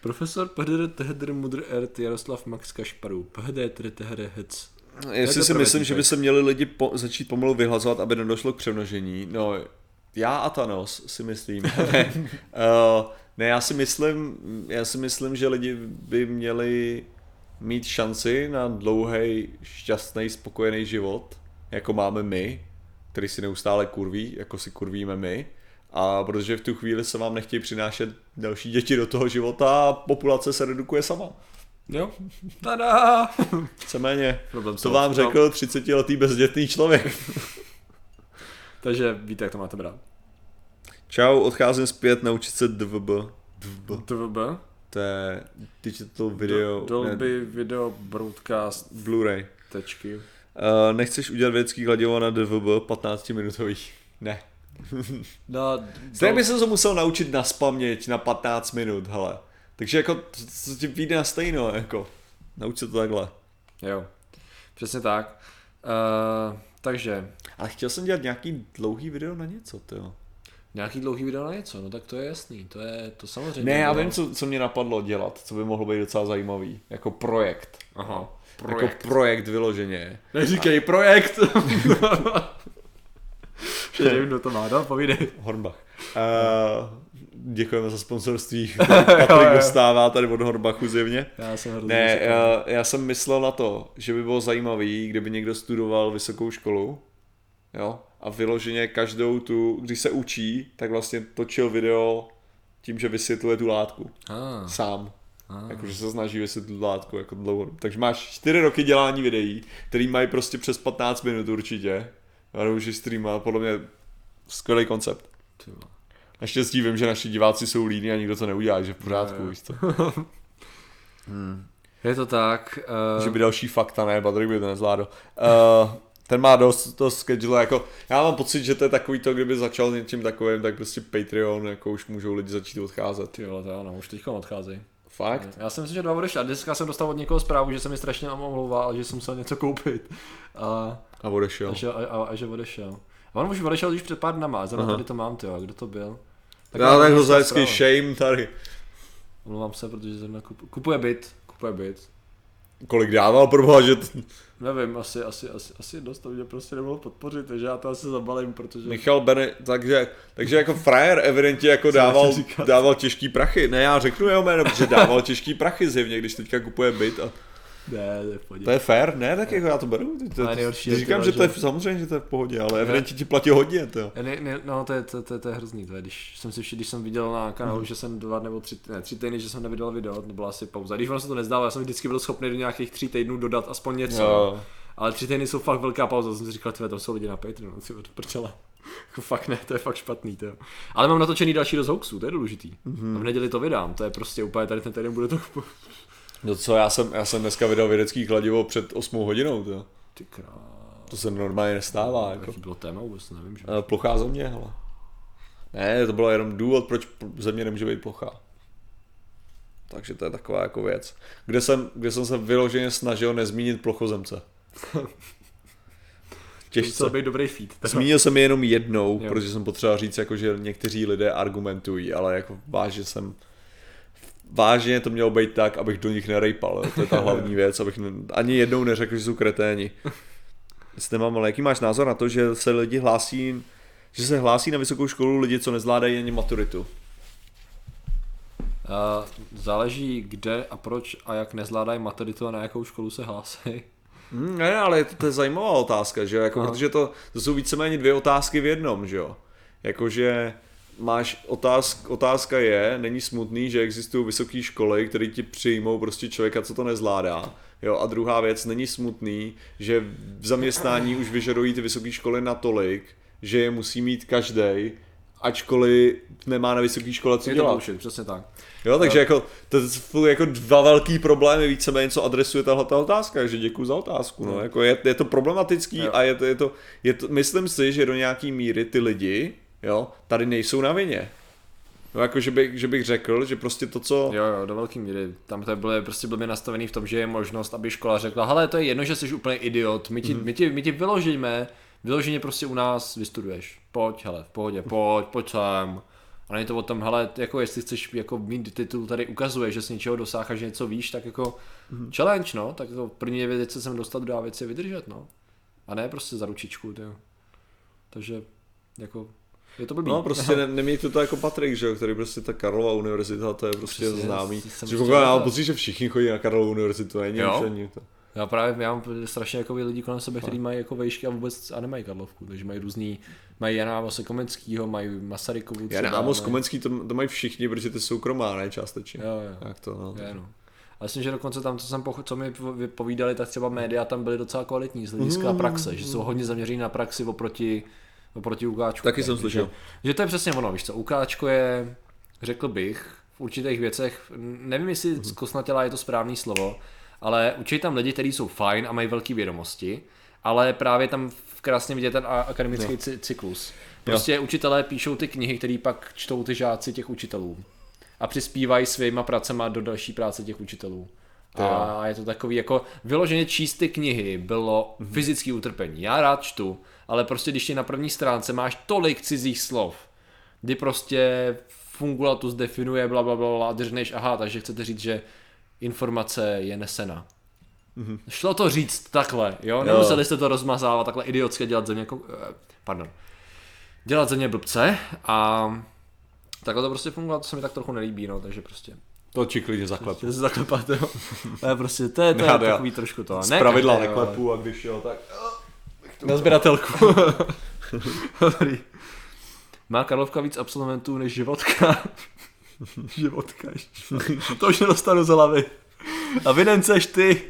Profesor Phdr Tehdr Mudr Ert Jaroslav Max Kašparů. Phdr Tehdr Hec. Jestli to si myslím, že by se měli lidi po, začít pomalu vyhlazovat, aby nedošlo k přemnožení, no já a Thanos si myslím. ne, uh, ne, já si myslím, já si myslím, že lidi by měli mít šanci na dlouhý, šťastný, spokojený život, jako máme my, který si neustále kurví, jako si kurvíme my. A protože v tu chvíli se vám nechtějí přinášet další děti do toho života a populace se redukuje sama. Jo? Tada! Víceméně, to vám řekl 30-letý bezdětný člověk. Takže víte, jak to máte brát. Čau, odcházím zpět naučit se DVB. DVB. TVB? To je Digital Video, ne, Dolby Video Broadcast Blu-ray. tečky. Uh, nechceš udělat vědecký kladivo na DVB 15 minutový? Ne. No, Stejně by se to musel naučit na spaměť na 15 minut, hele. Takže jako, co ti vyjde na stejno, jako. Nauč se to takhle. Jo, přesně tak. Uh, takže, Ale chtěl jsem dělat nějaký dlouhý video na něco, to nějaký dlouhý video na něco, no tak to je jasný, to je, to samozřejmě. Ne, já vím, co, co mě napadlo dělat, co by mohlo být docela zajímavý. Jako projekt. Aha, Projekt. projekt. Jako projekt vyloženě. Neříkej projekt! Že nevím, kdo to má, no, povídej. Hornbach. Uh, děkujeme za sponsorství, Patrik dostává tady od Hornbachu zjevně. Já jsem Ne, já, já jsem myslel na to, že by bylo zajímavý, kdyby někdo studoval vysokou školu, jo, a vyloženě každou tu, když se učí, tak vlastně točil video tím, že vysvětluje tu látku. Ah, Sám. ah. Jakože se snaží vysvětlit tu látku jako dlouho. Takže máš 4 roky dělání videí, který mají prostě přes 15 minut určitě. A můžeš streamovat, podle mě skvělý koncept. Naštěstí vím, že naši diváci jsou líní a nikdo to neudělá, že v pořádku, jo. víš co. Je to tak. Uh, Že by další fakta, ne, Patrik by to nezvládl. Uh, ten má dost, dost schedule, jako, já mám pocit, že to je takový to, kdyby začal něčím takovým, tak prostě Patreon, jako už můžou lidi začít odcházet. Ty vole, to ano, už teďka odcházejí. Fakt? Já si myslím, že dva odešli. A dneska jsem dostal od někoho zprávu, že se mi strašně omlouval, že jsem musel něco koupit. A, A odešel. a, že, a, a, a že odešel. On už odešel už před pár dnama, zrovna tady to mám, ty kdo to byl? Tak já tak ho shame tady. Omlouvám se, protože zrovna kup, kupuje byt, kupuje byt. Kolik dával pro boha, že... t- Nevím, asi, asi, asi, asi dost, to mě prostě nemohl podpořit, takže já to asi zabalím, protože... Michal Bene, takže, takže jako frajer evidentně jako dával, dával těžký prachy. Ne, já řeknu jeho jméno, protože dával těžký prachy zjevně, když teďka kupuje byt a Ne, to je v pohodě. to je fair, ne, tak jako já to beru. To, to, nejhorší to, je říkám, to, že to je samozřejmě, že to je v pohodě, ale evidentně ti platí hodně, to. Ne, ne, no to je, to, to, to je hrozný, to je, když jsem si vši- když jsem viděl na kanálu, že jsem dva nebo tři, ne, tři týdny, že jsem nevydal video, to byla asi pauza. Když ono se to nezdálo, já jsem vždycky byl schopný do nějakých tří týdnů dodat aspoň něco. Jo. Ale tři týdny jsou fakt velká pauza, to jsem si říkal, tyhle, to jsou lidi na Patreonu, ty prčela. Jako fakt ne, to je fakt špatný, to. Ale mám natočený další dost hoaxů, to je důležitý. Mm-hmm. A v neděli to vydám, to je prostě úplně tady ten týden bude to... No co, já jsem, já jsem dneska vydal vědecký kladivo před 8 hodinou, to. Ty krá... To se normálně nestává, jako. Jaký bylo téma vůbec, nevím, že... Eh, Plochá země, hele. Ne, to bylo jenom důvod, proč země nemůže být plochá. Takže to je taková jako věc. Kde jsem, kde jsem se vyloženě snažil nezmínit plochozemce. Těžce. Musel být dobrý feed. Zmínil jsem je jenom jednou, Jo. protože jsem potřeboval říct, jako, že někteří lidé argumentují, ale jako vážně jsem vážně to mělo být tak, abych do nich nerejpal, jo. to je ta hlavní věc, abych ne, ani jednou neřekl, že jsou kreténi. Nemám, ale jaký máš názor na to, že se lidi hlásí, že se hlásí na vysokou školu lidi, co nezvládají ani maturitu? Uh, záleží kde a proč a jak nezvládají maturitu a na jakou školu se hlásí. Hmm, ne, ale to, to je zajímavá otázka, že jo, jako, Aha. protože to, to jsou víceméně dvě otázky v jednom, že jo. Jakože máš otázk, otázka je, není smutný, že existují vysoké školy, které ti přijmou prostě člověka, co to nezvládá. Jo, a druhá věc, není smutný, že v zaměstnání už vyžadují ty vysoké školy natolik, že je musí mít každý, ačkoliv nemá na vysoké škole co Je to dělat. bullshit, přesně tak. Jo, takže jako, to jsou jako dva velký problémy, víceméně, co adresuje tahle ta otázka, takže děkuji za otázku, no, jako je, je to problematický Jo. a je to, je to, je to, myslím si, že do nějaký míry ty lidi, jo, tady nejsou na vině. No, jako, že bych, že bych řekl, že prostě to, co... Jo, jo, do velké míry. Tam to bylo prostě blbě nastavený v tom, že je možnost, aby škola řekla, hele, to je jedno, že jsi úplně idiot, my ti, mm. my ti, my ti vyložíme, vyloženě prostě u nás vystuduješ. Pojď, hele, v pohodě, pojď, pojď sem. A není to o tom, hele, jako jestli chceš jako mít titul tady ukazuje, že jsi něčeho dosáhl a že něco víš, tak jako Mhm. challenge, no, tak jako první věc, co jsem dostat, druhá věc je vydržet, no. A ne prostě za ručičku, tyjo. Takže, jako, je to blbý. No, prostě ne, neměj to jako Patrik, že jo, který prostě ta Karlova univerzita, to je prostě Přesně, známý. Že chtěl já mám pocit, že všichni chodí na Karlovu univerzitu, není Jo? to. Já právě já mám strašně jako lidi kolem sebe, kteří mají jako vejšky a vůbec a nemají Karlovku, takže mají různý, mají Jana Amose Komenskýho, mají Masarykovu ne, Amos Komenský, to, to mají všichni, protože ty jsou soukromá, ne, částečně. Jo, jo. Tak to, no. Je, no. A myslím, že dokonce tam, co, jsem poch- co mi vypovídali, tak třeba média tam byly docela kvalitní z hlediska Mm. praxe, že jsou hodně zaměření na praxi oproti, oproti ukáčku. Taky jsem že, slyšel. Že to je přesně ono, víš co, ukáčko je, řekl bych, v určitých věcech, nevím jestli Mhm. zkosnatělá je to správný slovo, ale učí tam lidi, kteří jsou fajn a mají velké vědomosti, ale právě tam krásně vidět ten akademický cy- cyklus. Prostě učitelé píšou ty knihy, které pak čtou ty žáci těch učitelů a přispívají svýma pracema do další práce těch učitelů. A je to takový jako vyloženě číst ty knihy bylo fyzický utrpení. Já rád čtu, ale prostě když ti na první stránce máš tolik cizích slov, kdy prostě fungulatus definuje bla bla bla, bla a řekneš, aha, takže chcete říct, že informace je nesena. Mm-hmm. Šlo to říct takhle, jo? Nemuseli jste to rozmazávat takhle idiotsky dělat ze mě, jako, eh, pardon, dělat ze mě blbce a takhle to prostě fungovalo, to se mi tak trochu nelíbí, no, takže prostě. To ti klidně zaklep. Že se zaklepat, jo. To je prostě, to je, to je takový trošku to. Z Ne pravidla jo, neklepu a když jo, tak... Na sběratelku. Dobrý. Má Karlovka víc absolventů než životka. životka ještě. To už nedostanu z hlavy. A vinen seš ty.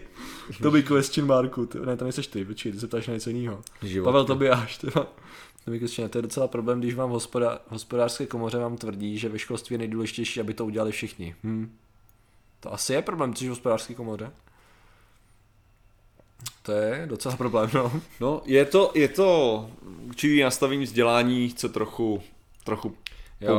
To by question marku. Ty. Ne, to nejseš ty, počkej, ty se ptáš na něco jiného. Životka. Pavel Tobiáš, ty. To by question, to je docela problém, když vám v hospoda- hospodářské komoře vám tvrdí, že ve školství je nejdůležitější, aby to udělali všichni. Hm. To asi je problém, když v hospodářské komoře. To je docela problém, no. No, je to, je to určitý nastavení vzdělání, co trochu, trochu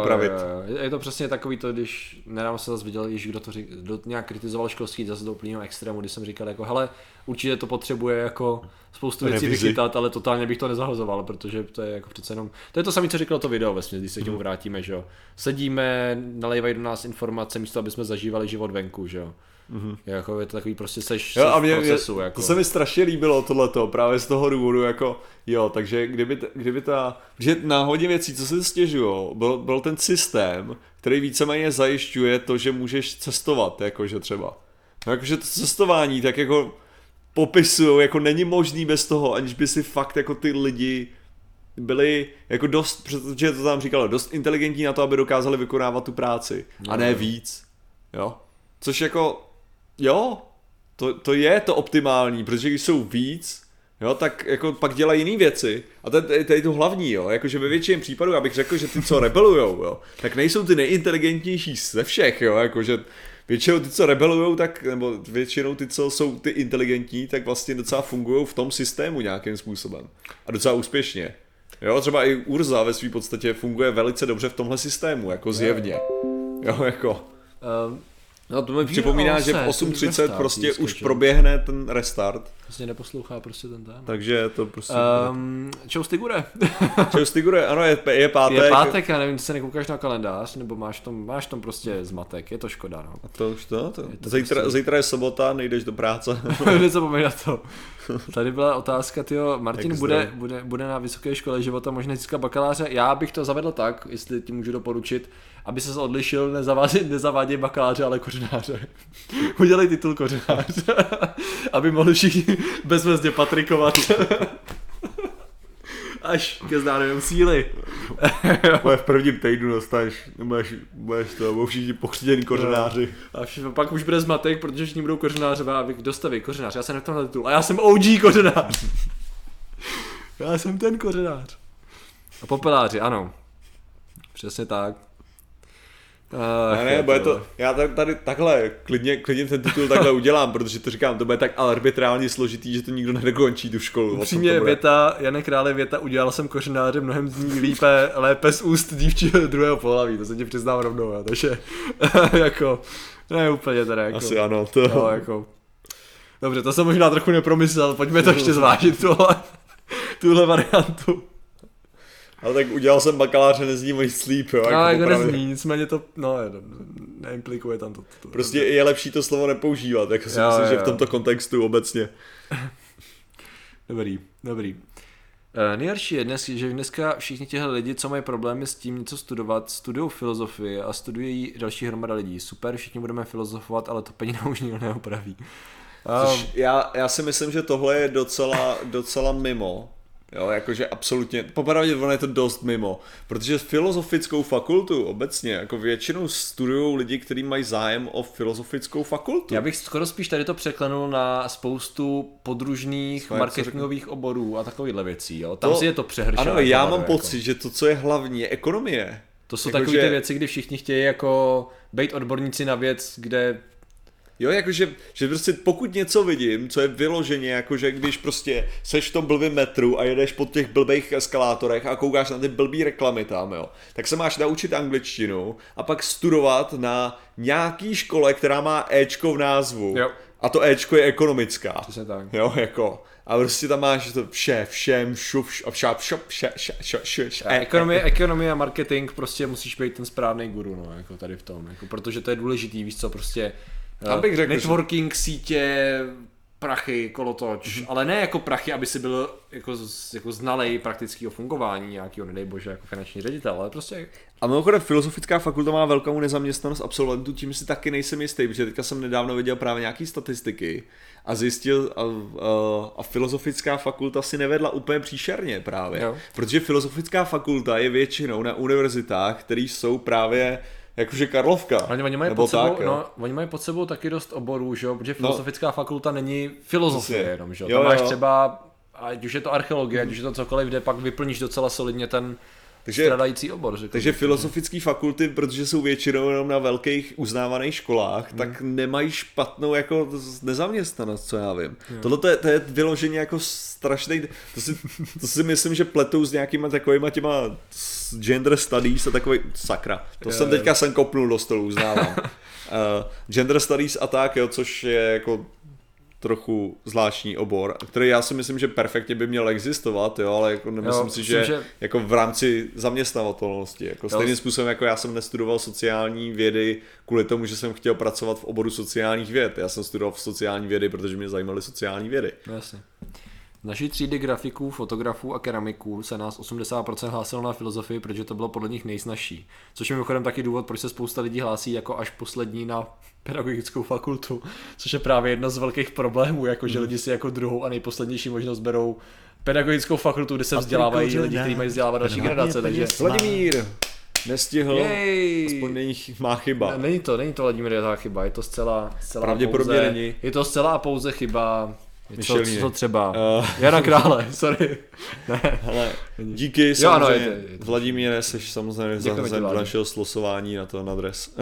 Upravit. Jo, jo. Je to přesně takový to, když nedávno se zase viděl, již kdo to řík, kdo nějak kritizoval školství zase do úplného extrému, kdy jsem říkal jako, hele, určitě to potřebuje jako spoustu věcí Revizi. vychytat, ale totálně bych to nezahozoval, protože to je jako přece jenom, to je to samé, co říkalo to video ve směs, když se k Mhm. tomu vrátíme, že jo. Sedíme, nalejvají do nás informace místo, aby jsme zažívali život venku, že jo. Mm-hmm. Jako je to takový prostě seš. Jo, a mě, procesu, mě, jako. to se mi strašně líbilo tohleto, právě z toho důvodu, jako jo, takže kdyby, kdyby ta, že na hodně věcí, co se stěžují, byl, byl ten systém, který víceméně zajišťuje to, že můžeš cestovat, jakože třeba. No, jakože to cestování, tak jako popisují, jako není možný bez toho, aniž by si fakt jako ty lidi byli jako dost, protože to tam říkalo, dost inteligentní na to, aby dokázali vykonávat tu práci. A ne víc. Jo. Což jako, jo, to, to je to optimální, protože když jsou víc, jo, tak jako pak dělají jiné věci. A to, je- to hlavní, jo, jakože ve většině případů, abych řekl, že ty, co rebelujou, jo, tak nejsou ty nejinteligentnější ze všech, jo, jakože většinou ty, co rebelujou, tak, nebo většinou ty, co jsou ty inteligentní, tak vlastně docela fungují v tom systému nějakým způsobem. A docela úspěšně. Jo, třeba i Urza ve své podstatě funguje velice dobře v tomhle systému, jako zjevně. Jo, jako. Um, no to mi Připomíná, že v 8.30 prostě už proběhne ten restart, Prostě neposlouchá prostě ten ten. takže to prostě... Um, čau Stigure. Čau Stigure, ano, je, je pátek. Je pátek, já nevím, ty se nekoukáš na kalendář, nebo máš tom, máš tom prostě zmatek, je to škoda, no. A to už to, to. to Zítra, prostě- zítra je sobota, nejdeš do práce. Nezapomeň na to. Tady byla otázka, tyjo, Martin Jak bude, bude, bude, na vysoké škole života možná získat bakaláře. Já bych to zavedl tak, jestli ti můžu doporučit, aby se odlišil, nezaváděj, nezaváděj bakaláře, ale kořenáře. Udělej titul kořenář, aby mohli všichni bezvezně patrikovat. Až ke známým síly. Bude v prvním týdnu dostaneš, budeš, budeš to, budou všichni pokřtěný kořenáři. A vš- pak už bude zmatek, protože všichni budou kořenářové a vy dostaví kořenář. Já jsem na tomhle titul. A já jsem OG kořenář. já jsem ten kořenář. A popeláři, ano. Přesně tak. Ach, Ne, bude to, já tady, tady takhle, klidně, klidně ten titul takhle udělám, protože to říkám, to bude tak arbitrálně složitý, že to nikdo nedokončí tu školu. Upřímně věta, Janek Král je věta, udělal jsem kořenáře mnohem zní lípe, lépe z úst dívčího druhého pohlaví, to se ti přiznám rovnou, jo, takže jako, ne úplně teda jako. Asi ano, to. No, jako. Dobře, to jsem možná trochu nepromyslel, pojďme to ještě zvážit, tuhle, tuhle variantu. Ale tak udělal jsem bakaláře, nezní moc slíp, jo. No, jako jako nezní, nicméně to, no, je, neimplikuje tam to. to Prostě je lepší to slovo nepoužívat, jako si Jo, myslím, jo, že v tomto kontextu obecně. Dobrý, dobrý. Uh, nejhorší je dnes, že dneska všichni těhle lidi, co mají problémy s tím něco studovat, studují filozofii a studují další hromada lidí. Super, všichni budeme filozofovat, ale to peníze už nikdo neopraví. Um, Což já, já si myslím, že tohle je docela, docela mimo. Jo, jakože absolutně, popravdě ono je to dost mimo, protože filozofickou fakultu obecně, jako většinou studují lidi, kteří mají zájem o filozofickou fakultu. já bych skoro spíš tady to překlenul na spoustu podružných jak marketingových oborů a takovýchhle věcí. Jo? Tam To- si je to přehršené. Ano, já mám jako. pocit, že to, co je hlavní, je ekonomie. To jsou jako, takové že- ty věci, kdy všichni chtějí jako být odborníci na věc, kde Jo, jakože, že prostě pokud něco vidím, co je vyloženě, jakože když prostě seš v tom blbým metru a jedeš po těch blbých eskalátorech a koukáš na ty blbý reklamy tam, jo, tak se máš naučit angličtinu a pak studovat na nějaký škole, která má Ečko v názvu. Jo. A to Ečko je ekonomická. Přesně tak. Jo, jako. A prostě tam máš to vše, všem, šup, šup, šup, šup, vše, vše, vše. A ekonomie, ekonomie a marketing prostě musíš být ten správný guru, no, jako tady v tom, jako, protože to je důležitý, víš co, prostě Tam bych řekl, že- networking, sítě, prachy, kolotoč, ale ne jako prachy, aby si byl jako, jako znalej praktického fungování nějakého, nedej bože, jako finanční ředitel, ale prostě A mimochodem filozofická fakulta má velkou nezaměstnanost absolventů, tím si taky nejsem jistý, protože teďka jsem nedávno viděl právě nějaký statistiky a zjistil, a, a, a filozofická fakulta si nevedla úplně příšerně právě, Jo. protože filozofická fakulta je většinou na univerzitách, které jsou právě jakože Karlovka. Oni, oni, mají nebo pod sebou, tak, no, oni mají pod sebou taky dost oborů, že jo? protože filozofická fakulta není filozofie Přesně. jenom, že jo? Jo, Tam máš jo. třeba, ať už je to archeologie, ať už je to cokoliv, kde pak vyplníš docela solidně ten, Takže, stradající obor, řekl takže filozofické fakulty, protože jsou většinou jenom na velkých uznávaných školách, Hmm. tak nemají špatnou jako nezaměstnanost, co já vím. Tohle to je, to je vyloženě jako strašný, to si, to si myslím, že pletou s nějakýma takovýma těma gender studies a takový, sakra, to Jo, jsem jo. teďka jsem kopnul do stolu, uznávám. uh, gender studies a tak, jo, což je jako trochu zvláštní obor, který já si myslím, že perfektně by měl existovat, jo, ale jako nemyslím Jo, si, že, že- jako v rámci zaměstnavatelnosti, jako stejným způsobem, jako já jsem nestudoval sociální vědy kvůli tomu, že jsem chtěl pracovat v oboru sociálních věd. Já jsem studoval v sociální vědy, protože mě zajímaly sociální vědy. No, Jasně. Z naší třídy grafiků, fotografů a keramiků se nás 80% hlásilo na filozofii, protože to bylo podle nich nejsnažší. Což je mimochodem taky důvod, proč se spousta lidí hlásí jako až poslední na pedagogickou fakultu, což je právě jedna z velkých problémů, jako že lidi si jako druhou a nejposlednější možnost berou pedagogickou fakultu, kde se vzdělávají lidi, kteří mají vzdělávat další generace, takže... Vladimír nestihl, Jej! aspoň není, má chyba. Ne, Není to, není to Vladimír chyba, je to zcela, zcela Pravděpodobně pouze, není. Je to zcela a pouze chyba, co, co třeba, Eh. Jana Krále, sorry. Ne. Hele, díky Jo, ano, je to- je to- Vladimíre, jsi samozřejmě zařazen do našeho slosování na to na dres.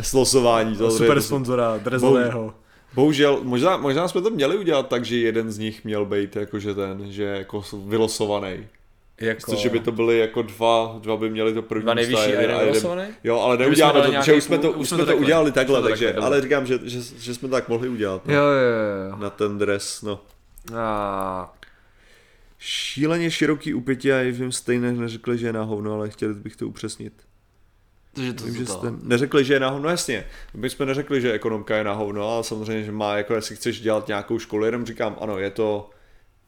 Slosování, to Super to- sponzora, Drezového. Bohužel, možná, možná jsme to měli udělat tak, že jeden z nich měl být jakože ten, že jako vylosovaný. Jako... Což by to byly jako dva, dva by měli to první Dva nejvyšší a jeden? Jo, ale jsme neuděláme to, že už jsme to, už jsme to řekli. udělali Už takhle, to takže, řekli, ale říkám, že, že, že jsme to tak mohli udělat. No, Jo, jo, jo. Na ten dres, no. A... Šíleně široký upětí a jim stejně neřekli, že je na hovno, ale chtěli bych to upřesnit. Takže to, Vím, to, že to. jste neřekli, že je na hovno, jasně. My jsme neřekli, že ekonomka je na hovno, ale samozřejmě, že má, jako jestli chceš dělat nějakou školu, jenom říkám, ano, je to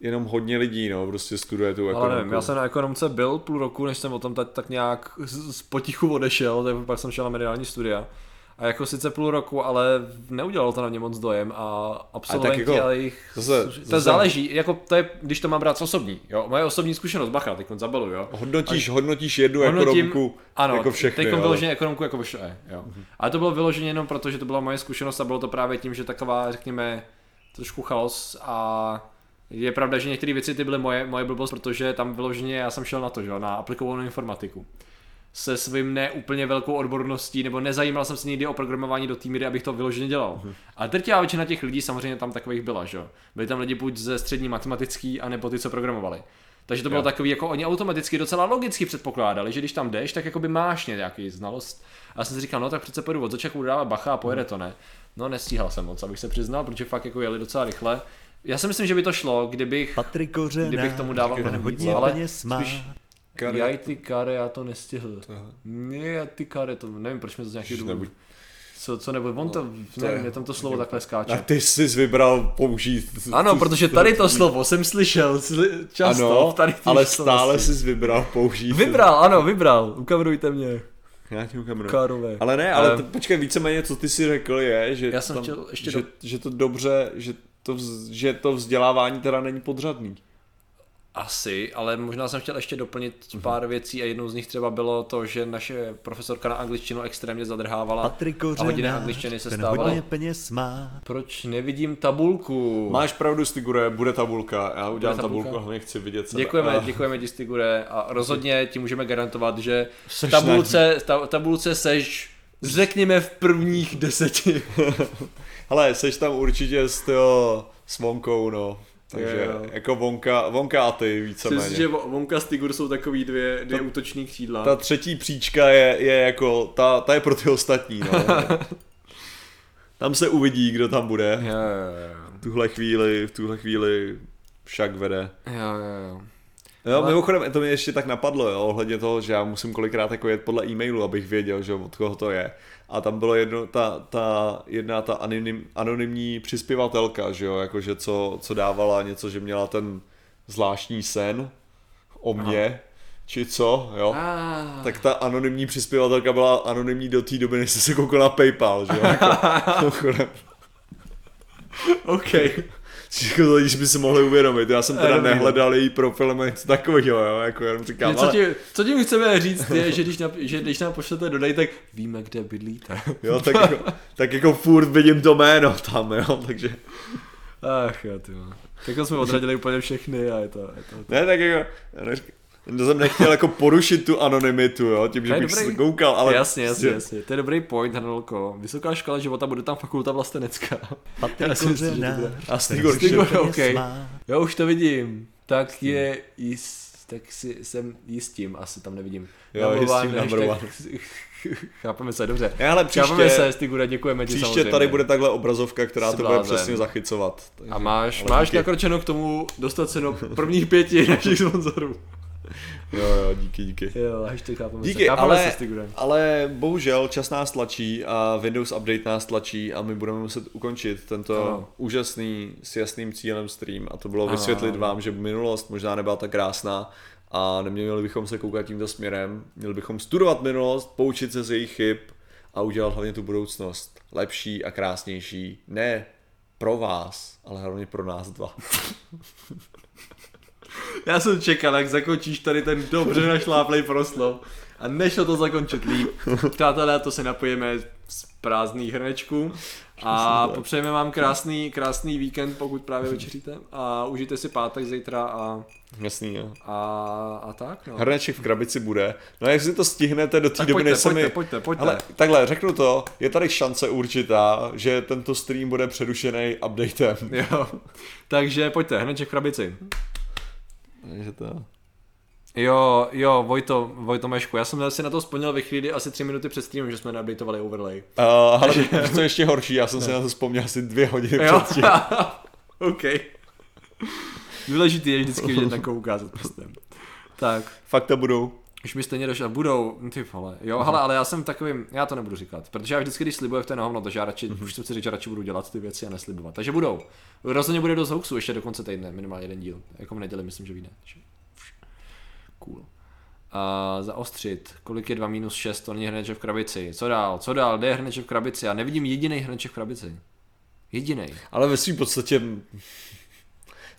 jenom hodně lidí, no, prostě studuje tu ekonomku. Ale nevím, já jsem na ekonomce byl půl roku, než jsem o tom tak, tak nějak z, z potichu odešel, tak pak jsem šel na mediální studia. A jako sice půl roku, ale neudělalo to na mě moc dojem a absolventi, jako ale jich, zase- to zase- záleží, jako to je, když to mám brát osobní, jo, moje osobní zkušenost, bacha, teď zabalu, jo. Hodnotíš, hodnotíš jednu Hodnotím- ekonomku Ano, jako všechny, teď jo. vyloženě ekonomku jako vyšle, jo. Ale to bylo vyloženě jenom proto, že to byla moje zkušenost a bylo to právě tím, že taková, řekněme, trošku chaos a je pravda, že některé věci ty byly moje, moje blbost, protože tam vyloženě já jsem šel na to, že na aplikovanou informatiku se svým neúplně velkou odborností, nebo nezajímal jsem se nikdy o programování do té míry, abych to vyloženě dělal. Mhm. Ale drtivá většina těch lidí samozřejmě tam takových byla, že jo. Byli tam lidi buď ze střední matematický, anebo ty, co programovali. Takže to bylo Jo. takový, jako oni automaticky docela logicky předpokládali, že když tam jdeš, tak jako by máš nějaký znalost. A já jsem si říkal, no tak přece pojedu od začátku dávat bacha a pojede to, ne? No nestíhal jsem moc, abych se přiznal, protože fakt jako jeli docela rychle. Já si myslím, že by to šlo, kdybych, Patrik Kořenář, kdybych tomu dával mnohem hodně ale peněz má. spíš Kare- já ty kare, já to nestihl. Ne, já ty kare, to nevím, proč mi to z nějakých důvodů. nebuď- Co, co nebo, on to, to nevím, je- mě tam to slovo takhle A skáče. ty jsi vybral použít. Ano, tu- protože tady to slovo jsem slyšel sli- často, ano, tady ale stále si- jsi vybral použít. Vybral, ano, vybral, ukavrujte mě, Já ti ukážu. kárové. Ale ne, ale Ehm, t- počkej, víceméně, co ty si řekl je, že, Já jsem tam, chtěl ještě že, do- že to dobře, že to, vz, že to vzdělávání teda není podřadný. Asi, ale možná jsem chtěl ještě doplnit pár věcí a jednou z nich třeba bylo to, že naše profesorka na angličtinu extrémně zadrhávala Patrik a hodiny angličtiny se stávaly. peněz má. Proč nevidím tabulku? Máš pravdu, Stigure, bude tabulka. Já udělám tabulka? tabulku, hlavně chci vidět sebe. Děkujeme, A- děkujeme ti Stigure a rozhodně ti můžeme garantovat, že v Seš tabulce, ta, tabulce seš řekněme v prvních deseti. Hele, seš tam určitě s, tyjo, s Vonkou, no. Takže Jo, jo. jako Vonka, Vonka a ty víceméně. Myslím, že Vonka Stigur jsou takový dvě, dvě útoční křídla. Ta třetí příčka je, je jako, ta, ta je pro ty ostatní, no. tam se uvidí, kdo tam bude. Jo, jo, jo. V tuhle chvíli, v tuhle chvíli však vede. Jo, jo, jo. Jo, Ale- mimochodem, to mě ještě tak napadlo, jo, ohledně toho, že já musím kolikrát jako jet podle e-mailu, abych věděl, že od koho to je. A tam bylo jedno, ta, ta jedna ta anonym, anonymní přispěvatelka, že jo, jakože co, co dávala něco, že měla ten zvláštní sen o mně, či co, jo. Ah. Tak ta anonymní přispěvatelka byla anonymní do té doby, než se koukal na Paypal, že jo. Jako. OK. Jako to, když by se mohli uvědomit, já jsem teda nehledal její profil nebo něco takového, jo, jako jenom říkám, Co, ale, ti, co tím chceme říct je, že když, na, že když nám pošlete dodej, tak víme, kde bydlíte. jo, tak jako, tak jako furt vidím to jméno tam, jo, takže, Ach jo, ty vole. Tak jsme odradili úplně všechny a je to, je to. ne, tak jako, To jsem nechtěl jako porušit tu anonymitu, jo, tím, že bych dobrý. se koukal, ale... jasně, jasně, prostě- jasně. To je dobrý point, Hanelko. Vysoká škola života, bude tam fakulta vlastenecká. Já si myslím, že to bude. A Stigor, Stigor, OK. Já už to vidím. Tak je jist, tak si jsem jistím, asi tam nevidím. Jo, jistím one, number hashtag- Chápeme se, dobře. Já, ale Chápeme příště, se, Stigure, děkujeme ti příště samozřejmě. tady bude takhle obrazovka, která Jsi to bude přesně zachycovat. Takže- A máš, máš díky. nakročeno k tomu dostat se do prvních pěti našich sponzorů. Jo, jo, díky, díky. Jo, hashtag chápeme Díky, se. Chápeme ale, se, ale bohužel čas nás tlačí a Windows Update nás tlačí a my budeme muset ukončit tento Ano. úžasný s jasným cílem stream a to bylo Ano, vysvětlit vám, že minulost možná nebyla tak krásná a neměli bychom se koukat tímto směrem, měli bychom studovat minulost, poučit se z jejich chyb a udělat hlavně tu budoucnost lepší a krásnější, ne pro vás, ale hlavně pro nás dva. Já jsem čekal, jak zakončíš tady ten dobře našláplej proslov. A nešlo to zakončit líp. Přátelé, to se napojíme z prázdných hrnečků. A popřejeme vám krásný, krásný víkend, pokud právě večeříte. A užijte si pátek zítra a, Jasný, jo. a, a tak. No. Hrneček v krabici bude. No a jestli to stihnete do té doby, pojďte, než se pojďte, mi... pojďte, pojďte. Ale takhle, řeknu to, je tady šance určitá, že tento stream bude přerušený updatem. Jo. Takže pojďte, hnedček v krabici. Takže to... Jo, jo, Vojto, Vojto Mešku, já jsem si na to vzpomněl ve chvíli asi tři minuty před streamem, že jsme neupdateovali overlay. Uh, ale co je ještě horší, já jsem si na to vzpomněl asi dvě hodiny Jo, předtím. OK. Důležitý je vždycky vidět na koho ukázat prstem. Tak, Fakta budou. Už mi stejně došlo, budou, ty vole, jo, hele, ale já jsem takovým, já to nebudu říkat, protože já vždycky, když slibuju, v ten hovno, takže já radši, už jsem si říct, že radši budu dělat ty věci a neslibovat, takže budou. Rozhodně bude dost hoaxů ještě do konce týdne, minimálně jeden díl, jako v neděli myslím, že vyjde. Cool. A zaostřit, kolik je 2 minus 6, to není hrneček v krabici. Co dál, co dál, kde je hrneček v krabici? Já nevidím jediný hrneček v krabici. Jediný. Ale ve svým podstatě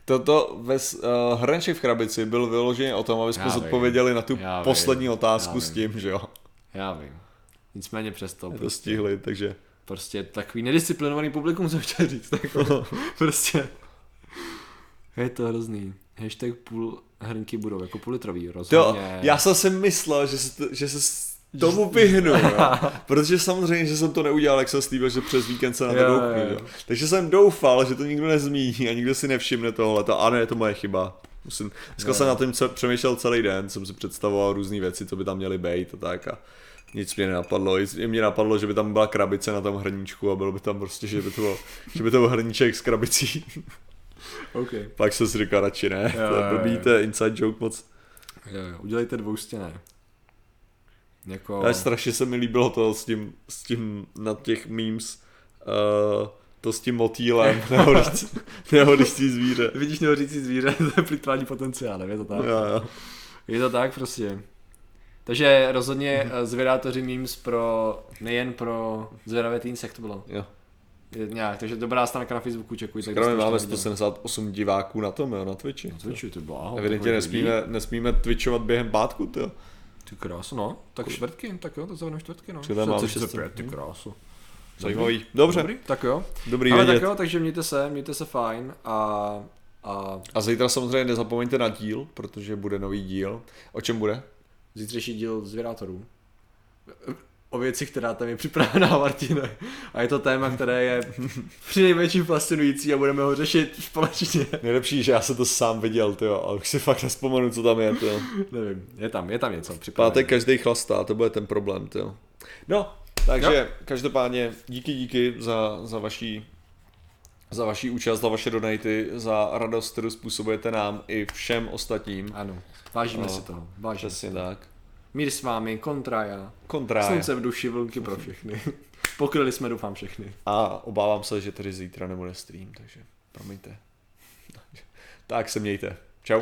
Toto ve, uh, hrneček v krabici byl vyloženě o tom, aby jsme vím. zodpověděli na tu Já vím. poslední otázku Já s vím. tím, že jo. Já vím. Nicméně přesto. To stihli, takže... Prostě takový nedisciplinovaný publikum jsem chtěl říct. Jako, prostě. Je to hrozný. Hashtag půl hrnky budou, jako půl litrový, Jo, rozhodně. já jsem si myslel, že se, že se tomu vyhnu, jo. protože samozřejmě, že jsem to neudělal, jak jsem slíbil, že přes víkend se na to Jo, doufnu, jo. Takže jsem doufal, že to nikdo nezmíní a nikdo si nevšimne tohle. A ne, je to moje chyba. Musím, dneska Jo, jsem na ce- přemýšlel celý den, jsem si představoval různé věci, co by tam měly být a tak a nic mě nenapadlo. Mě napadlo, že by tam byla krabice na tom hrníčku a bylo by tam prostě, že by to byl, že by to byl hrníček s krabicí. OK. Pak jsem si říkal radši ne, Jo, to je blbý, to je inside joke moc. Jo, jo, udělejte dvoustěné. Jako... Ale strašně se mi líbilo to s tím, s tím na těch memes, uh, to s tím motýlem, nehodící zvíře. Vidíš nehořící zvíře, to je plýtvání potenciálem, je to tak? Jo, jo. Je to tak prostě. Takže rozhodně eh, zvědátoři memes pro, nejen pro zvědavé týnce, jak to bylo. jo. Je nějak, takže dobrá stránka na Facebooku, čekuj. tak Kromě máme ještě neviděli. 178 diváků na tom, jo, na Twitchi. Na Twitchi, ty bláho. Evidentně nesmíme, nesmíme twitchovat během pátku, to. Ty krásu, no. Tak čtvrtky, tak jo, to zavřeme čtvrtky, no. Čili máme 605, šest- ty krásu. Zajímavý. Dobře, Dobrý, tak jo. dobrý Ale tak vědět. jo, takže mějte se, mějte se fajn a, a A zítra samozřejmě nezapomeňte na díl, protože bude nový díl. O čem bude? zítřejší díl zvědátorů. O věci, která tam je připravená, Martine. A je to téma, které je přinejmenším fascinující a budeme ho řešit společně. Nejlepší, že já jsem to sám viděl, tyjo, ale už si fakt nespomenu, co tam je, tyjo. Nevím, je tam, je tam něco připravené. Pátek každý chlastá, to bude ten problém, tyjo. No, takže jo. každopádně díky, díky za, za vaší za vaší účast, za vaše donaty, za radost, kterou způsobujete nám i všem ostatním. Ano, vážíme No, si toho, vážíme si. Tak. Mír s vámi, kontra já. Kontra. Slunce v duši, vlnky pro všechny. Pokryli jsme, doufám, všechny. A obávám se, že tedy zítra nebude stream, takže promiňte. tak se mějte. Čau.